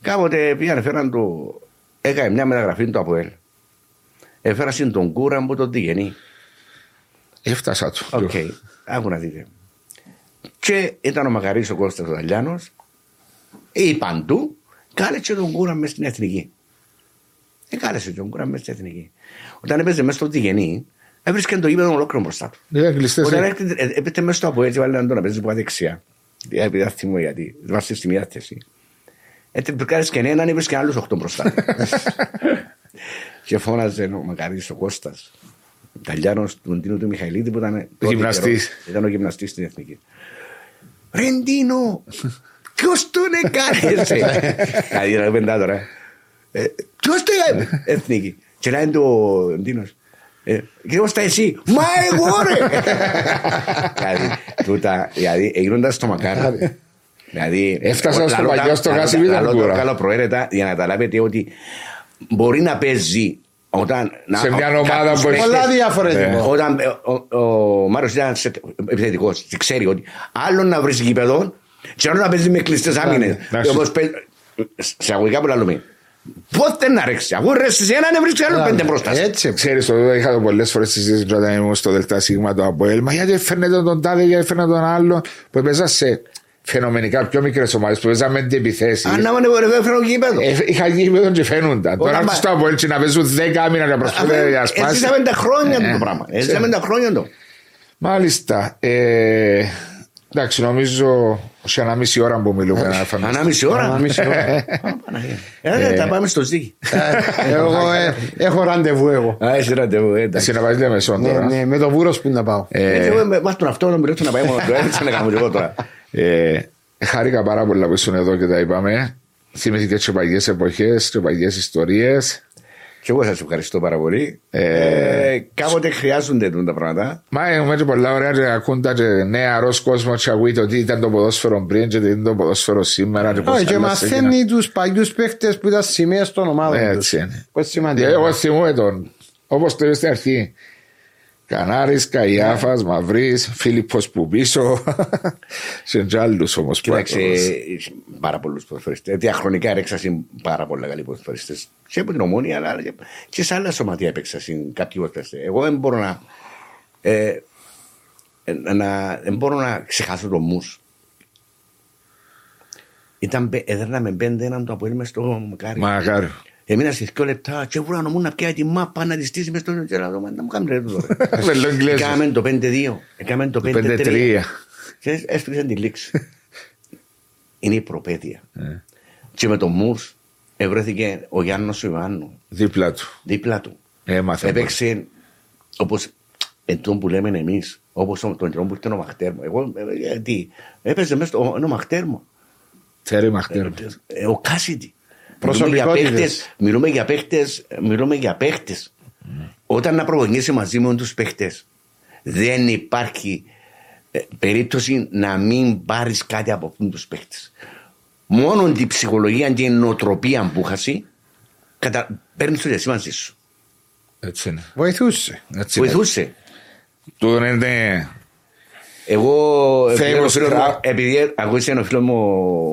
Speaker 3: Κάποτε πήγαν φέραν το. Έκανε μια μεταγραφή του Αποέλ. Έφεραν τον Κούρα μου τον Διγενή.
Speaker 1: Έφτασα του.
Speaker 3: Οκ, άκου να δείτε. Και ήταν ο Μακαρής ο Κώστας ο Δαλιάνος, ή παντού, κάλεσε τον Κούρα μέσα στην εθνική. Ε, κάλεσε τον Κούρα μέσα στην εθνική. Όταν έπαιζε μέσα στο Διγενή, έβρισκε το γήπεδο ολόκληρο μπροστά του.
Speaker 1: Δεν κλειστές.
Speaker 3: Όταν
Speaker 1: ε.
Speaker 3: έρχεται- ε, έπαιζε μέσα στο από έτσι, βάλε να τον να παίζει που δεξιά. Ε, Επειδή δεν θυμώ γιατί, είμαστε στη μία θέση. Έτσι που κάνεις και έναν, έβρισκε άλλους οχτώ μπροστά. του. και φώναζε ο Μακαρής ο Κώστας. Ταλιάνος του Ντίνου του Μιχαηλίδη που ήταν τότε
Speaker 1: Γυμναστής.
Speaker 3: καιρό, Ήταν ο γυμναστής στην εθνική. Ρε Ντίνο, ποιος τον έκανε Δηλαδή να πεντά τώρα. Ε, Ποιος το έκανε εθνική. Και να είναι το Ντίνος. Ε, Και Κώστα εσύ, μα εγώ ρε. Δηλαδή, τούτα, δηλαδή έγινονταν στο μακάρι. Δηλαδή,
Speaker 1: Έφτασα στο
Speaker 3: λαλό τα-
Speaker 1: παλιό στο
Speaker 3: λαλό τα-
Speaker 1: Γάσι Βίδα,
Speaker 3: λαλό το
Speaker 1: Κούρα.
Speaker 3: καλοπροαίρετα για να καταλάβετε ότι μπορεί να παίζει όταν. να-
Speaker 1: Σε μια
Speaker 3: ο-
Speaker 1: ομάδα
Speaker 3: κάποιους
Speaker 1: που έχει-
Speaker 3: παίχτες-
Speaker 2: Πολλά διαφορετικό.
Speaker 3: όταν ε, ο, ο, ο Μάριος ήταν επιθετικός και ξέρει ότι άλλο να βρεις γήπεδο και άλλο να παίζεις με κλειστές άμυνες.
Speaker 1: Εντάξει.
Speaker 3: Όπως σε αγωγικά που λέμε. Πότε να ρίξει, αφού ρέσεις ένα, να βρεις άλλο πέντε μπροστά. σου.
Speaker 2: Έτσι.
Speaker 1: Ξέρεις, το είχα το πολλές φορές στη συζήτηση όταν ήμουν στο ΔΣ του Αποέλ. Μα γιατί έφερνετε τον τάδε, γιατί έφερνετε τον άλλο. Που έπαιζα σε φαινομενικά πιο μικρές ομάδες που παίζαν με επιθέσεις.
Speaker 3: Αν να μην έφερε γήπεδο.
Speaker 1: Ε, Είχα γήπεδο και φαίνονταν. Τώρα
Speaker 3: Όταν
Speaker 1: έρθεις στο Αποέλ και να παίζουν 10 άμυνα να προσφέρουν για
Speaker 3: Έτσι
Speaker 1: σπάσεις.
Speaker 3: είχαμε τα χρόνια του
Speaker 1: Ε,
Speaker 3: το πράγμα. Έτσι
Speaker 1: ξέρω.
Speaker 3: είχαμε τα χρόνια του.
Speaker 1: Μάλιστα. Ε, εντάξει, νομίζω σε ένα μισή ώρα που μιλούμε να φανεί.
Speaker 3: Ανάμιση ώρα.
Speaker 2: Ανάμιση ώρα.
Speaker 3: Ε, τα πάμε στο ζύγι.
Speaker 2: Εγώ ε, έχω ραντεβού εγώ.
Speaker 3: Α, εσύ ραντεβού, ε, εντάξει.
Speaker 1: Εσύ να βάζεις μεσόν
Speaker 2: Ναι,
Speaker 1: τώρα.
Speaker 2: ναι, με το βούρο που να πάω.
Speaker 3: Έτσι, εγώ με- Βάζ' τον αυτό να μιλήσω να πάει μόνο του. Έτσι να κάνω και εγώ τώρα.
Speaker 1: Ε, χάρηκα πάρα πολύ που ήσουν εδώ και τα είπαμε. Θυμηθήκε και παγιές εποχές και παγιές ιστορίες.
Speaker 3: Και εγώ σας ευχαριστώ πάρα πολύ.
Speaker 1: Ε,
Speaker 3: Ε, κάποτε χρειάζονται τούτα τα πράγματα.
Speaker 1: Μα έχουμε και πολλά ωραία και ακούν τα και νεαρός κόσμο και ακούει ότι ήταν το ποδόσφαιρο πριν και τι είναι το ποδόσφαιρο σήμερα και πώς
Speaker 2: Όχι, και
Speaker 1: άλλαξε και να-
Speaker 2: μαθαίνει τους παλιούς παίχτες που ήταν σημαίες των ομάδων
Speaker 1: Ναι,
Speaker 2: τους.
Speaker 1: έτσι είναι.
Speaker 2: Που είναι
Speaker 1: Και
Speaker 2: σημαντικό.
Speaker 1: Εγώ θυμούμαι τον, όπως το είπες στην αρχή, Κανάρης, Καϊάφας, Μαυρής, Φίλιππος που πίσω, σε τζάλους όμως που
Speaker 3: Κοίταξε,
Speaker 1: άκουγες.
Speaker 3: έχει πάρα πολλούς ποδοσφαιριστές. Διαχρονικά έπαιξα σε πάρα πολλά καλοί ποδοσφαιριστές. Και από την ομόνια, αλλά και- και σε άλλα σωματεία έπαιξα σε κάποιοι ποδοσφαιριστές. Εγώ δεν μπορώ να. Ε, ε, να, δεν μπορώ να ξεχάσω το μους. Ήταν, πε- έδερνα με πέντε έναν το αποέλ μες στο μακάρι.
Speaker 1: Μακάρι.
Speaker 3: Έμεινα σε δύο λεπτά και έβουρα μου να πιάει τη μάπα να τη στήσει μες στο γελάδο. Μα να μου κάνεις ρε τούτο, ρε.
Speaker 1: Με Εγγλέζος.
Speaker 3: Έκαμε το 5-2. Έκαμε το 5-3.
Speaker 1: 5-3.
Speaker 3: Και έσπιξαν τη λήξη. Είναι η προπέτεια.
Speaker 1: Ε.
Speaker 3: Και με τον Μουρς ευρέθηκε ο Γιάννος Ιωάννου
Speaker 1: Δίπλα του.
Speaker 3: δίπλα του.
Speaker 1: Έμαθε.
Speaker 3: Έπαιξε όπως εντό που λέμε εμείς, όπως τον καιρό που ήταν ο Μαχτέρ μου. Εγώ, ε, ε, τι, έπαιζε μέσα στο ο Μαχτέρ μου.
Speaker 1: Τέρι Μαχτέρ.
Speaker 3: Ε, ο Κάσιτι.
Speaker 2: Προσωπικότητες.
Speaker 3: Μιλούμε για παίχτες, μιλούμε για παίχτες. Όταν να προπονήσει μαζί με τους παίχτες, δεν υπάρχει ε, περίπτωση να μην πάρεις κάτι από αυτούς τους παίχτες. Μόνο την ψυχολογία και η νοοτροπία που χάσει, κατα... παίρνεις το διασύμανσή σου.
Speaker 1: Έτσι είναι.
Speaker 2: Βοηθούσε.
Speaker 1: Έτσι είναι.
Speaker 3: Βοηθούσε.
Speaker 1: Του είναι.
Speaker 3: Εγώ, επειδή,
Speaker 1: Famous
Speaker 3: ο φίλος μου-
Speaker 1: crowd.
Speaker 3: επειδή ακούσει ένα φίλος μου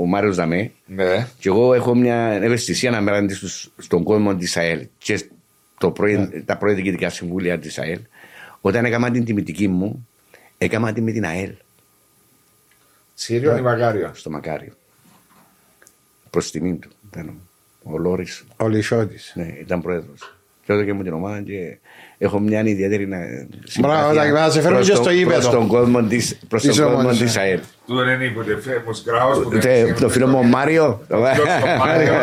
Speaker 3: ο Μάριος Δαμέ,
Speaker 1: Ναι.
Speaker 3: Και εγώ έχω μια ευαισθησία απέναντι στους- στον κόσμο της ΑΕΛ και το πρωί, τα πρώην διοικητικά συμβούλια της ΑΕΛ. Όταν έκανα την τιμητική μου, έκανα την με την ΑΕΛ
Speaker 1: Σύριο ή Μαγάριο.
Speaker 3: στο Μακάριο. Προς τιμή του. Ήταν ο Λόρη,
Speaker 2: Ο Λισότης.
Speaker 3: ναι, ήταν πρόεδρος. Και έδωκε μου την ομάδα και έχω μια ιδιαίτερη ε,
Speaker 2: Μπράβο, Τάκη, να σε φέρουμε και στο γήπεδο.
Speaker 3: Προς τον κόσμο τη
Speaker 2: Της
Speaker 3: κόσμο
Speaker 2: ομάδας,
Speaker 3: της
Speaker 2: ναι.
Speaker 3: ΑΕΛ.
Speaker 1: Του είναι η Famous Grouse. που
Speaker 3: Τε-
Speaker 1: δεν-
Speaker 3: Το φίλο μου ο Μάριο.
Speaker 1: φίλος ο Μάριο,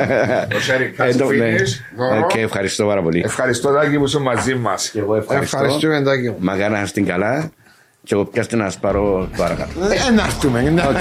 Speaker 1: ο Σέρι
Speaker 3: Ε, το- ναι.
Speaker 1: Κασφίνης, Δώρο.
Speaker 3: Και ευχαριστώ πάρα πολύ.
Speaker 1: Ευχαριστώ Τάκη που είσαι μαζί μας.
Speaker 3: Και εγώ ευχαριστώ.
Speaker 2: Ευχαριστούμε, Τάκη μου.
Speaker 3: Μακάρι να είστε καλά και εγώ πιάστε να σας πάρω παρακάτω.
Speaker 2: Ε, να έρθουμε. να-
Speaker 3: Οκ.